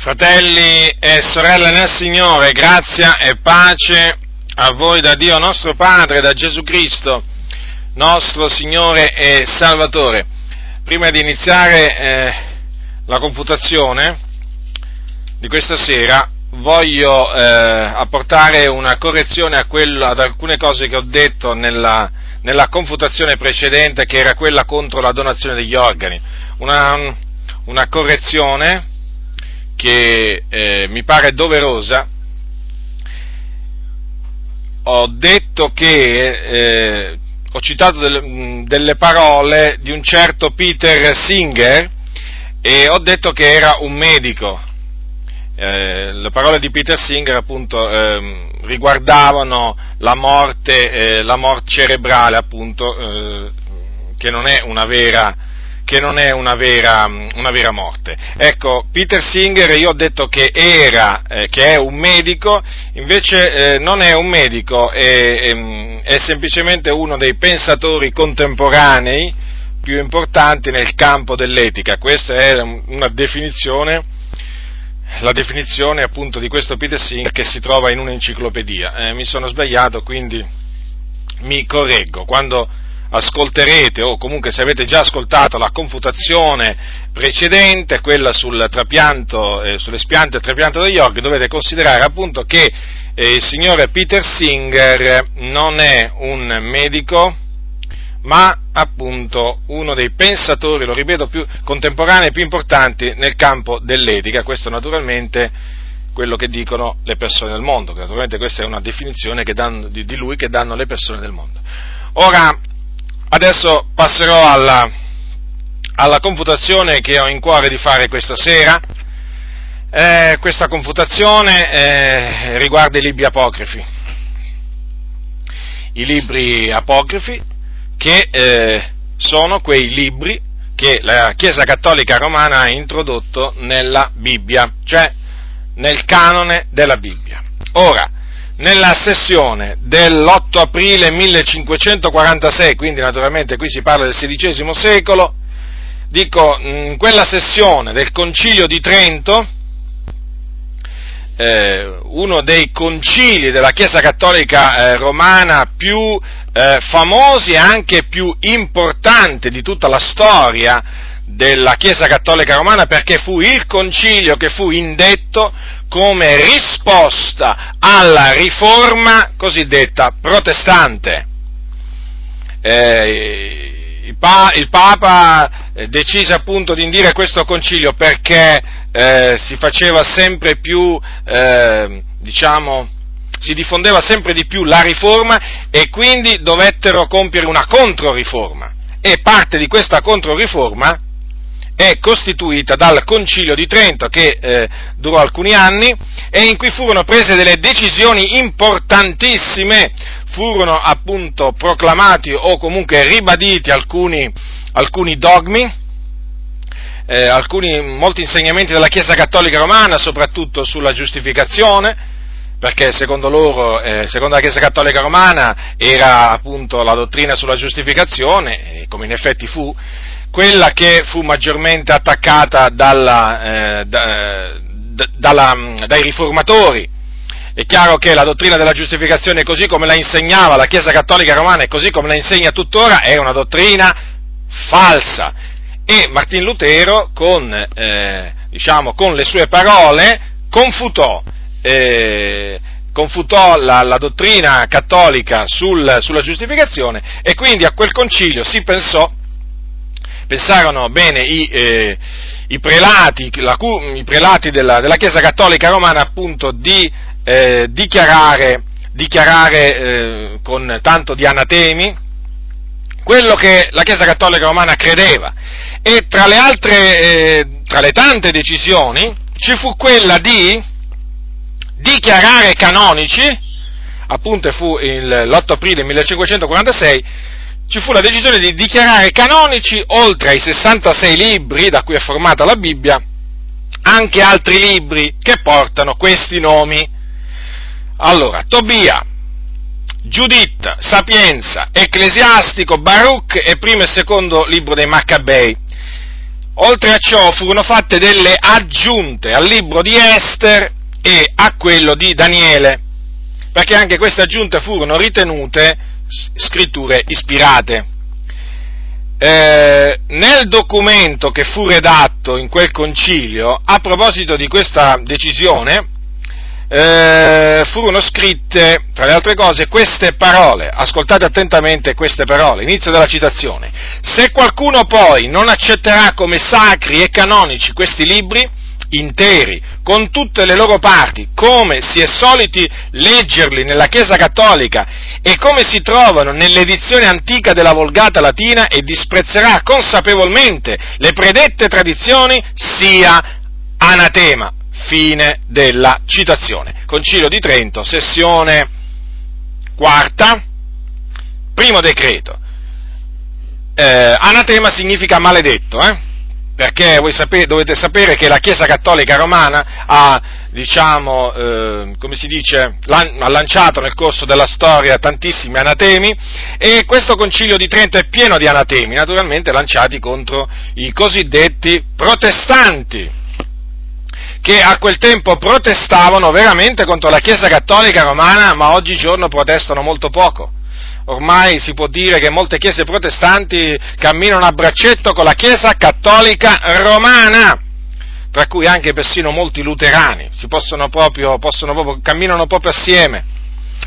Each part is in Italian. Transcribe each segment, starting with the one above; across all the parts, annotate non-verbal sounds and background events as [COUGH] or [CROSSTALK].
Fratelli e sorelle nel Signore, grazia e pace a voi da Dio nostro Padre, da Gesù Cristo, nostro Signore e Salvatore. Prima di iniziare eh, la confutazione di questa sera, voglio eh, apportare una correzione quello, ad alcune cose che ho detto nella, nella, confutazione precedente, che era quella contro la donazione degli organi. Una, una correzione che eh, mi pare doverosa, ho detto che, eh, ho citato delle, delle, parole di un certo Peter Singer e ho detto che era un medico. Eh, le parole di Peter Singer appunto ehm, riguardavano la morte, eh, la morte cerebrale appunto, eh, che non è una vera che non è una vera, una vera, morte. Ecco, Peter Singer io ho detto che era, eh, che è un medico, invece eh, non è un medico, è, è, è, semplicemente uno dei pensatori contemporanei più importanti nel campo dell'etica. Questa è una definizione, la definizione appunto di questo Peter Singer che si trova in un'enciclopedia. Eh, mi sono sbagliato, quindi mi correggo. Quando ascolterete o comunque se avete già ascoltato la confutazione precedente, quella sul trapianto, eh, sull'espiante e trapianto degli organi, dovete considerare appunto che eh, il signore Peter Singer non è un medico, ma appunto uno dei pensatori, lo ripeto, più contemporanei più importanti nel campo dell'etica. Questo naturalmente quello che dicono le persone del mondo, naturalmente questa è una definizione danno, di, di lui che danno le persone del mondo. Ora, Adesso passerò alla, alla confutazione che ho in cuore di fare questa sera. Eh, questa confutazione eh, riguarda i libri apocrifi. I libri apocrifi che eh, sono quei libri che la Chiesa Cattolica Romana ha introdotto nella Bibbia, cioè nel canone della Bibbia. Ora, nella sessione dell'8 aprile 1546, quindi naturalmente qui si parla del XVI secolo, dico, in quella sessione del Concilio di Trento, eh, uno dei concili della Chiesa Cattolica eh, Romana più eh, famosi e anche più importanti di tutta la storia della Chiesa Cattolica Romana perché fu il concilio che fu indetto come risposta alla riforma cosiddetta protestante. Eh, il, pa- il, Papa eh, decise appunto di indire questo concilio perché eh, si faceva sempre più, eh, diciamo, si diffondeva sempre di più la riforma e quindi dovettero compiere una controriforma. E parte di questa controriforma è costituita dal Concilio di Trento che eh, durò alcuni anni e in cui furono prese delle decisioni importantissime, furono appunto proclamati o comunque ribaditi alcuni, alcuni dogmi, eh, alcuni, molti insegnamenti della Chiesa Cattolica Romana, soprattutto sulla giustificazione, perché secondo loro, eh, secondo la Chiesa Cattolica Romana, era appunto la dottrina sulla giustificazione, come in effetti fu, quella che fu maggiormente attaccata dalla, eh, da, dalla, dai riformatori. È chiaro che la dottrina della giustificazione, così come la insegnava la Chiesa Cattolica Romana e così come la insegna tuttora, è una dottrina falsa. E Martin Lutero, con, eh, diciamo, con le sue parole, confutò, eh, confutò la, la, dottrina cattolica sul, sulla giustificazione e quindi a quel concilio si pensò pensarono bene i, eh, i prelati, la, i prelati della, della, Chiesa Cattolica Romana appunto di eh, dichiarare, dichiarare eh, con tanto di anatemi quello che la Chiesa Cattolica Romana credeva. E tra le altre, eh, tra le tante decisioni ci fu quella di dichiarare canonici, appunto fu il, l'8 aprile 1546, ci fu la decisione di dichiarare canonici, oltre ai 66 libri da cui è formata la Bibbia, anche altri libri che portano questi nomi. Allora, Tobia, Giudit, Sapienza, Ecclesiastico, Baruch e primo e secondo libro dei Maccabei. oltre a ciò furono fatte delle aggiunte al libro di Esther e a quello di Daniele, perché anche queste aggiunte furono ritenute scritture ispirate. Eh, nel documento che fu redatto in quel concilio, a proposito di questa decisione, eh, furono scritte, tra le altre cose, queste parole. Ascoltate attentamente queste parole, inizio della citazione. Se qualcuno poi non accetterà come sacri e canonici questi libri, interi, con tutte le loro parti, come si è soliti leggerli nella Chiesa Cattolica e come si trovano nell'edizione antica della Volgata Latina e disprezzerà consapevolmente le predette tradizioni, sia anatema. Fine della citazione. Concilio di Trento, sessione quarta, primo decreto. Eh, anatema significa maledetto, eh? perché voi sapete, dovete sapere che la Chiesa Cattolica Romana ha, diciamo, eh, come si dice, ha lanciato nel corso della storia tantissimi anatemi e questo concilio di Trento è pieno di anatemi, naturalmente lanciati contro i cosiddetti protestanti che a quel tempo protestavano veramente contro la Chiesa Cattolica Romana, ma oggigiorno protestano molto poco. Ormai si può dire che molte chiese protestanti camminano a braccetto con la Chiesa cattolica romana, tra cui anche persino molti luterani, possono proprio, possono proprio, camminano proprio assieme.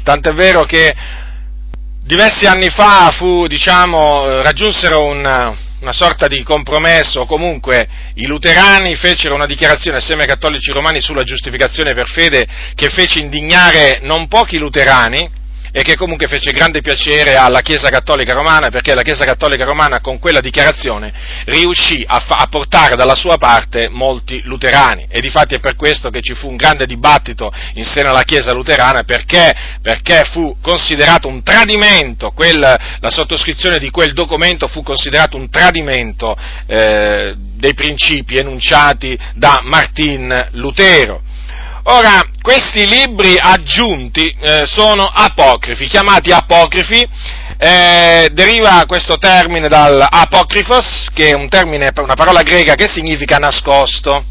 Tant'è vero che diversi anni fa fu, diciamo, raggiunsero una, una sorta di compromesso, comunque i luterani fecero una dichiarazione assieme ai cattolici romani sulla giustificazione per fede che fece indignare non pochi luterani, e che comunque fece grande piacere alla Chiesa Cattolica Romana perché la Chiesa Cattolica Romana con quella dichiarazione riuscì a, fa- a portare dalla sua parte molti luterani e difatti è per questo che ci fu un grande dibattito in seno alla Chiesa luterana perché, perché fu considerato un tradimento, quel, la sottoscrizione di quel documento fu considerato un tradimento eh, dei principi enunciati da Martin Lutero. Ora, questi libri aggiunti eh, sono apocrifi, chiamati apocrifi, eh, deriva questo termine dal apocrifos, che è un termine, una parola greca che significa nascosto.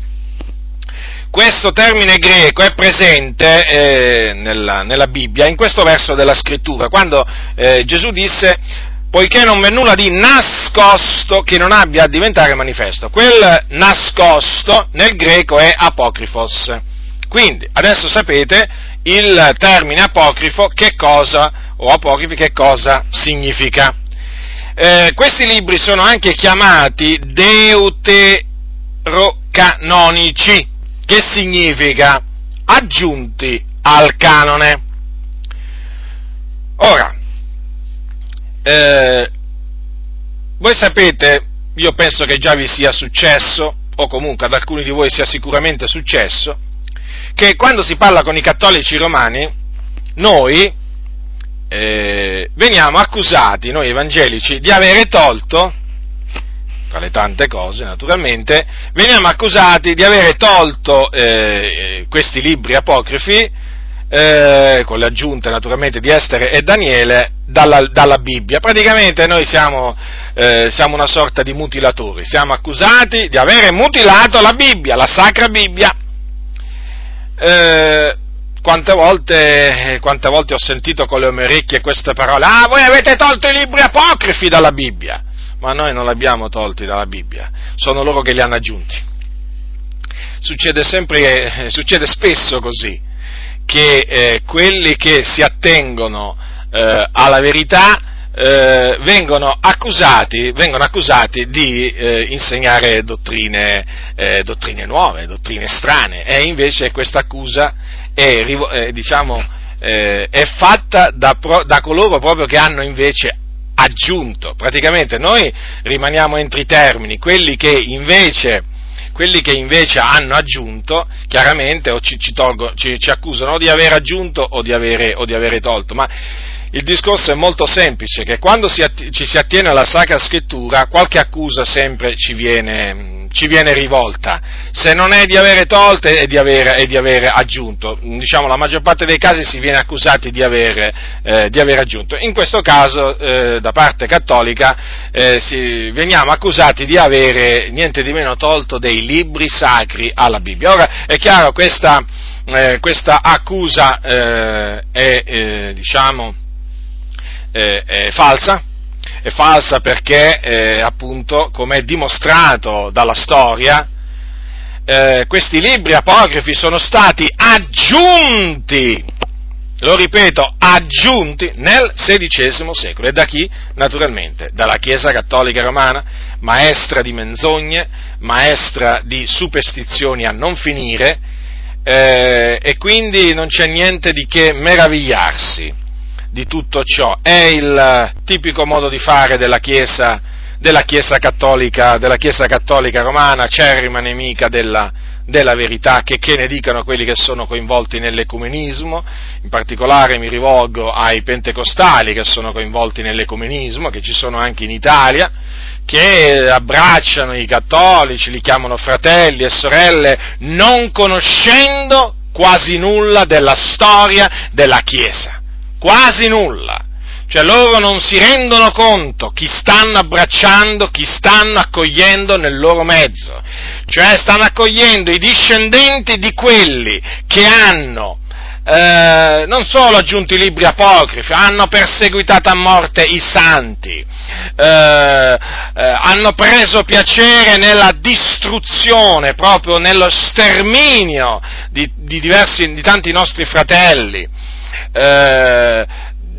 Questo termine greco è presente eh, nella, nella, Bibbia, in questo verso della scrittura, quando eh, Gesù disse poiché non v'è nulla di nascosto che non abbia a diventare manifesto. Quel nascosto nel greco è apocrifos. Quindi, adesso sapete il termine apocrifo che cosa, o apocrifi che cosa significa. Eh, questi libri sono anche chiamati deuterocanonici, che significa aggiunti al canone. Ora, eh, voi sapete, io penso che già vi sia successo, o comunque ad alcuni di voi sia sicuramente successo, che quando si parla con i cattolici romani, noi eh, veniamo accusati, noi evangelici, di avere tolto, tra le tante cose naturalmente, veniamo accusati di avere tolto eh, questi libri apocrifi, eh, con le aggiunte naturalmente di Estere e Daniele, dalla, dalla Bibbia. Praticamente noi siamo, eh, siamo una sorta di mutilatori, siamo accusati di avere mutilato la Bibbia, la Sacra Bibbia, eh, quante volte, quante volte ho sentito con le orecchie queste parole, ah voi avete tolto i libri apocrifi dalla Bibbia, ma noi non li abbiamo tolti dalla Bibbia, sono loro che li hanno aggiunti. Succede sempre, succede spesso così, che eh, quelli che si attengono eh, alla verità eh, vengono, accusati, vengono, accusati, di eh, insegnare dottrine, eh, dottrine, nuove, dottrine strane, e invece questa accusa è, eh, diciamo, eh, è fatta da, da coloro proprio che hanno invece aggiunto. Praticamente noi rimaniamo entro i termini, quelli che invece quelli che invece hanno aggiunto, chiaramente o ci, ci, tolgo, ci, ci accusano di aver aggiunto o di avere, o di avere tolto, ma il discorso è molto semplice, che quando si att- ci si attiene alla Sacra Scrittura, qualche accusa sempre ci viene, ci viene rivolta, se non è di avere tolto è di avere, è di avere aggiunto. Diciamo, la maggior parte dei casi si viene accusati di avere, eh, di avere aggiunto. In questo caso, eh, da parte cattolica, eh, si, veniamo accusati di avere niente di meno tolto dei libri sacri alla Bibbia. Ora, è chiaro, questa, eh, questa accusa eh, è, eh, è falsa, è falsa perché, eh, appunto, come è dimostrato dalla storia, eh, questi libri apocrifi sono stati aggiunti, lo ripeto, aggiunti nel XVI secolo. E da chi? Naturalmente, dalla Chiesa Cattolica Romana, maestra di menzogne, maestra di superstizioni a non finire, eh, e quindi non c'è niente di che meravigliarsi di tutto ciò. È il tipico modo di fare della Chiesa, della Chiesa, cattolica, della Chiesa cattolica romana, cerrima nemica della, della verità, che, che ne dicano quelli che sono coinvolti nell'ecumenismo, in particolare mi rivolgo ai pentecostali che sono coinvolti nell'ecumenismo, che ci sono anche in Italia, che abbracciano i cattolici, li chiamano fratelli e sorelle, non conoscendo quasi nulla della storia della Chiesa quasi nulla. Cioè loro non si rendono conto chi stanno abbracciando, chi stanno accogliendo nel loro mezzo. Cioè stanno accogliendo i discendenti di quelli che hanno eh, non solo aggiunto i libri apocrifi, hanno perseguitato a morte i santi, eh, eh, hanno preso piacere nella distruzione, proprio nello sterminio di, di, diversi, di tanti nostri fratelli eh,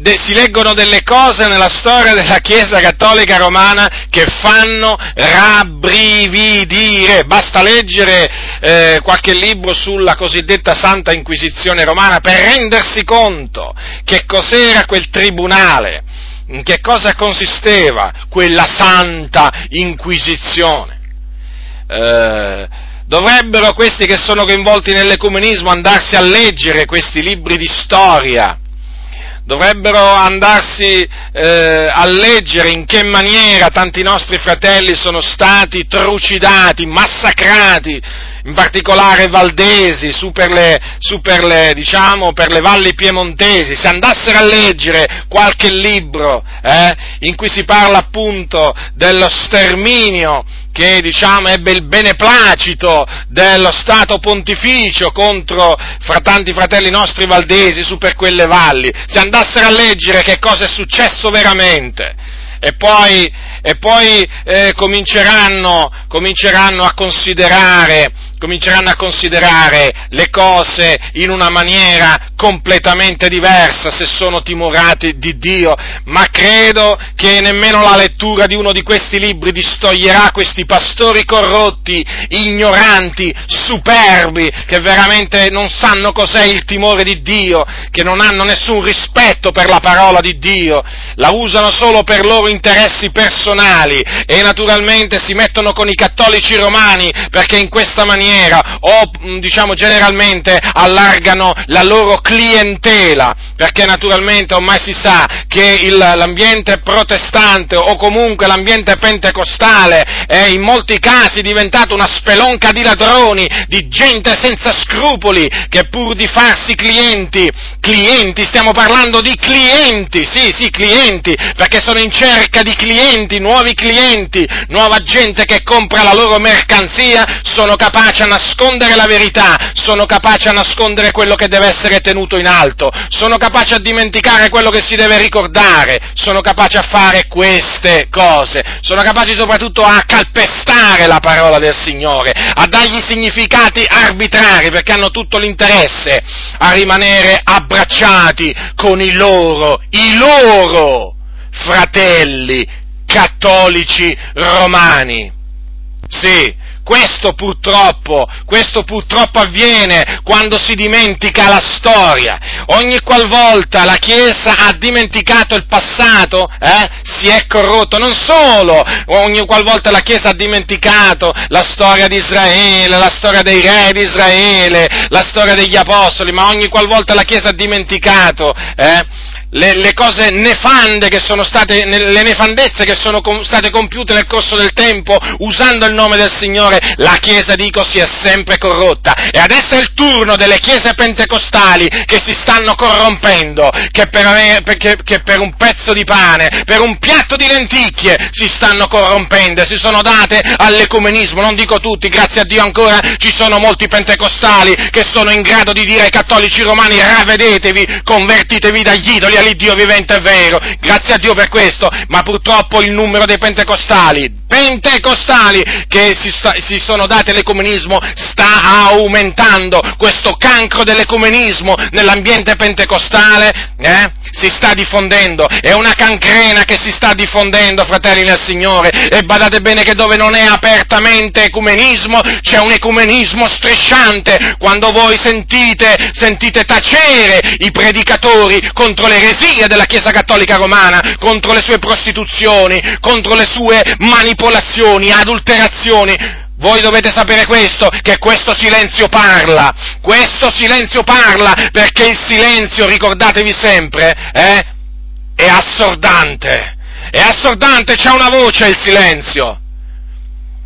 de, si leggono delle cose nella storia della Chiesa Cattolica Romana che fanno rabbrividire. Basta leggere eh, qualche libro sulla cosiddetta Santa Inquisizione Romana per rendersi conto che cos'era quel tribunale, in che cosa consisteva quella Santa Inquisizione. Eh, Dovrebbero questi che sono coinvolti nell'ecumenismo andarsi a leggere questi libri di storia, dovrebbero andarsi eh, a leggere in che maniera tanti nostri fratelli sono stati trucidati, massacrati, in particolare valdesi, su per le, su per le, diciamo, per le valli piemontesi, se andassero a leggere qualche libro eh, in cui si parla appunto dello sterminio che diciamo, ebbe il beneplacito dello Stato pontificio contro fra tanti fratelli nostri valdesi su per quelle valli, se andassero a leggere che cosa è successo veramente e poi, e poi eh, cominceranno, cominceranno a considerare cominceranno a considerare le cose in una maniera completamente diversa se sono timorati di Dio, ma credo che nemmeno la lettura di uno di questi libri distoglierà questi pastori corrotti, ignoranti, superbi, che veramente non sanno cos'è il timore di Dio, che non hanno nessun rispetto per la parola di Dio, la usano solo per loro interessi personali e naturalmente si mettono con i cattolici romani perché in questa maniera maniera o mm, diciamo generalmente allargano la loro clientela, perché naturalmente ormai si sa che il, l'ambiente protestante o comunque l'ambiente pentecostale è in molti casi diventato una spelonca di ladroni, di gente senza scrupoli che pur di farsi clienti, clienti, stiamo parlando di clienti, sì, sì, clienti, perché sono in cerca di clienti, nuovi clienti, nuova gente che compra la loro mercanzia, sono capaci a nascondere la verità, sono capaci a nascondere quello che deve essere tenuto in alto, sono capaci a dimenticare quello che si deve ricordare, sono capaci a fare queste cose, sono capaci soprattutto a calpestare la parola del Signore, a dargli significati arbitrari perché hanno tutto l'interesse a rimanere abbracciati con i loro, i loro fratelli cattolici romani. Sì, questo purtroppo, questo purtroppo avviene quando si dimentica la storia. Ogni qualvolta la Chiesa ha dimenticato il passato, eh, si è corrotto. Non solo, ogni qualvolta la Chiesa ha dimenticato la storia di Israele, la storia dei re di Israele, la storia degli apostoli, ma ogni qualvolta la Chiesa ha dimenticato, eh, le, le, cose nefande che sono state, le nefandezze che sono com, state compiute nel corso del tempo, usando il nome del Signore, la Chiesa, dico, si è sempre corrotta. E adesso è il turno delle chiese pentecostali che si stanno corrompendo, che per, che, che per un pezzo di pane, per un piatto di lenticchie si stanno corrompendo, si sono date all'ecumenismo, non dico tutti, grazie a Dio ancora ci sono molti pentecostali che sono in grado di dire ai cattolici romani ravvedetevi, convertitevi dagli idoli all'Iddio vivente e vero, grazie a Dio per questo, ma purtroppo il numero dei pentecostali, pentecostali che si, sta, si sono dati all'ecumenismo sta aumentando, questo cancro dell'ecumenismo nell'ambiente pentecostale eh, si sta diffondendo, è una cancrena che si sta diffondendo, fratelli nel Signore, e badate bene che dove non è apertamente ecumenismo, c'è un ecumenismo strisciante, quando voi sentite, sentite tacere i predicatori contro l'eresia della Chiesa Cattolica Romana, contro le sue prostituzioni, contro le sue manipolazioni, adulterazioni, voi dovete sapere questo, che questo silenzio parla, questo silenzio parla, perché il silenzio, ricordatevi sempre, eh, è assordante, è assordante, c'è una voce il silenzio.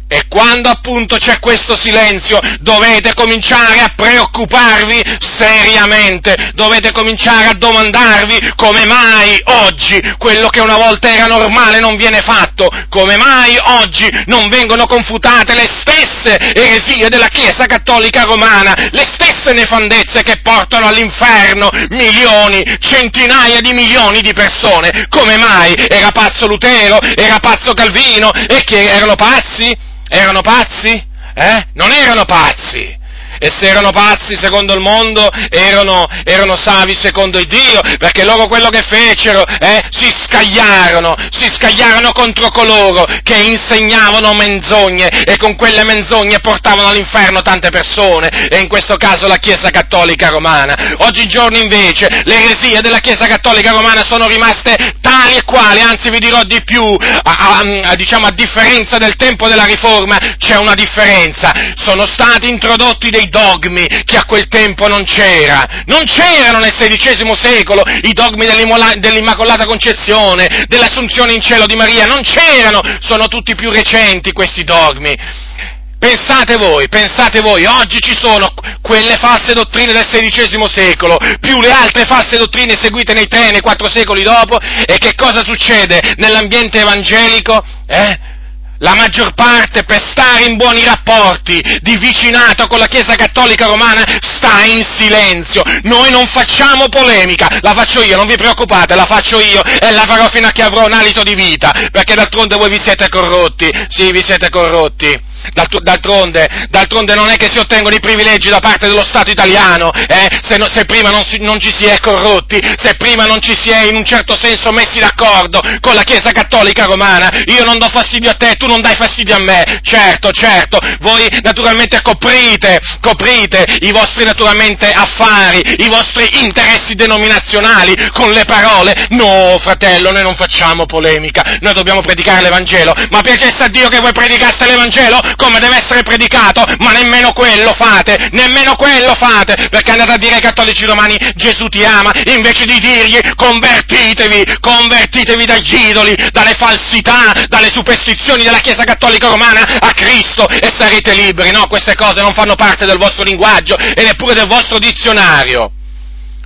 E quando appunto c'è questo silenzio dovete cominciare a preoccuparvi seriamente, dovete cominciare a domandarvi come mai oggi quello che una volta era normale non viene fatto, come mai oggi non vengono confutate le stesse eresie della Chiesa Cattolica Romana, le stesse nefandezze che portano all'inferno milioni, centinaia di milioni di persone, come mai? Era pazzo Lutero, era pazzo Calvino? E che erano pazzi? Erano pazzi? Eh? Non erano pazzi! E se erano pazzi secondo il mondo, erano, erano savi secondo il Dio, perché loro quello che fecero, eh, si scagliarono, si scagliarono contro coloro che insegnavano menzogne e con quelle menzogne portavano all'inferno tante persone, e in questo caso la Chiesa Cattolica Romana. Oggigiorno invece le eresie della Chiesa Cattolica Romana sono rimaste tali e quali, anzi vi dirò di più, a, a, a, diciamo a differenza del tempo della Riforma c'è una differenza, sono stati introdotti dei dogmi che a quel tempo non c'era. Non c'erano nel XVI secolo i dogmi dell'Immacolata Concezione, dell'Assunzione in cielo di Maria, non c'erano, sono tutti più recenti questi dogmi. Pensate voi, pensate voi, oggi ci sono quelle false dottrine del XVI secolo, più le altre false dottrine seguite nei tre nei quattro secoli dopo, e che cosa succede nell'ambiente evangelico? Eh? La maggior parte per stare in buoni rapporti, di vicinato con la Chiesa Cattolica Romana, sta in silenzio. Noi non facciamo polemica, la faccio io, non vi preoccupate, la faccio io e la farò fino a che avrò un alito di vita, perché d'altronde voi vi siete corrotti, sì, vi siete corrotti. D'altronde, d'altronde, non è che si ottengono i privilegi da parte dello Stato italiano, eh? se, no, se, prima non, si, non, ci si è corrotti, se prima non ci si è in un certo senso messi d'accordo con la Chiesa Cattolica Romana. Io non do fastidio a te, tu non dai fastidio a me. Certo, certo, voi naturalmente coprite, coprite i vostri naturalmente affari, i vostri interessi denominazionali con le parole. No, fratello, noi non facciamo polemica, noi dobbiamo predicare l'Evangelo, ma piacesse a Dio che voi predicaste l'Evangelo come deve essere predicato, ma nemmeno quello fate, nemmeno quello fate, perché andate a dire ai cattolici romani Gesù ti ama, invece di dirgli convertitevi, convertitevi dagli idoli, dalle falsità, dalle superstizioni della Chiesa Cattolica Romana a Cristo e sarete liberi. No, queste cose non fanno parte del vostro linguaggio e neppure del vostro dizionario.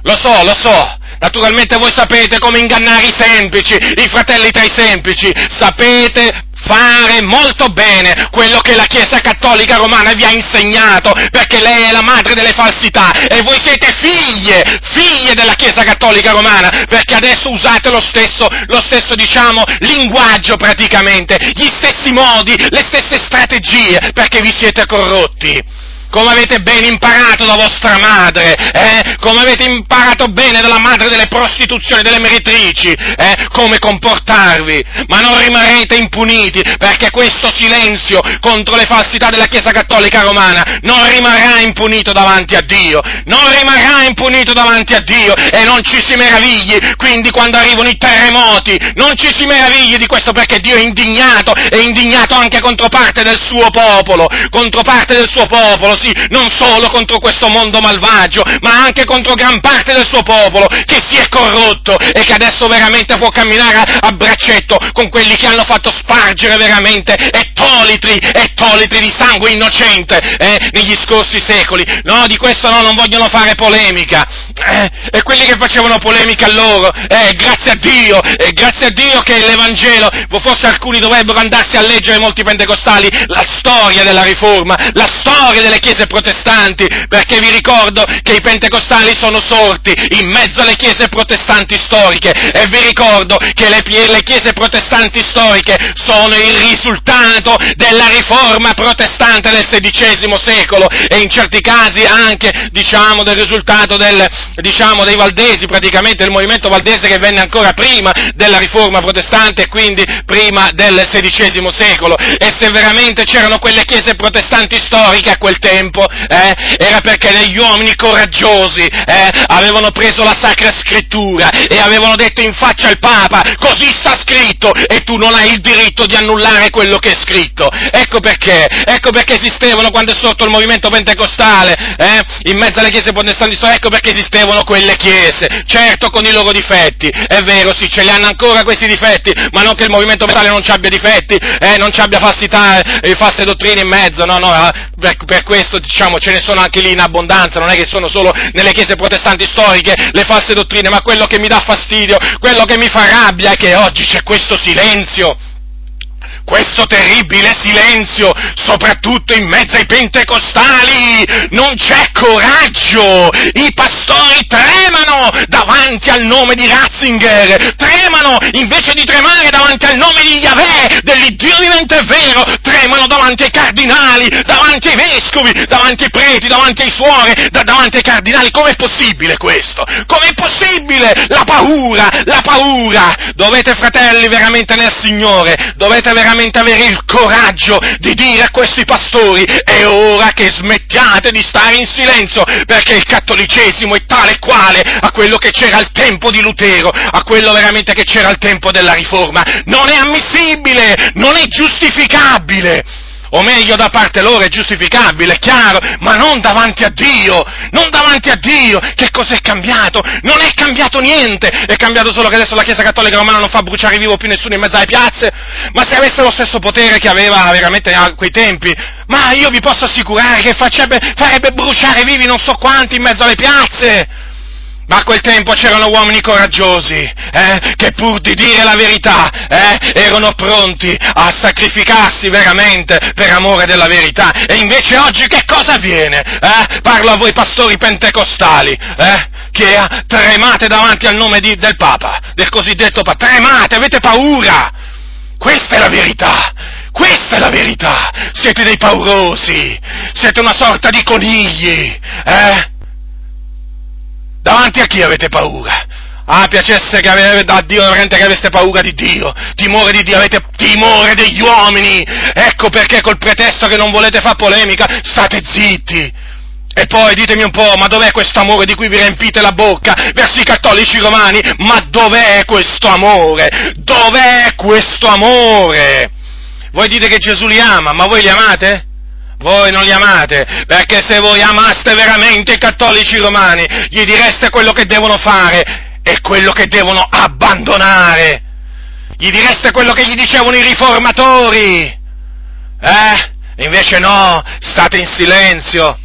Lo so, lo so, naturalmente voi sapete come ingannare i semplici, i fratelli tra i semplici, sapete fare molto bene quello che la Chiesa Cattolica Romana vi ha insegnato, perché lei è la madre delle falsità e voi siete figlie, figlie della Chiesa Cattolica Romana, perché adesso usate lo stesso, lo stesso diciamo, linguaggio praticamente, gli stessi modi, le stesse strategie, perché vi siete corrotti come avete ben imparato da vostra madre, eh? come avete imparato bene dalla madre delle prostituzioni, delle meretrici, eh? come comportarvi, ma non rimarrete impuniti, perché questo silenzio contro le falsità della Chiesa Cattolica Romana non rimarrà impunito davanti a Dio, non rimarrà impunito davanti a Dio e non ci si meravigli, quindi quando arrivano i terremoti, non ci si meravigli di questo perché Dio è indignato, è indignato anche contro parte del suo popolo, contro parte del suo popolo, così non solo contro questo mondo malvagio, ma anche contro gran parte del suo popolo che si è corrotto e che adesso veramente può camminare a braccetto con quelli che hanno fatto spargere veramente ettolitri, ettolitri di sangue innocente eh, negli scorsi secoli. No, di questo no, non vogliono fare polemica. Eh, e quelli che facevano polemica a loro, eh, grazie a Dio, eh, grazie a Dio che l'Evangelo, forse alcuni dovrebbero andarsi a leggere molti pentecostali la storia della Riforma, la storia delle chiese protestanti, perché vi ricordo che i pentecostali sono sorti in mezzo alle chiese protestanti storiche e vi ricordo che le, le chiese protestanti storiche sono il risultato della Riforma protestante del XVI secolo e in certi casi anche, diciamo, del risultato del, diciamo, dei valdesi, praticamente del movimento valdese che venne ancora prima della riforma protestante e quindi prima del XVI secolo. E se veramente c'erano quelle chiese protestanti storiche a quel tempo, eh, era perché degli uomini coraggiosi eh, avevano preso la Sacra Scrittura e avevano detto in faccia al Papa, così sta scritto e tu non hai il diritto di annullare quello che è scritto. Ecco perché, ecco perché esistevano quando è sorto il movimento pentecostale, eh, in mezzo alle chiese protestanti ecco perché esistevano quelle chiese, certo con i loro difetti, è vero, sì, ce li hanno ancora questi difetti, ma non che il movimento mentale non ci abbia difetti, eh, non ci abbia falsità e false dottrine in mezzo, no, no, eh, per, per, questo diciamo ce ne sono anche lì in abbondanza, non è che sono solo nelle chiese protestanti storiche le false dottrine, ma quello che mi dà fastidio, quello che mi fa rabbia è che oggi c'è questo silenzio questo terribile silenzio, soprattutto in mezzo ai pentecostali, non c'è coraggio, i pastori tremano davanti al nome di Ratzinger, tremano invece di tremare davanti al nome di Yahweh, dell'Iddio vivente vero, tremano davanti ai cardinali, davanti ai vescovi, davanti ai preti, davanti ai suore, da, davanti ai cardinali, com'è possibile questo? Com'è possibile? La paura, la paura! Dovete fratelli veramente nel Signore, dovete veramente veramente avere il coraggio di dire a questi pastori è ora che smettiate di stare in silenzio perché il cattolicesimo è tale e quale a quello che c'era al tempo di Lutero, a quello veramente che c'era al tempo della Riforma. Non è ammissibile, non è giustificabile o meglio da parte loro è giustificabile, è chiaro, ma non davanti a Dio, non davanti a Dio. Che cos'è cambiato? Non è cambiato niente, è cambiato solo che adesso la Chiesa Cattolica Romana non fa bruciare vivo più nessuno in mezzo alle piazze, ma se avesse lo stesso potere che aveva veramente a quei tempi, ma io vi posso assicurare che farebbe, farebbe bruciare vivi non so quanti in mezzo alle piazze. Ma a quel tempo c'erano uomini coraggiosi, eh, che pur di dire la verità, eh, erano pronti a sacrificarsi veramente per amore della verità. E invece oggi che cosa avviene? Eh? Parlo a voi pastori pentecostali, eh, che tremate davanti al nome di, del Papa, del cosiddetto Papa. Tremate, avete paura! Questa è la verità! Questa è la verità! Siete dei paurosi! Siete una sorta di conigli! Eh? Davanti a chi avete paura? Ah, piacesse che avete, a Dio veramente che aveste paura di Dio, timore di Dio, avete timore degli uomini. Ecco perché col pretesto che non volete fare polemica, state zitti. E poi ditemi un po', ma dov'è questo amore di cui vi riempite la bocca verso i cattolici romani? Ma dov'è questo amore? Dov'è questo amore? Voi dite che Gesù li ama, ma voi li amate? Voi non li amate, perché se voi amaste veramente i cattolici romani, gli direste quello che devono fare e quello che devono abbandonare. Gli direste quello che gli dicevano i riformatori. Eh? Invece no, state in silenzio,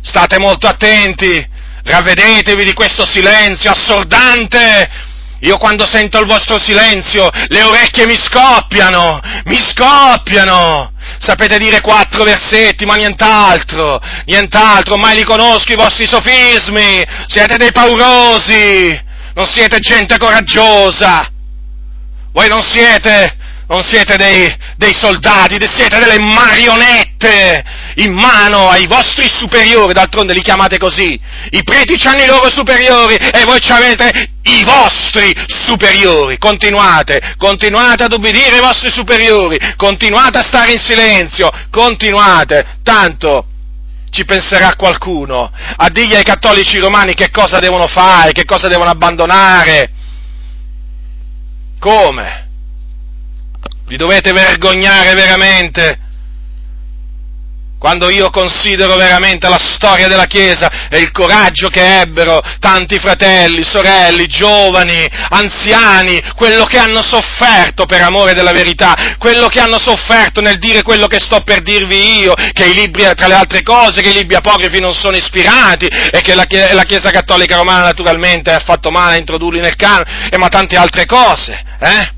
state molto attenti, ravvedetevi di questo silenzio assordante. Io quando sento il vostro silenzio, le orecchie mi scoppiano, mi scoppiano sapete dire quattro versetti, ma nient'altro, nient'altro, mai li conosco i vostri sofismi, siete dei paurosi, non siete gente coraggiosa, voi non siete, non siete dei, dei soldati, siete delle marionette in mano ai vostri superiori, d'altronde li chiamate così, i preti hanno i loro superiori e voi avete i vostri superiori, continuate, continuate ad obbedire ai vostri superiori, continuate a stare in silenzio, continuate, tanto ci penserà qualcuno a dirgli ai cattolici romani che cosa devono fare, che cosa devono abbandonare. Come? Vi dovete vergognare veramente quando io considero veramente la storia della Chiesa e il coraggio che ebbero tanti fratelli, sorelle, giovani, anziani, quello che hanno sofferto per amore della verità, quello che hanno sofferto nel dire quello che sto per dirvi io, che i libri, tra le altre cose, che i libri apocrifi non sono ispirati e che la, Chiesa Cattolica Romana naturalmente ha fatto male a introdurli nel canone, e ma tante altre cose, eh?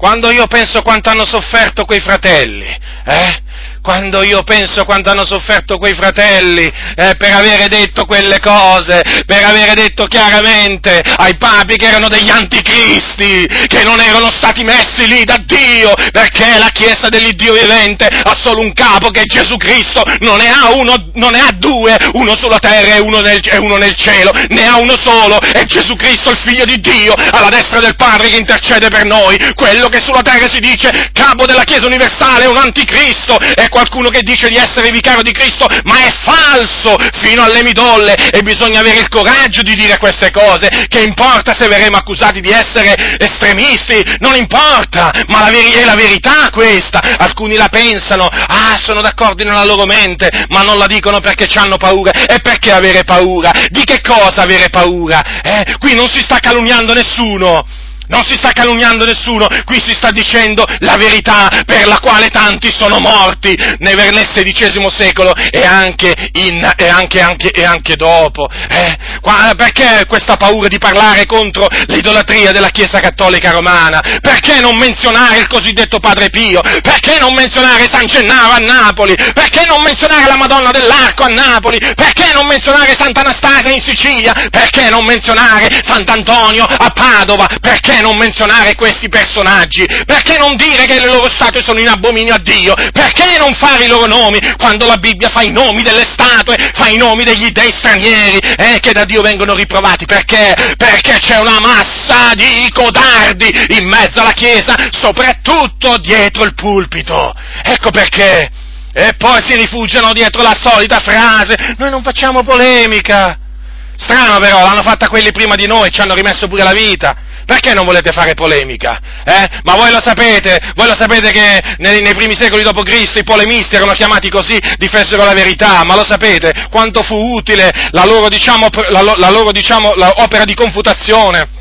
Quando io penso quanto hanno sofferto quei fratelli, eh? Quando io penso quanto hanno sofferto quei fratelli eh, per avere detto quelle cose, per avere detto chiaramente ai papi che erano degli anticristi, che non erano stati messi lì da Dio, perché la Chiesa dell'Iddio vivente ha solo un capo che è Gesù Cristo, non ne ha uno, non ne ha due, uno sulla terra e uno, nel, e uno nel cielo, ne ha uno solo, è Gesù Cristo, il Figlio di Dio, alla destra del Padre che intercede per noi, quello che sulla terra si dice capo della Chiesa universale è un anticristo, è qualcuno che dice di essere vicario di Cristo, ma è falso fino alle midolle e bisogna avere il coraggio di dire queste cose. Che importa se verremo accusati di essere estremisti? Non importa, ma la veri- è la verità questa. Alcuni la pensano, ah, sono d'accordo nella loro mente, ma non la dicono perché hanno paura. E perché avere paura? Di che cosa avere paura? Eh? Qui non si sta calunniando nessuno. Non si sta calunniando nessuno, qui si sta dicendo la verità per la quale tanti sono morti nel XVI secolo e anche, in, e anche, anche, e anche dopo. Eh? Perché questa paura di parlare contro l'idolatria della Chiesa Cattolica Romana? Perché non menzionare il cosiddetto Padre Pio? Perché non menzionare San Gennaro a Napoli? Perché non menzionare la Madonna dell'Arco a Napoli? Perché non menzionare Sant'Anastasia in Sicilia? Perché non menzionare Sant'Antonio a Padova? Perché non menzionare questi personaggi? Perché non dire che le loro statue sono in abominio a Dio? Perché non fare i loro nomi quando la Bibbia fa i nomi delle statue, fa i nomi degli dei stranieri eh, che da Dio vengono riprovati? Perché? Perché c'è una massa di codardi in mezzo alla Chiesa, soprattutto dietro il pulpito. Ecco perché. E poi si rifugiano dietro la solita frase, noi non facciamo polemica. Strano però, l'hanno fatta quelli prima di noi, ci hanno rimesso pure la vita. Perché non volete fare polemica? Eh? Ma voi lo sapete, voi lo sapete che nei, nei primi secoli d.C. i polemisti erano chiamati così, difesero la verità, ma lo sapete quanto fu utile la loro, diciamo, la, la loro diciamo, opera di confutazione?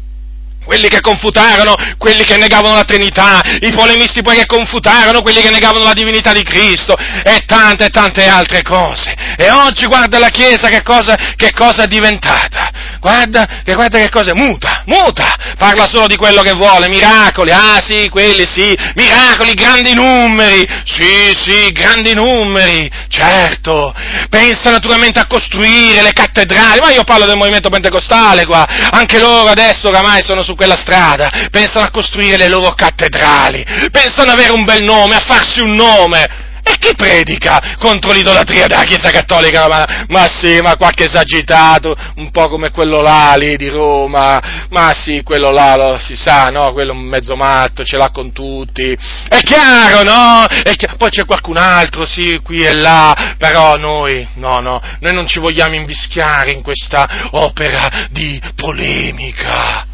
Quelli che confutarono, quelli che negavano la Trinità, i polemisti poi che confutarono, quelli che negavano la divinità di Cristo e tante e tante altre cose. E oggi guarda la Chiesa che cosa, che cosa è diventata. Guarda, che guarda che cosa è, muta, muta, parla solo di quello che vuole, miracoli, ah sì, quelli sì, miracoli, grandi numeri, sì, sì, grandi numeri, certo, pensa naturalmente a costruire le cattedrali, ma io parlo del movimento pentecostale qua, anche loro adesso oramai sono su quella strada, pensano a costruire le loro cattedrali, pensano ad avere un bel nome, a farsi un nome. E chi predica contro l'idolatria della Chiesa Cattolica Romana? Ma sì, ma qualche esagitato, un po' come quello là lì di Roma, ma sì, quello là lo si sa, no? Quello un mezzo matto, ce l'ha con tutti. È chiaro, no? È chiaro. Poi c'è qualcun altro, sì, qui e là, però noi, no, no, noi non ci vogliamo invischiare in questa opera di polemica.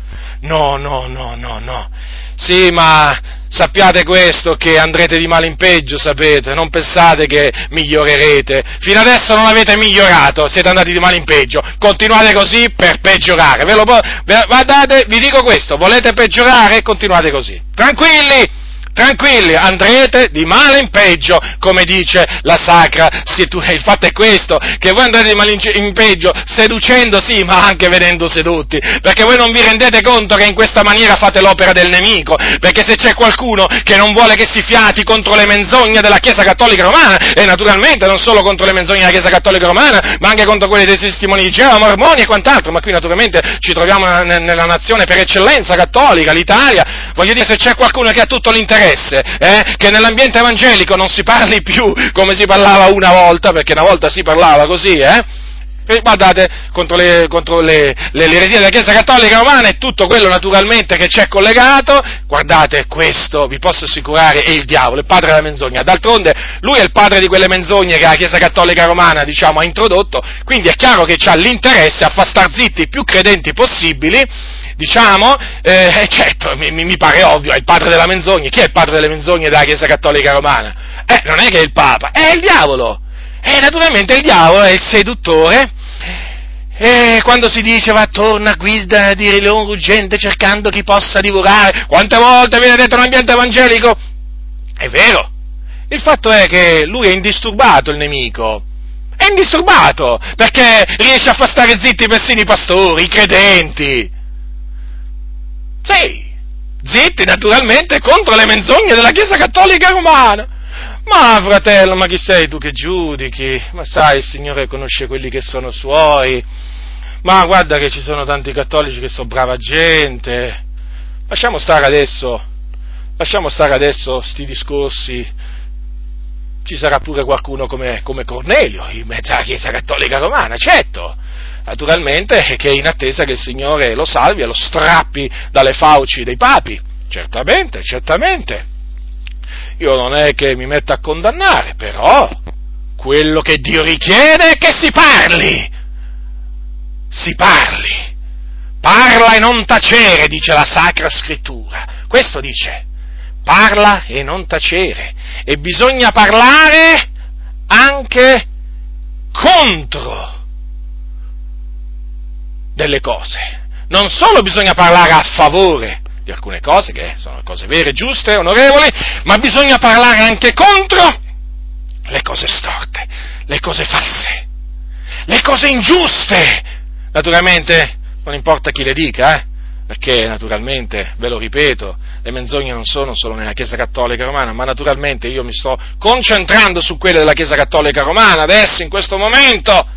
No, no, no, no, no. Sì, ma sappiate questo, che andrete di male in peggio, sapete, non pensate che migliorerete. Fino adesso non avete migliorato, siete andati di male in peggio. Continuate così per peggiorare. Ve lo, guardate, vi dico questo, volete peggiorare? Continuate così. Tranquilli! Tranquilli, andrete di male in peggio, come dice la Sacra Scrittura. Il fatto è questo, che voi andrete di male in peggio, seducendo sì, ma anche vedendo sedotti, perché voi non vi rendete conto che in questa maniera fate l'opera del nemico, perché se c'è qualcuno che non vuole che si fiati contro le menzogne della Chiesa Cattolica Romana, e naturalmente non solo contro le menzogne della Chiesa Cattolica Romana, ma anche contro quelle dei testimoni di Geova, mormoni e quant'altro, ma qui naturalmente ci troviamo nella nazione per eccellenza cattolica, l'Italia, voglio dire se c'è qualcuno che ha tutto l'interesse, interesse eh, che nell'ambiente evangelico non si parli più come si parlava una volta, perché una volta si parlava così, eh? E guardate, contro, le, contro le, le, le eresie della Chiesa Cattolica Romana e tutto quello naturalmente che c'è collegato, guardate, questo vi posso assicurare è il diavolo, il padre della menzogna. D'altronde lui è il padre di quelle menzogne che la Chiesa Cattolica Romana, diciamo, ha introdotto, quindi è chiaro che ha l'interesse a far star zitti i più credenti possibili diciamo, eh, [LAUGHS] certo, mi, mi, pare ovvio, è il padre della menzogna. Chi è il padre delle menzogne della Chiesa Cattolica Romana? Eh, non è che è il Papa, è il diavolo. E naturalmente il diavolo è il seduttore e quando si dice va attorno a guida di leone ruggente cercando chi possa divorare, quante volte viene detto in ambiente evangelico? È vero. Il fatto è che lui è indisturbato il nemico. È indisturbato perché riesce a far stare zitti persino i pastori, i credenti. Sì, zitti naturalmente contro le menzogne della Chiesa Cattolica Romana. Ma fratello, ma chi sei tu che giudichi? Ma sai, il Signore conosce quelli che sono suoi. Ma guarda che ci sono tanti cattolici che sono brava gente. Lasciamo stare adesso, lasciamo stare adesso sti discorsi. Ci sarà pure qualcuno come, come Cornelio in mezzo alla Chiesa Cattolica Romana, certo. Naturalmente che è in attesa che il Signore lo salvi e lo strappi dalle fauci dei papi. Certamente, certamente. Io non è che mi metto a condannare, però quello che Dio richiede è che si parli. Si parli. Parla e non tacere, dice la Sacra Scrittura. Questo dice. Parla e non tacere. E bisogna parlare anche contro delle cose. Non solo bisogna parlare a favore di alcune cose, che sono cose vere, giuste, onorevoli, ma bisogna parlare anche contro le cose storte, le cose false, le cose ingiuste. Naturalmente non importa chi le dica, eh? perché naturalmente, ve lo ripeto, le menzogne non sono solo nella Chiesa Cattolica Romana, ma naturalmente io mi sto concentrando su quelle della Chiesa Cattolica Romana adesso, in questo momento,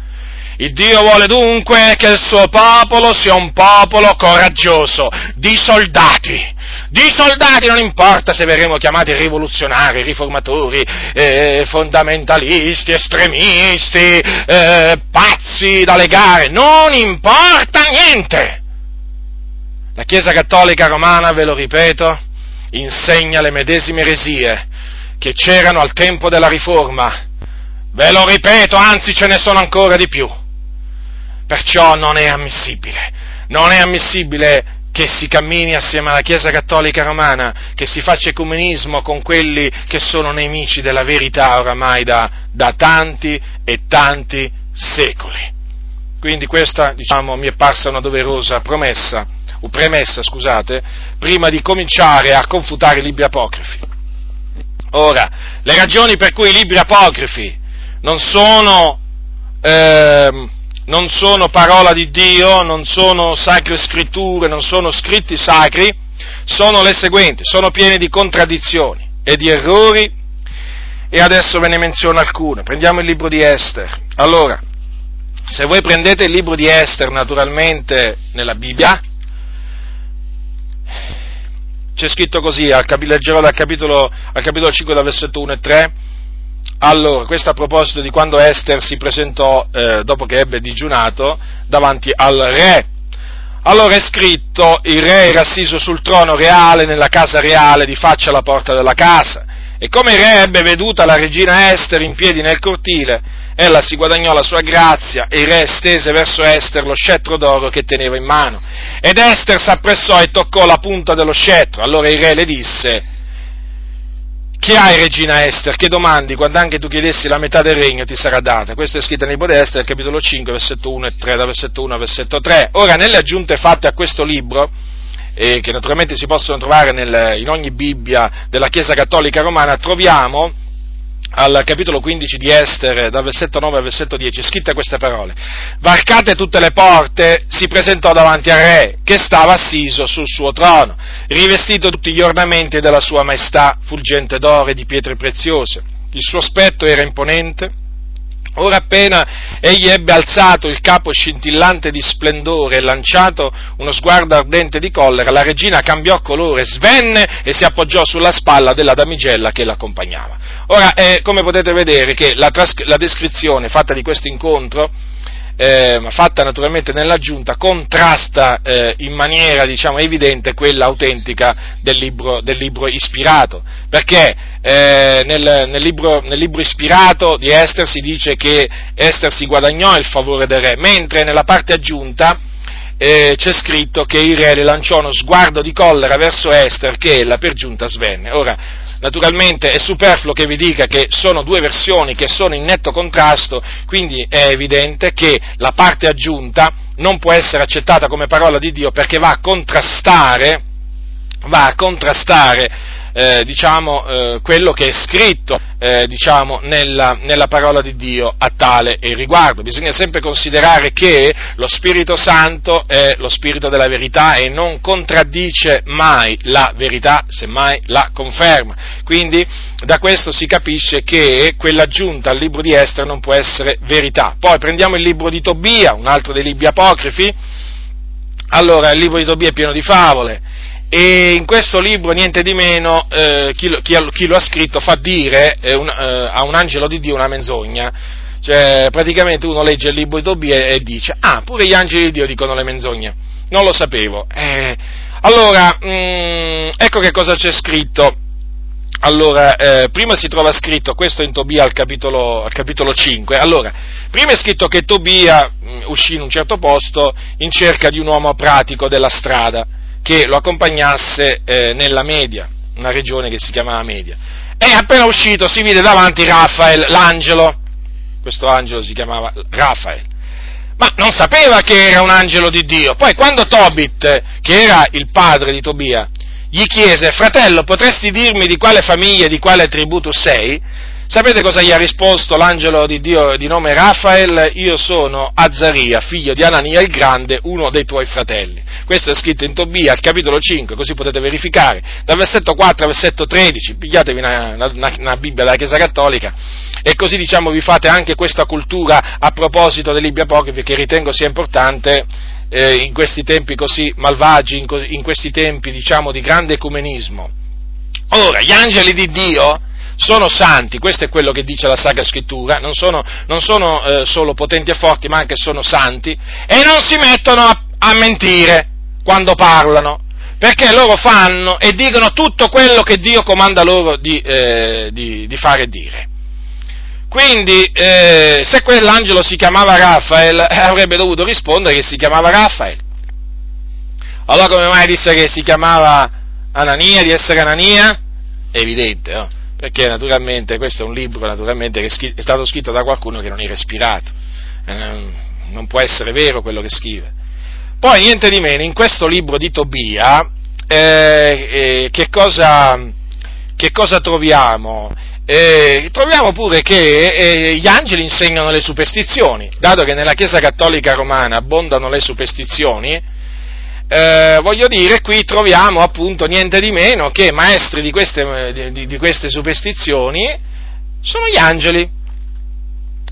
il Dio vuole dunque che il suo popolo sia un popolo coraggioso, di soldati. Di soldati non importa se verremo chiamati rivoluzionari, riformatori, eh, fondamentalisti, estremisti, eh, pazzi da legare, non importa niente. La Chiesa Cattolica Romana, ve lo ripeto, insegna le medesime eresie che c'erano al tempo della Riforma. Ve lo ripeto, anzi ce ne sono ancora di più. Perciò non è ammissibile, non è ammissibile che si cammini assieme alla Chiesa Cattolica Romana, che si faccia ecumenismo con quelli che sono nemici della verità oramai da, da tanti e tanti secoli. Quindi questa, diciamo, mi è parsa una doverosa promessa, o premessa, scusate, prima di cominciare a confutare i libri apocrifi. Ora, le ragioni per cui i libri apocrifi non sono eh, non sono parola di Dio, non sono sacre scritture, non sono scritti sacri, sono le seguenti, sono pieni di contraddizioni e di errori e adesso ve ne menziono alcune. Prendiamo il libro di Esther. Allora, se voi prendete il libro di Esther naturalmente nella Bibbia, c'è scritto così, al capitolo, leggerò dal capitolo, al capitolo 5 dal versetto 1 e 3, allora, questo a proposito di quando Esther si presentò, eh, dopo che ebbe digiunato, davanti al re. Allora è scritto, il re era assiso sul trono reale, nella casa reale, di faccia alla porta della casa. E come il re ebbe veduta la regina Esther in piedi nel cortile, ella si guadagnò la sua grazia e il re stese verso Esther lo scettro d'oro che teneva in mano. Ed Esther s'appressò e toccò la punta dello scettro. Allora il re le disse, che hai, regina Esther? Che domandi? Quando anche tu chiedessi la metà del regno ti sarà data. Questo è scritto nel libro di Esther, capitolo 5, versetto 1 e 3, da versetto 1 a versetto 3. Ora, nelle aggiunte fatte a questo libro, eh, che naturalmente si possono trovare nel, in ogni Bibbia della Chiesa Cattolica Romana, troviamo al capitolo 15 di Esther, dal versetto 9 al versetto 10, scritte queste parole. Varcate tutte le porte, si presentò davanti al re, che stava assiso sul suo trono, rivestito tutti gli ornamenti della sua maestà, fulgente d'oro e di pietre preziose. Il suo aspetto era imponente, Ora appena egli ebbe alzato il capo scintillante di splendore e lanciato uno sguardo ardente di collera, la regina cambiò colore, svenne e si appoggiò sulla spalla della damigella che l'accompagnava. Ora, eh, come potete vedere che la, tras- la descrizione fatta di questo incontro eh, fatta naturalmente nell'aggiunta, contrasta eh, in maniera diciamo, evidente quella autentica del libro, del libro ispirato, perché eh, nel, nel, libro, nel, libro, ispirato di Esther si dice che Esther si guadagnò il favore del re, mentre nella parte aggiunta eh, c'è scritto che il re le lanciò uno sguardo di collera verso Esther che ella per giunta svenne. Ora, naturalmente è superfluo che vi dica che sono due versioni che sono in netto contrasto, quindi è evidente che la parte aggiunta non può essere accettata come parola di Dio perché va a contrastare, va a contrastare eh, diciamo, eh, quello che è scritto eh, diciamo, nella, nella, parola di Dio a tale riguardo. Bisogna sempre considerare che lo Spirito Santo è lo Spirito della verità e non contraddice mai la verità, semmai la conferma. Quindi da questo si capisce che quella aggiunta al libro di Esther non può essere verità. Poi prendiamo il libro di Tobia, un altro dei libri apocrifi. Allora, il libro di Tobia è pieno di favole, e in questo libro, niente di meno, eh, chi, lo, chi, chi, lo, ha scritto fa dire eh, un, eh, a un angelo di Dio una menzogna. Cioè, praticamente uno legge il libro di Tobia e, dice, ah, pure gli angeli di Dio dicono le menzogne. Non lo sapevo. Eh, allora, mh, mm, ecco che cosa c'è scritto. Allora, eh, prima si trova scritto, questo in Tobia al capitolo, al capitolo 5, allora, prima è scritto che Tobia mh, mm, uscì in un certo posto in cerca di un uomo pratico della strada, che lo accompagnasse eh, nella Media, una regione che si chiamava Media. E appena uscito si vide davanti Raffaele, l'angelo, questo angelo si chiamava Raffaele, ma non sapeva che era un angelo di Dio. Poi quando Tobit, che era il padre di Tobia, gli chiese, fratello, potresti dirmi di quale famiglia di quale tribù tu sei? Sapete cosa gli ha risposto l'angelo di Dio di nome Raffael? Io sono Azzaria, figlio di Anania il Grande, uno dei tuoi fratelli. Questo è scritto in Tobia, al capitolo 5, così potete verificare. Dal versetto 4 al versetto 13, pigliatevi una, una, una Bibbia della Chiesa Cattolica e così diciamo vi fate anche questa cultura a proposito dei libri apocrifi che ritengo sia importante eh, in questi tempi così malvagi, in, in questi tempi diciamo di grande ecumenismo. Ora, gli angeli di Dio sono santi, questo è quello che dice la Sacra Scrittura, non sono, non sono eh, solo potenti e forti, ma anche sono santi, e non si mettono a, a mentire quando parlano, perché loro fanno e dicono tutto quello che Dio comanda loro di, eh, di, di fare e dire. Quindi, eh, se quell'angelo si chiamava Raffaele, eh, avrebbe dovuto rispondere che si chiamava Raffaele. Allora come mai disse che si chiamava Anania, di essere Anania? Evidente, no? Perché naturalmente questo è un libro che è stato scritto da qualcuno che non era ispirato, eh, non può essere vero quello che scrive. Poi niente di meno, in questo libro di Tobia, eh, eh, che, cosa, che, cosa, troviamo? Eh, troviamo pure che eh, gli angeli insegnano le superstizioni, dato che nella Chiesa Cattolica Romana abbondano le superstizioni, eh, voglio dire, qui troviamo appunto niente di meno che maestri di queste, di, di queste superstizioni sono gli angeli.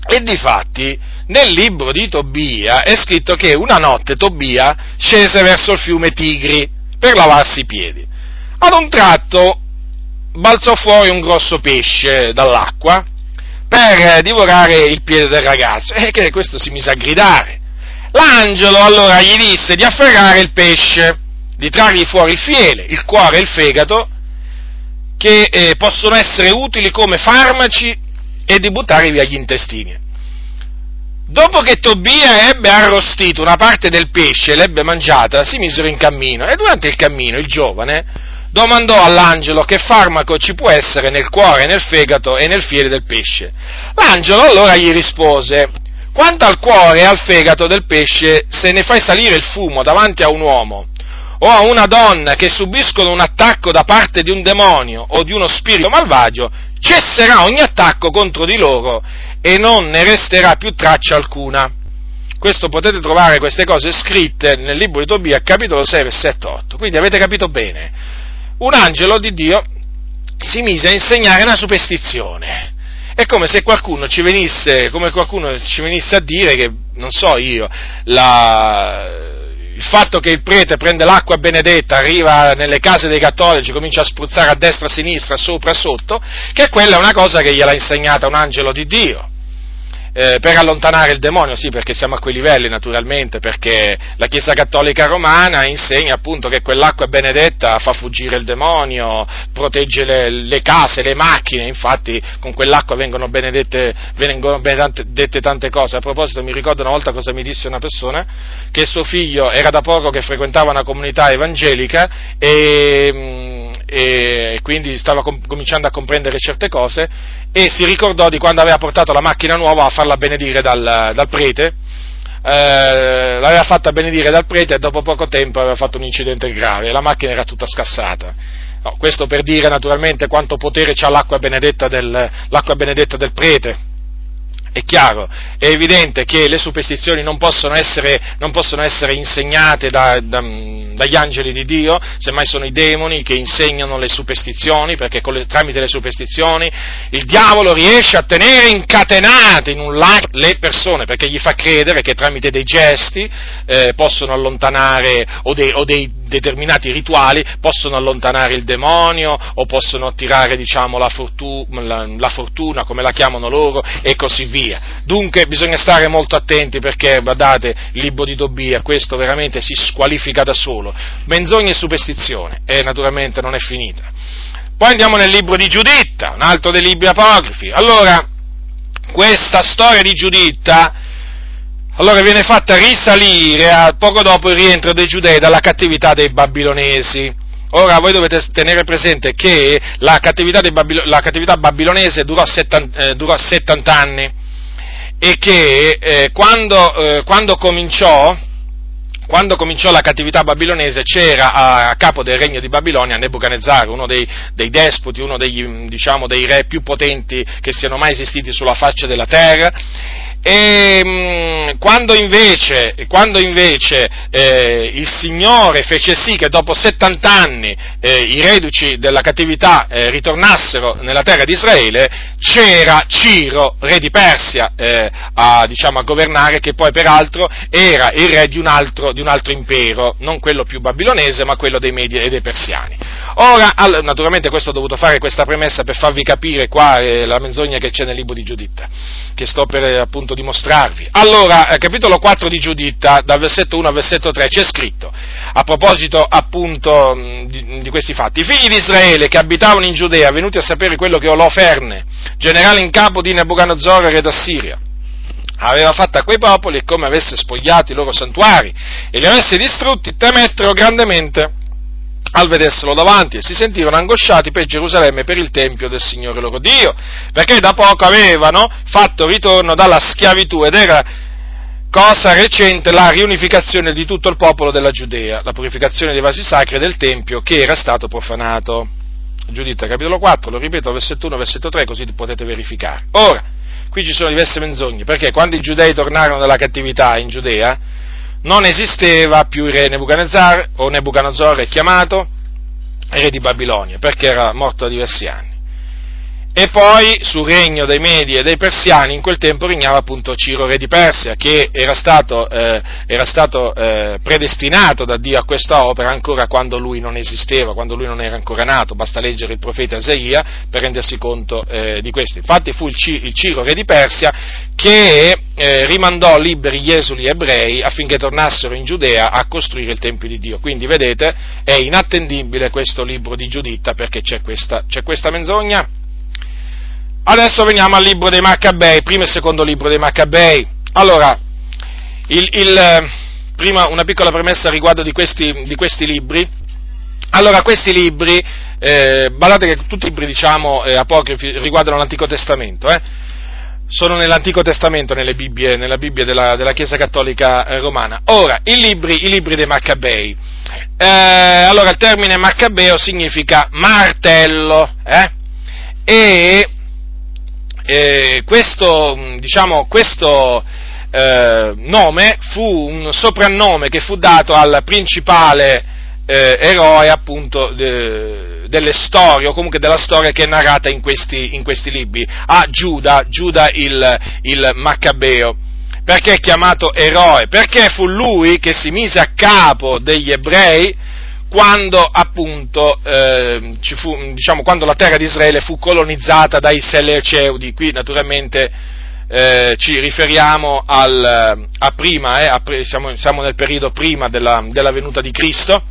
E difatti nel libro di Tobia è scritto che una notte Tobia scese verso il fiume Tigri per lavarsi i piedi. Ad un tratto balzò fuori un grosso pesce dall'acqua per divorare il piede del ragazzo e che questo si mise a gridare. L'angelo allora gli disse di afferrare il pesce, di trargli fuori il fiele, il cuore e il fegato, che eh, possono essere utili come farmaci e di buttare via gli intestini. Dopo che Tobia ebbe arrostito una parte del pesce e l'ebbe mangiata, si misero in cammino e durante il cammino il giovane domandò all'angelo che farmaco ci può essere nel cuore, nel fegato e nel fiele del pesce. L'angelo allora gli rispose, quanto al cuore e al fegato del pesce, se ne fai salire il fumo davanti a un uomo o a una donna che subiscono un attacco da parte di un demonio o di uno spirito malvagio, cesserà ogni attacco contro di loro e non ne resterà più traccia alcuna. Questo potete trovare queste cose scritte nel libro di Tobia, capitolo 6, versetto 8. Quindi avete capito bene. Un angelo di Dio si mise a insegnare una superstizione è come se qualcuno ci venisse, qualcuno ci venisse a dire che, non so io, la, il fatto che il prete prende l'acqua benedetta, arriva nelle case dei cattolici, comincia a spruzzare a destra, a sinistra, sopra, sotto, che quella è una cosa che gliel'ha insegnata un angelo di Dio eh, per allontanare il demonio, sì, perché siamo a quei livelli naturalmente, perché la Chiesa Cattolica Romana insegna appunto che quell'acqua benedetta fa fuggire il demonio, protegge le, le case, le macchine, infatti con quell'acqua vengono benedette, vengono benedette tante cose. A proposito mi ricordo una volta cosa mi disse una persona, che suo figlio era da poco che frequentava una comunità evangelica e, e quindi stava com- cominciando a comprendere certe cose e si ricordò di quando aveva portato la macchina nuova a farla benedire dal, dal prete, eh, l'aveva fatta benedire dal prete e dopo poco tempo aveva fatto un incidente grave. La macchina era tutta scassata. No, questo per dire naturalmente quanto potere ha l'acqua benedetta del, l'acqua benedetta del prete è chiaro, è evidente che le superstizioni non possono essere, non possono essere insegnate da, da, dagli angeli di Dio, semmai sono i demoni che insegnano le superstizioni, perché le, tramite le superstizioni il diavolo riesce a tenere incatenate in un lago le persone, perché gli fa credere che tramite dei gesti eh, possono allontanare o dei, o dei determinati rituali possono allontanare il demonio o possono attirare diciamo, la, fortu- la, la, fortuna, come la chiamano loro, e così via. Dunque bisogna stare molto attenti perché, guardate, il libro di Tobia, questo veramente si squalifica da solo. Menzogna e superstizione, e naturalmente non è finita. Poi andiamo nel libro di Giuditta, un altro dei libri apocrifi. Allora, questa storia di Giuditta allora viene fatta risalire a poco dopo il rientro dei giudei dalla cattività dei babilonesi. Ora voi dovete tenere presente che la cattività, Babil- la cattività babilonese durò 70, eh, durò 70, anni e che eh, quando, eh, quando, cominciò, quando, cominciò, la cattività babilonese c'era a, a, capo del regno di Babilonia Nebuchadnezzar, uno dei, dei despoti, uno degli, diciamo, dei re più potenti che siano mai esistiti sulla faccia della terra e mh, mm, quando invece, quando invece eh, il Signore fece sì che dopo 70 anni eh, i reduci della cattività eh, ritornassero nella terra di Israele, c'era Ciro, re di Persia, eh, a, diciamo, a, governare, che poi peraltro era il re di un, altro, di un, altro, impero, non quello più babilonese, ma quello dei Medi e dei Persiani. Ora, all- naturalmente questo ho dovuto fare questa premessa per farvi capire qua eh, la menzogna che c'è nel libro di Giuditta, che sto per eh, appunto dimostrarvi. Allora, eh, capitolo 4 di Giuditta, dal versetto 1 al versetto 3, c'è scritto, a proposito appunto di, di, questi fatti, i figli di Israele che abitavano in Giudea, venuti a sapere quello che Oloferne, generale in capo di Nebuchadnezzar, re d'Assiria, aveva fatto a quei popoli e come avesse spogliato i loro santuari e li avesse distrutti, temettero grandemente al vederselo davanti e si sentirono angosciati per Gerusalemme e per il Tempio del Signore loro Dio, perché da poco avevano fatto ritorno dalla schiavitù ed era cosa recente la riunificazione di tutto il popolo della Giudea, la purificazione dei vasi sacri del Tempio che era stato profanato. Giuditta capitolo 4, lo ripeto, versetto 1, versetto 3, così potete verificare. Ora, qui ci sono diverse menzogne, perché quando i giudei tornarono dalla cattività in Giudea, non esisteva più il re Nebuchadnezzar, o Nebuchadnezzar è chiamato, re di Babilonia, perché era morto da diversi anni. E poi sul regno dei Medi e dei Persiani in quel tempo regnava appunto Ciro re di Persia, che era stato, eh, era stato eh, predestinato da Dio a questa opera ancora quando lui non esisteva, quando lui non era ancora nato, basta leggere il profeta Isaia per rendersi conto eh, di questo. Infatti fu il, C- il, Ciro re di Persia che eh, rimandò liberi gli esuli ebrei affinché tornassero in Giudea a costruire il Tempio di Dio. Quindi vedete, è inattendibile questo libro di Giuditta perché c'è questa, c'è questa menzogna Adesso veniamo al libro dei Maccabei, primo e secondo libro dei Maccabei. Allora, il, il, prima una piccola premessa riguardo di questi, di questi libri. Allora, questi libri, eh, badate che tutti i libri, diciamo, eh, apocrifi riguardano l'Antico Testamento, eh? sono nell'Antico Testamento, nelle Bibbie, nella Bibbia della, della Chiesa Cattolica eh, Romana. Ora, i libri, i libri dei Maccabei. Eh, allora, il termine Maccabeo significa martello, eh? E eh, questo, mm, diciamo, questo eh, nome fu un soprannome che fu dato al principale eh, eroe appunto de, delle storie, o comunque della storia che è narrata in questi, in questi libri, a Giuda, Giuda il, il Maccabeo. Perché è chiamato eroe? Perché fu lui che si mise a capo degli ebrei quando appunto eh, fu, diciamo, quando la terra di Israele fu colonizzata dai Seleuceudi, qui naturalmente eh, ci riferiamo al, a prima, eh, a, siamo, siamo, nel periodo prima della, della venuta di Cristo,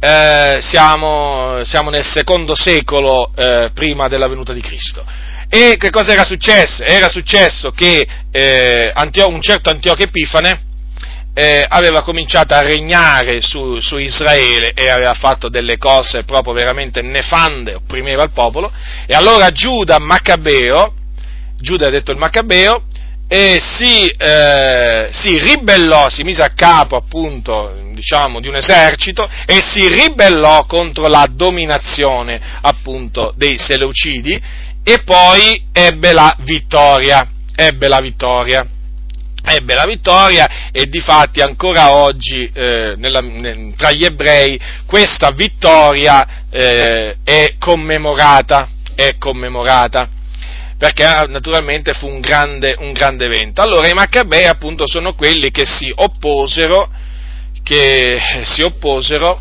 eh, siamo, siamo, nel secondo secolo eh, prima della venuta di Cristo. E che cosa era successo? Era successo che eh, Antio- un certo Antioco Epifane eh, aveva cominciato a regnare su, su, Israele e aveva fatto delle cose proprio veramente nefande, opprimeva il popolo, e allora Giuda Maccabeo, Giuda ha detto il Maccabeo, e si, eh, si, ribellò, si mise a capo appunto diciamo, di un esercito e si ribellò contro la dominazione appunto dei Seleucidi e poi ebbe la vittoria, ebbe la vittoria. Ebbe la vittoria e di fatti ancora oggi eh, nella, ne, tra gli ebrei questa vittoria eh, è commemorata, è commemorata perché naturalmente fu un grande, un grande evento. Allora i Maccabei appunto sono quelli che si opposero, che si opposero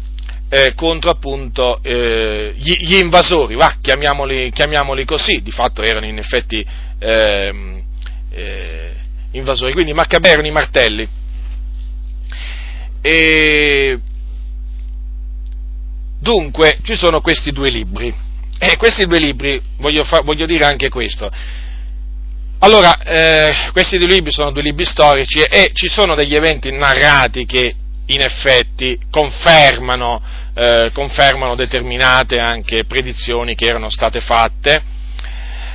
eh, contro appunto eh, gli, gli, invasori, va, chiamiamoli, chiamiamoli, così, di fatto erano in effetti eh, invasori, quindi Maccabei erano i martelli. E dunque ci sono questi due libri. E questi due libri, voglio, fa, voglio dire anche questo, allora, eh, questi due libri sono due libri storici e ci sono degli eventi narrati che in effetti confermano, eh, confermano determinate anche predizioni che erano state fatte,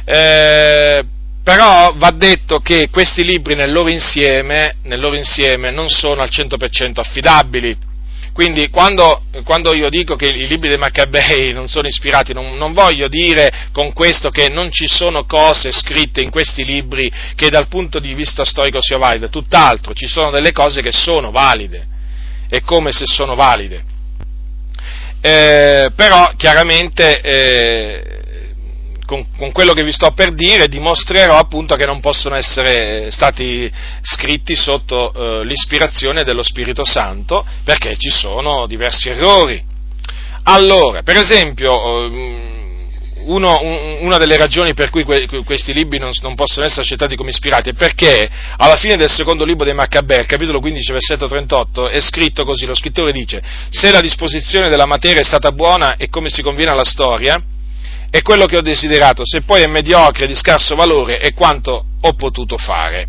eh, però va detto che questi libri nel loro insieme, nel loro insieme non sono al 100% affidabili. Quindi quando, quando, io dico che i libri dei Maccabei non sono ispirati, non, non, voglio dire con questo che non ci sono cose scritte in questi libri che dal punto di vista storico sia valide, tutt'altro, ci sono delle cose che sono valide, è come se sono valide. Eh, però chiaramente eh, con, con, quello che vi sto per dire dimostrerò appunto che non possono essere stati scritti sotto eh, l'ispirazione dello Spirito Santo perché ci sono diversi errori. Allora, per esempio, eh, uno, un, una delle ragioni per cui que, questi libri non, non, possono essere accettati come ispirati è perché alla fine del secondo libro dei Maccabei, capitolo 15, versetto 38, è scritto così, lo scrittore dice, se la disposizione della materia è stata buona e come si conviene alla storia, è quello che ho desiderato, se poi è mediocre, di scarso valore, è quanto ho potuto fare.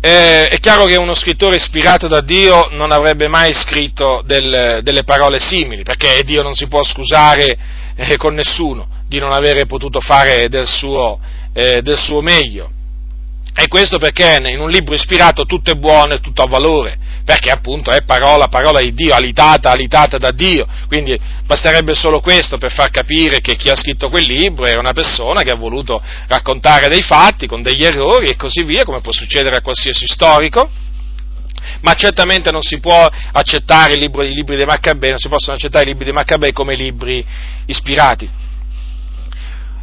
Eh, è chiaro che uno scrittore ispirato da Dio non avrebbe mai scritto del, delle parole simili, perché Dio non si può scusare eh, con nessuno di non avere potuto fare del suo, eh, del suo meglio. E questo perché in un libro ispirato tutto è buono e tutto ha valore perché appunto è parola, parola di Dio, alitata, alitata da Dio, quindi basterebbe solo questo per far capire che chi ha scritto quel libro era una persona che ha voluto raccontare dei fatti con degli errori e così via, come può succedere a qualsiasi storico, ma certamente non si può accettare i libri, i libri dei Maccabei, non si possono accettare i libri dei Maccabei come libri ispirati.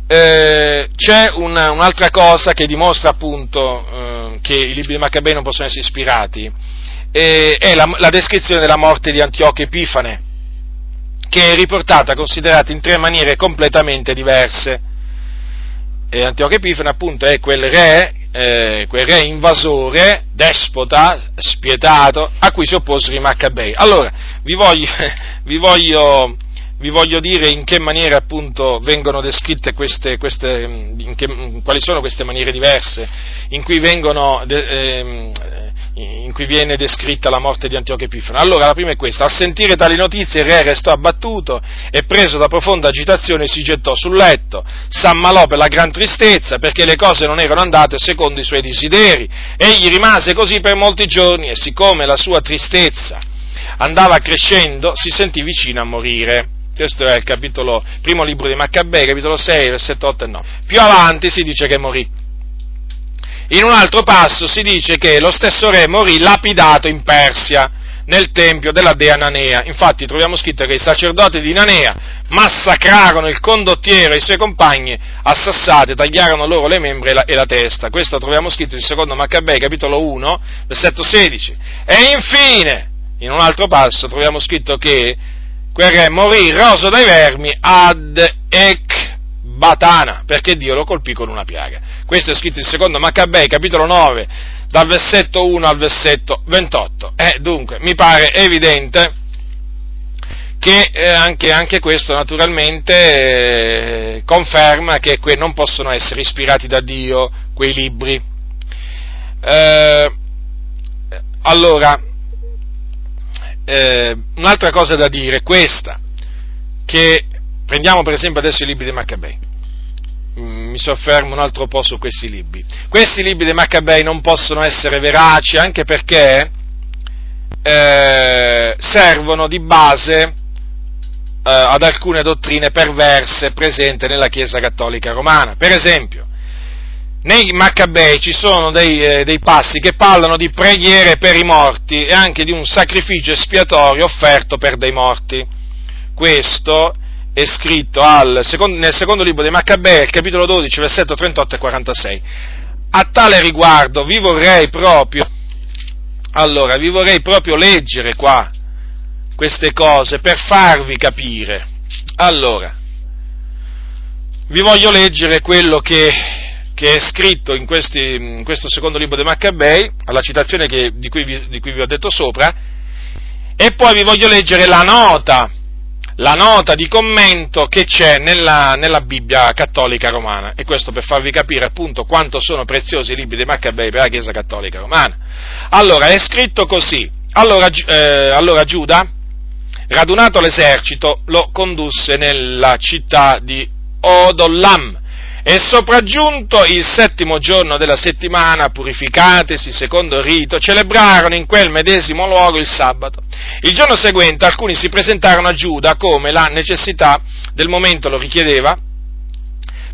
Eh, c'è una, un'altra cosa che dimostra appunto eh, che i libri dei Maccabei non possono essere ispirati, eh, è la, la, descrizione della morte di Antiochio Epifane, che è riportata, considerata in tre maniere completamente diverse. E Antiochio Epifane appunto è quel re, eh, quel re invasore, despota, spietato, a cui si opposero i Maccabei. Allora, vi voglio, [LAUGHS] vi voglio vi voglio dire in che maniera appunto vengono descritte queste, queste che, quali sono queste maniere diverse in cui vengono de, eh, in cui viene descritta la morte di Antiochio Epifano. Allora, la prima è questa. Al sentire tali notizie il re restò abbattuto e preso da profonda agitazione si gettò sul letto, s'ammalò per la gran tristezza perché le cose non erano andate secondo i suoi desideri. Egli rimase così per molti giorni e siccome la sua tristezza andava crescendo, si sentì vicino a morire. Questo è il capitolo, primo libro di Maccabei, capitolo 6, versetto 8 e 9. Più avanti si dice che morì. In un altro passo si dice che lo stesso re morì lapidato in Persia, nel tempio della dea Nanea. Infatti troviamo scritto che i sacerdoti di Nanea massacrarono il condottiero e i suoi compagni, assassati, tagliarono loro le membra e la, testa. Questo troviamo scritto in secondo Maccabei, capitolo 1, versetto 16. E infine, in un altro passo, troviamo scritto che quel re morì roso dai vermi ad Ec Batana, perché Dio lo colpì con una piaga. Questo è scritto in secondo Maccabei, capitolo 9, dal versetto 1 al versetto 28. E eh, dunque, mi pare evidente che eh, anche, anche, questo naturalmente eh, conferma che que- non possono essere ispirati da Dio quei libri. Eh, allora, eh, un'altra cosa da dire è questa, che prendiamo per esempio adesso i libri di Maccabei. Mm, mi soffermo un altro po' su questi libri. Questi libri di Maccabei non possono essere veraci anche perché eh, servono di base eh, ad alcune dottrine perverse presenti nella Chiesa Cattolica Romana. Per esempio, nei Maccabei ci sono dei, eh, dei, passi che parlano di preghiere per i morti e anche di un sacrificio espiatorio offerto per dei morti. Questo è scritto al, nel secondo libro dei Maccabei, capitolo 12, versetto 38 e 46. A tale riguardo vi vorrei proprio, allora, vi vorrei proprio leggere qua queste cose per farvi capire. Allora, vi voglio leggere quello che che è scritto in, questi, in, questo secondo libro dei Maccabei, alla citazione che, di, cui vi, di, cui vi, ho detto sopra, e poi vi voglio leggere la nota, la nota di commento che c'è nella, nella, Bibbia cattolica romana, e questo per farvi capire appunto quanto sono preziosi i libri dei Maccabei per la Chiesa cattolica romana. Allora, è scritto così, allora, eh, allora Giuda, radunato l'esercito, lo condusse nella città di Odollam, e sopraggiunto il settimo giorno della settimana, purificatesi secondo il rito, celebrarono in quel medesimo luogo il sabato. Il giorno seguente alcuni si presentarono a Giuda come la necessità del momento lo richiedeva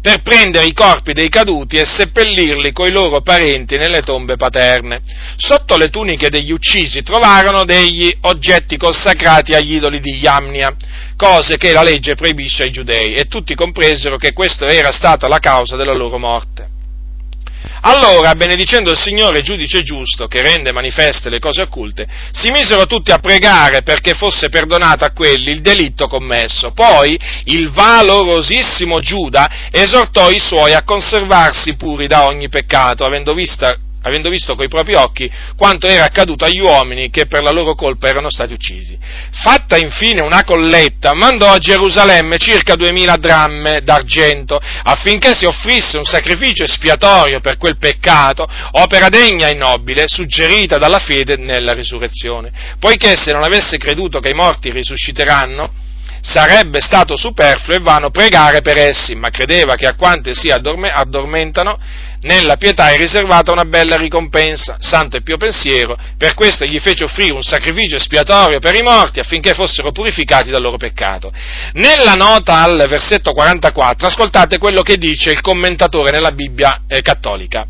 per prendere i corpi dei caduti e seppellirli coi loro parenti nelle tombe paterne. Sotto le tuniche degli uccisi trovarono degli oggetti consacrati agli idoli di Yamnia, cose che la legge proibisce ai giudei, e tutti compresero che questa era stata la causa della loro morte. Allora, benedicendo il Signore giudice giusto, che rende manifeste le cose occulte, si misero tutti a pregare perché fosse perdonato a quelli il delitto commesso. Poi il valorosissimo Giuda esortò i suoi a conservarsi puri da ogni peccato, avendo vista avendo visto coi propri occhi quanto era accaduto agli uomini che per la loro colpa erano stati uccisi. Fatta infine una colletta, mandò a Gerusalemme circa duemila dramme d'argento affinché si offrisse un sacrificio espiatorio per quel peccato, opera degna e nobile, suggerita dalla fede nella risurrezione, poiché se non avesse creduto che i morti risusciteranno, sarebbe stato superfluo e vano pregare per essi, ma credeva che a quanti si addormentano nella pietà è riservata una bella ricompensa, santo e pio pensiero, per questo gli fece offrire un sacrificio espiatorio per i morti affinché fossero purificati dal loro peccato. Nella nota al versetto 44 ascoltate quello che dice il commentatore nella Bibbia eh, cattolica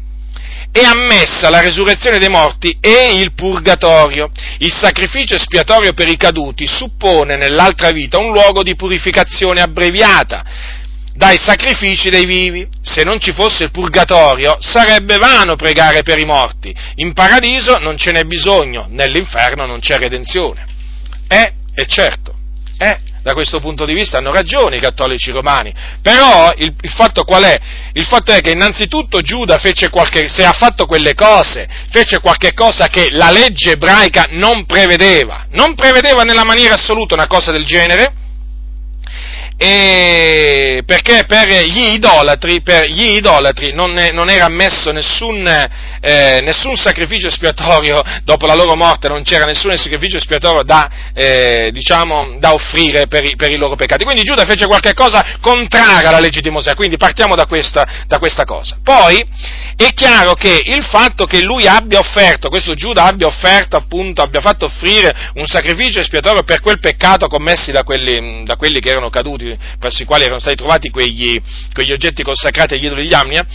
è ammessa la resurrezione dei morti e il purgatorio. Il sacrificio espiatorio per i caduti suppone nell'altra vita un luogo di purificazione abbreviata dai sacrifici dei vivi. Se non ci fosse il purgatorio sarebbe vano pregare per i morti. In paradiso non ce n'è bisogno, nell'inferno non c'è redenzione. Eh, è certo, eh, da questo punto di vista hanno ragione i cattolici romani, però il, il, fatto qual è? Il fatto è che innanzitutto Giuda fece qualche, se ha fatto quelle cose, fece qualche cosa che la legge ebraica non prevedeva, non prevedeva nella maniera assoluta una cosa del genere, e perché per gli idolatri, per gli idolatri non, non, era ammesso nessun, eh, nessun, sacrificio espiatorio dopo la loro morte, non c'era nessun sacrificio espiatorio da, eh, diciamo, da offrire per i, per i, loro peccati. Quindi Giuda fece qualche cosa contraria alla legge di Mosè, quindi partiamo da questa, da questa cosa. Poi è chiaro che il fatto che lui abbia offerto, questo Giuda abbia offerto appunto, abbia fatto offrire un sacrificio espiatorio per quel peccato commesso da quelli, da quelli che erano caduti presso i quali erano stati trovati quegli, quegli oggetti consacrati agli idoli di Amnia,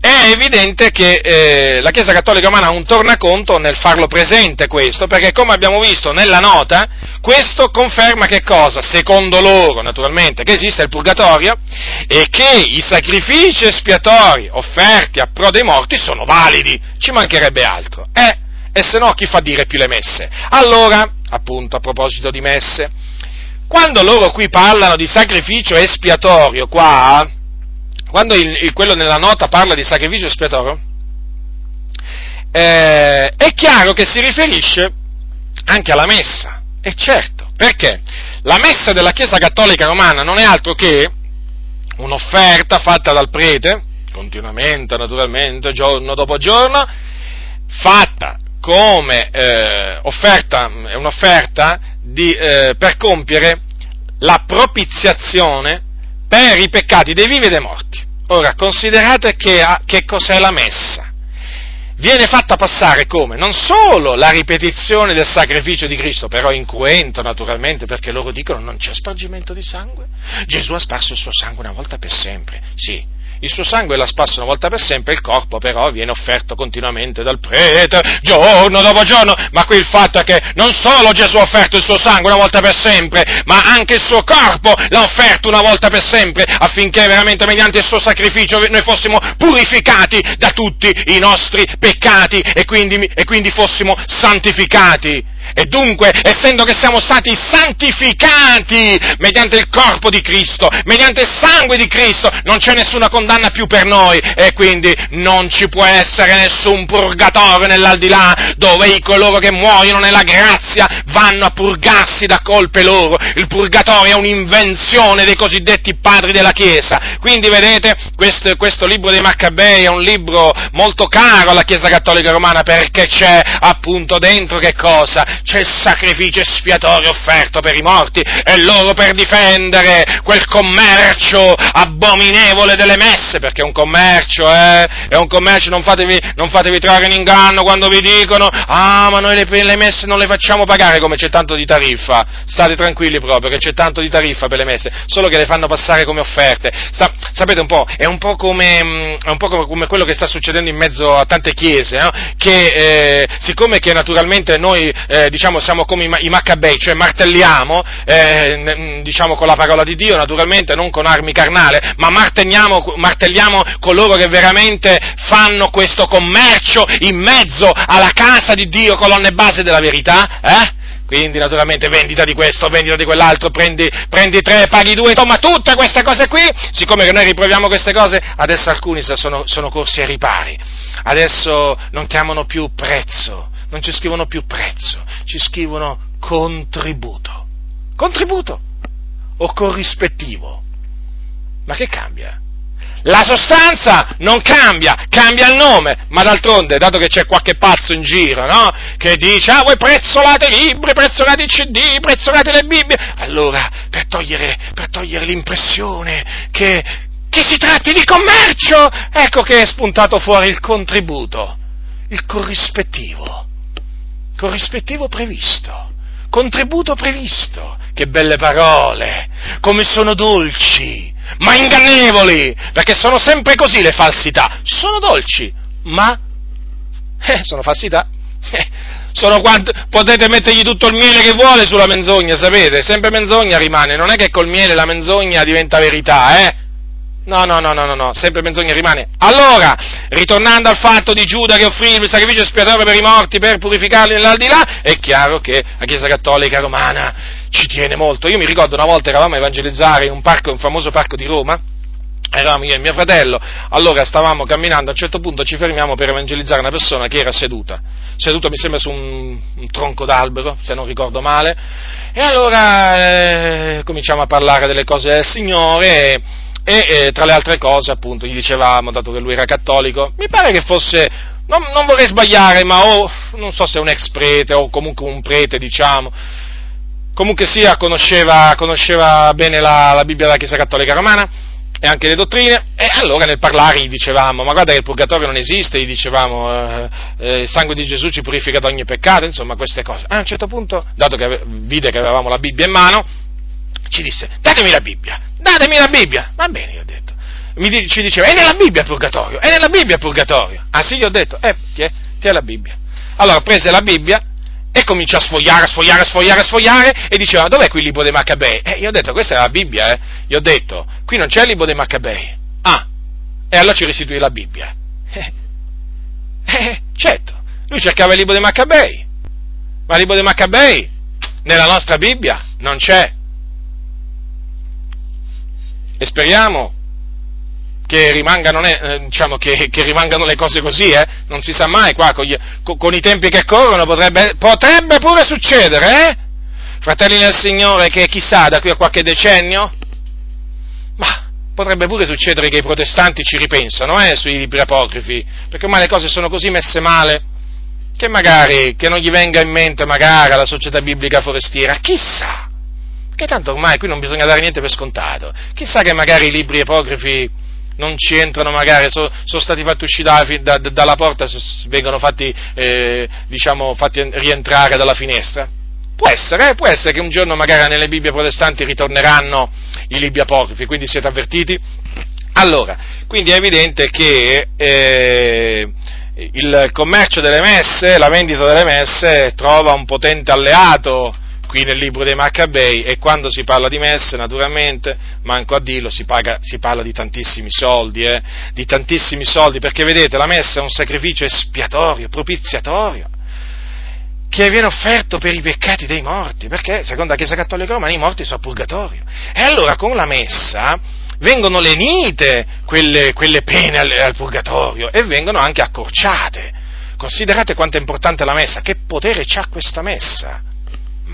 è evidente che eh, la Chiesa Cattolica Romana ha un tornaconto nel farlo presente questo, perché come abbiamo visto nella nota, questo conferma che cosa? Secondo loro, naturalmente, che esiste il purgatorio e che i sacrifici espiatori offerti a pro dei morti sono validi, ci mancherebbe altro. Eh, e se no chi fa dire più le messe? Allora, appunto, a proposito di messe, quando loro qui parlano di sacrificio espiatorio, qua, quando il, il, quello nella nota parla di sacrificio espiatorio, eh, è chiaro che si riferisce anche alla messa, e certo, perché la messa della Chiesa Cattolica Romana non è altro che un'offerta fatta dal prete, continuamente, naturalmente, giorno dopo giorno, fatta come eh, offerta, è un'offerta di, eh, per compiere la propiziazione per i peccati dei vivi e dei morti. Ora, considerate che, che cos'è la messa. Viene fatta passare come? Non solo la ripetizione del sacrificio di Cristo, però incruento naturalmente perché loro dicono non c'è spargimento di sangue. Gesù ha sparso il suo sangue una volta per sempre, sì, il suo sangue la spassa una volta per sempre, il corpo però viene offerto continuamente dal prete, giorno dopo giorno, ma qui il fatto è che non solo Gesù ha offerto il suo sangue una volta per sempre, ma anche il suo corpo l'ha offerto una volta per sempre, affinché veramente mediante il suo sacrificio noi fossimo purificati da tutti i nostri peccati e quindi, e quindi fossimo santificati. E dunque, essendo che siamo stati santificati mediante il corpo di Cristo, mediante il sangue di Cristo, non c'è nessuna condanna più per noi e quindi non ci può essere nessun purgatorio nell'aldilà dove i coloro che muoiono nella grazia vanno a purgarsi da colpe loro. Il purgatorio è un'invenzione dei cosiddetti padri della Chiesa. Quindi vedete, questo, questo libro dei Maccabei è un libro molto caro alla Chiesa Cattolica Romana perché c'è appunto dentro che cosa? C'è il sacrificio espiatorio offerto per i morti e loro per difendere quel commercio abominevole delle messe, perché è un commercio, eh? È un commercio, non fatevi, non fatevi trarre in inganno quando vi dicono, ah, ma noi le, le, messe non le facciamo pagare come c'è tanto di tariffa. State tranquilli proprio, che c'è tanto di tariffa per le messe, solo che le fanno passare come offerte. Sa, sapete un po', è un po' come, mm, è un po' come quello che sta succedendo in mezzo a tante chiese, no? Che, eh, siccome che naturalmente noi, eh, diciamo, siamo come i, i Maccabei, cioè martelliamo, eh, diciamo con la parola di Dio, naturalmente, non con armi carnali, ma martelliamo, coloro che veramente fanno questo commercio in mezzo alla casa di Dio, colonne base della verità, eh? Quindi naturalmente vendita di questo, vendita di quell'altro, prendi, prendi, tre, paghi due, insomma tutte queste cose qui, siccome che noi riproviamo queste cose, adesso alcuni sono, sono corsi ai ripari, adesso non chiamano più prezzo, non ci scrivono più prezzo, ci scrivono contributo. Contributo o corrispettivo. Ma che cambia? La sostanza non cambia, cambia il nome, ma d'altronde, dato che c'è qualche pazzo in giro, no? Che dice, ah, voi prezzolate i libri, prezzolate i CD, prezzolate le Bibbie, allora, per togliere, per togliere l'impressione che, che si tratti di commercio, ecco che è spuntato fuori il contributo, il corrispettivo corrispettivo previsto, contributo previsto. Che belle parole, come sono dolci, ma ingannevoli, perché sono sempre così le falsità. Sono dolci, ma [LAUGHS] eh, sono falsità. Eh, sono quanto, potete mettergli tutto il miele che vuole sulla menzogna, sapete? Sempre menzogna rimane, non è che col miele la menzogna diventa verità, eh? No, no, no, no, no, sempre menzogna rimane. Allora, ritornando al fatto di Giuda che offrì il sacrificio espiatorio per i morti per purificarli nell'aldilà, è chiaro che la Chiesa Cattolica Romana ci tiene molto. Io mi ricordo una volta eravamo a evangelizzare in un parco, un famoso parco di Roma, eravamo io e mio fratello, allora stavamo camminando, a un certo punto ci fermiamo per evangelizzare una persona che era seduta, seduta mi sembra su un, un tronco d'albero, se non ricordo male, e allora eh, cominciamo a parlare delle cose del Signore. E, e eh, tra le altre cose appunto gli dicevamo, dato che lui era cattolico, mi pare che fosse, non, non vorrei sbagliare, ma o, non so se un ex prete o comunque un prete diciamo, comunque sia conosceva, conosceva bene la, la Bibbia della Chiesa Cattolica Romana e anche le dottrine, e allora nel parlare gli dicevamo, ma guarda che il purgatorio non esiste, gli dicevamo, eh, eh, il sangue di Gesù ci purifica da ogni peccato, insomma queste cose. A un certo punto, dato che vide che avevamo la Bibbia in mano, ci disse, datemi la Bibbia, datemi la Bibbia. Va bene, io ho detto. Mi, ci diceva, è nella Bibbia purgatorio, è nella Bibbia purgatorio. Ah sì, gli ho detto, eh, ti è, ti è la Bibbia. Allora prese la Bibbia e cominciò a sfogliare, a sfogliare, a sfogliare, a sfogliare e diceva, dov'è qui il libro dei Maccabei? Eh, io ho detto, questa è la Bibbia, eh. Gli ho detto, qui non c'è il libro dei Maccabei. Ah, e allora ci restituì la Bibbia. [LAUGHS] Eh, eh, certo, lui cercava il libro dei Maccabei, ma il libro dei Maccabei nella nostra Bibbia non c'è. E speriamo che rimangano, eh, diciamo, che, che rimangano, le cose così, eh? non si sa mai qua, con, gli, con, i tempi che corrono potrebbe, potrebbe pure succedere, eh? fratelli nel Signore, che chissà da qui a qualche decennio, ma potrebbe pure succedere che i protestanti ci ripensano eh, sui libri apocrifi, perché ormai le cose sono così messe male che magari, che non gli venga in mente magari alla società biblica forestiera, chissà, che tanto ormai qui non bisogna dare niente per scontato, chissà che magari i libri apocrifi non ci entrano magari, so, sono stati fatti uscire da, da, dalla porta, vengono fatti, eh, diciamo, fatti rientrare dalla finestra. Può essere, eh, può essere che un giorno magari nelle Bibbie protestanti ritorneranno i libri apocrifi, quindi siete avvertiti? Allora, quindi è evidente che eh, il commercio delle messe, la vendita delle messe trova un potente alleato qui nel libro dei Maccabei e quando si parla di messe, naturalmente, manco a dirlo, si, paga, si parla di tantissimi soldi, eh, di tantissimi soldi, perché vedete, la messa è un sacrificio espiatorio, propiziatorio, che viene offerto per i peccati dei morti, perché secondo la Chiesa Cattolica Romana i morti sono purgatorio. E allora con la messa vengono lenite quelle, quelle pene al, al purgatorio e vengono anche accorciate. Considerate quanto è importante la messa, che potere ha questa messa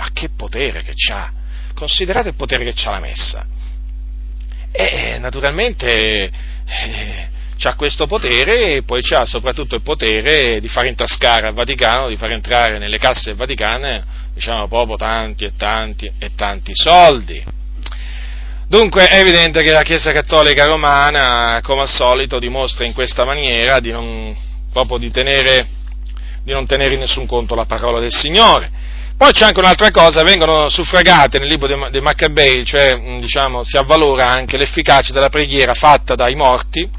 ma che potere che ha! Considerate il potere che ha la messa. E naturalmente eh, ha questo potere e poi ha soprattutto il potere di far intascare al Vaticano, di far entrare nelle casse vaticane, diciamo proprio tanti e tanti e tanti soldi. Dunque è evidente che la Chiesa Cattolica Romana, come al solito, dimostra in questa maniera di non, proprio di tenere, di non tenere in nessun conto la parola del Signore poi c'è anche un'altra cosa, vengono suffragate nel libro dei Maccabei, cioè diciamo, si avvalora anche l'efficacia della preghiera fatta dai morti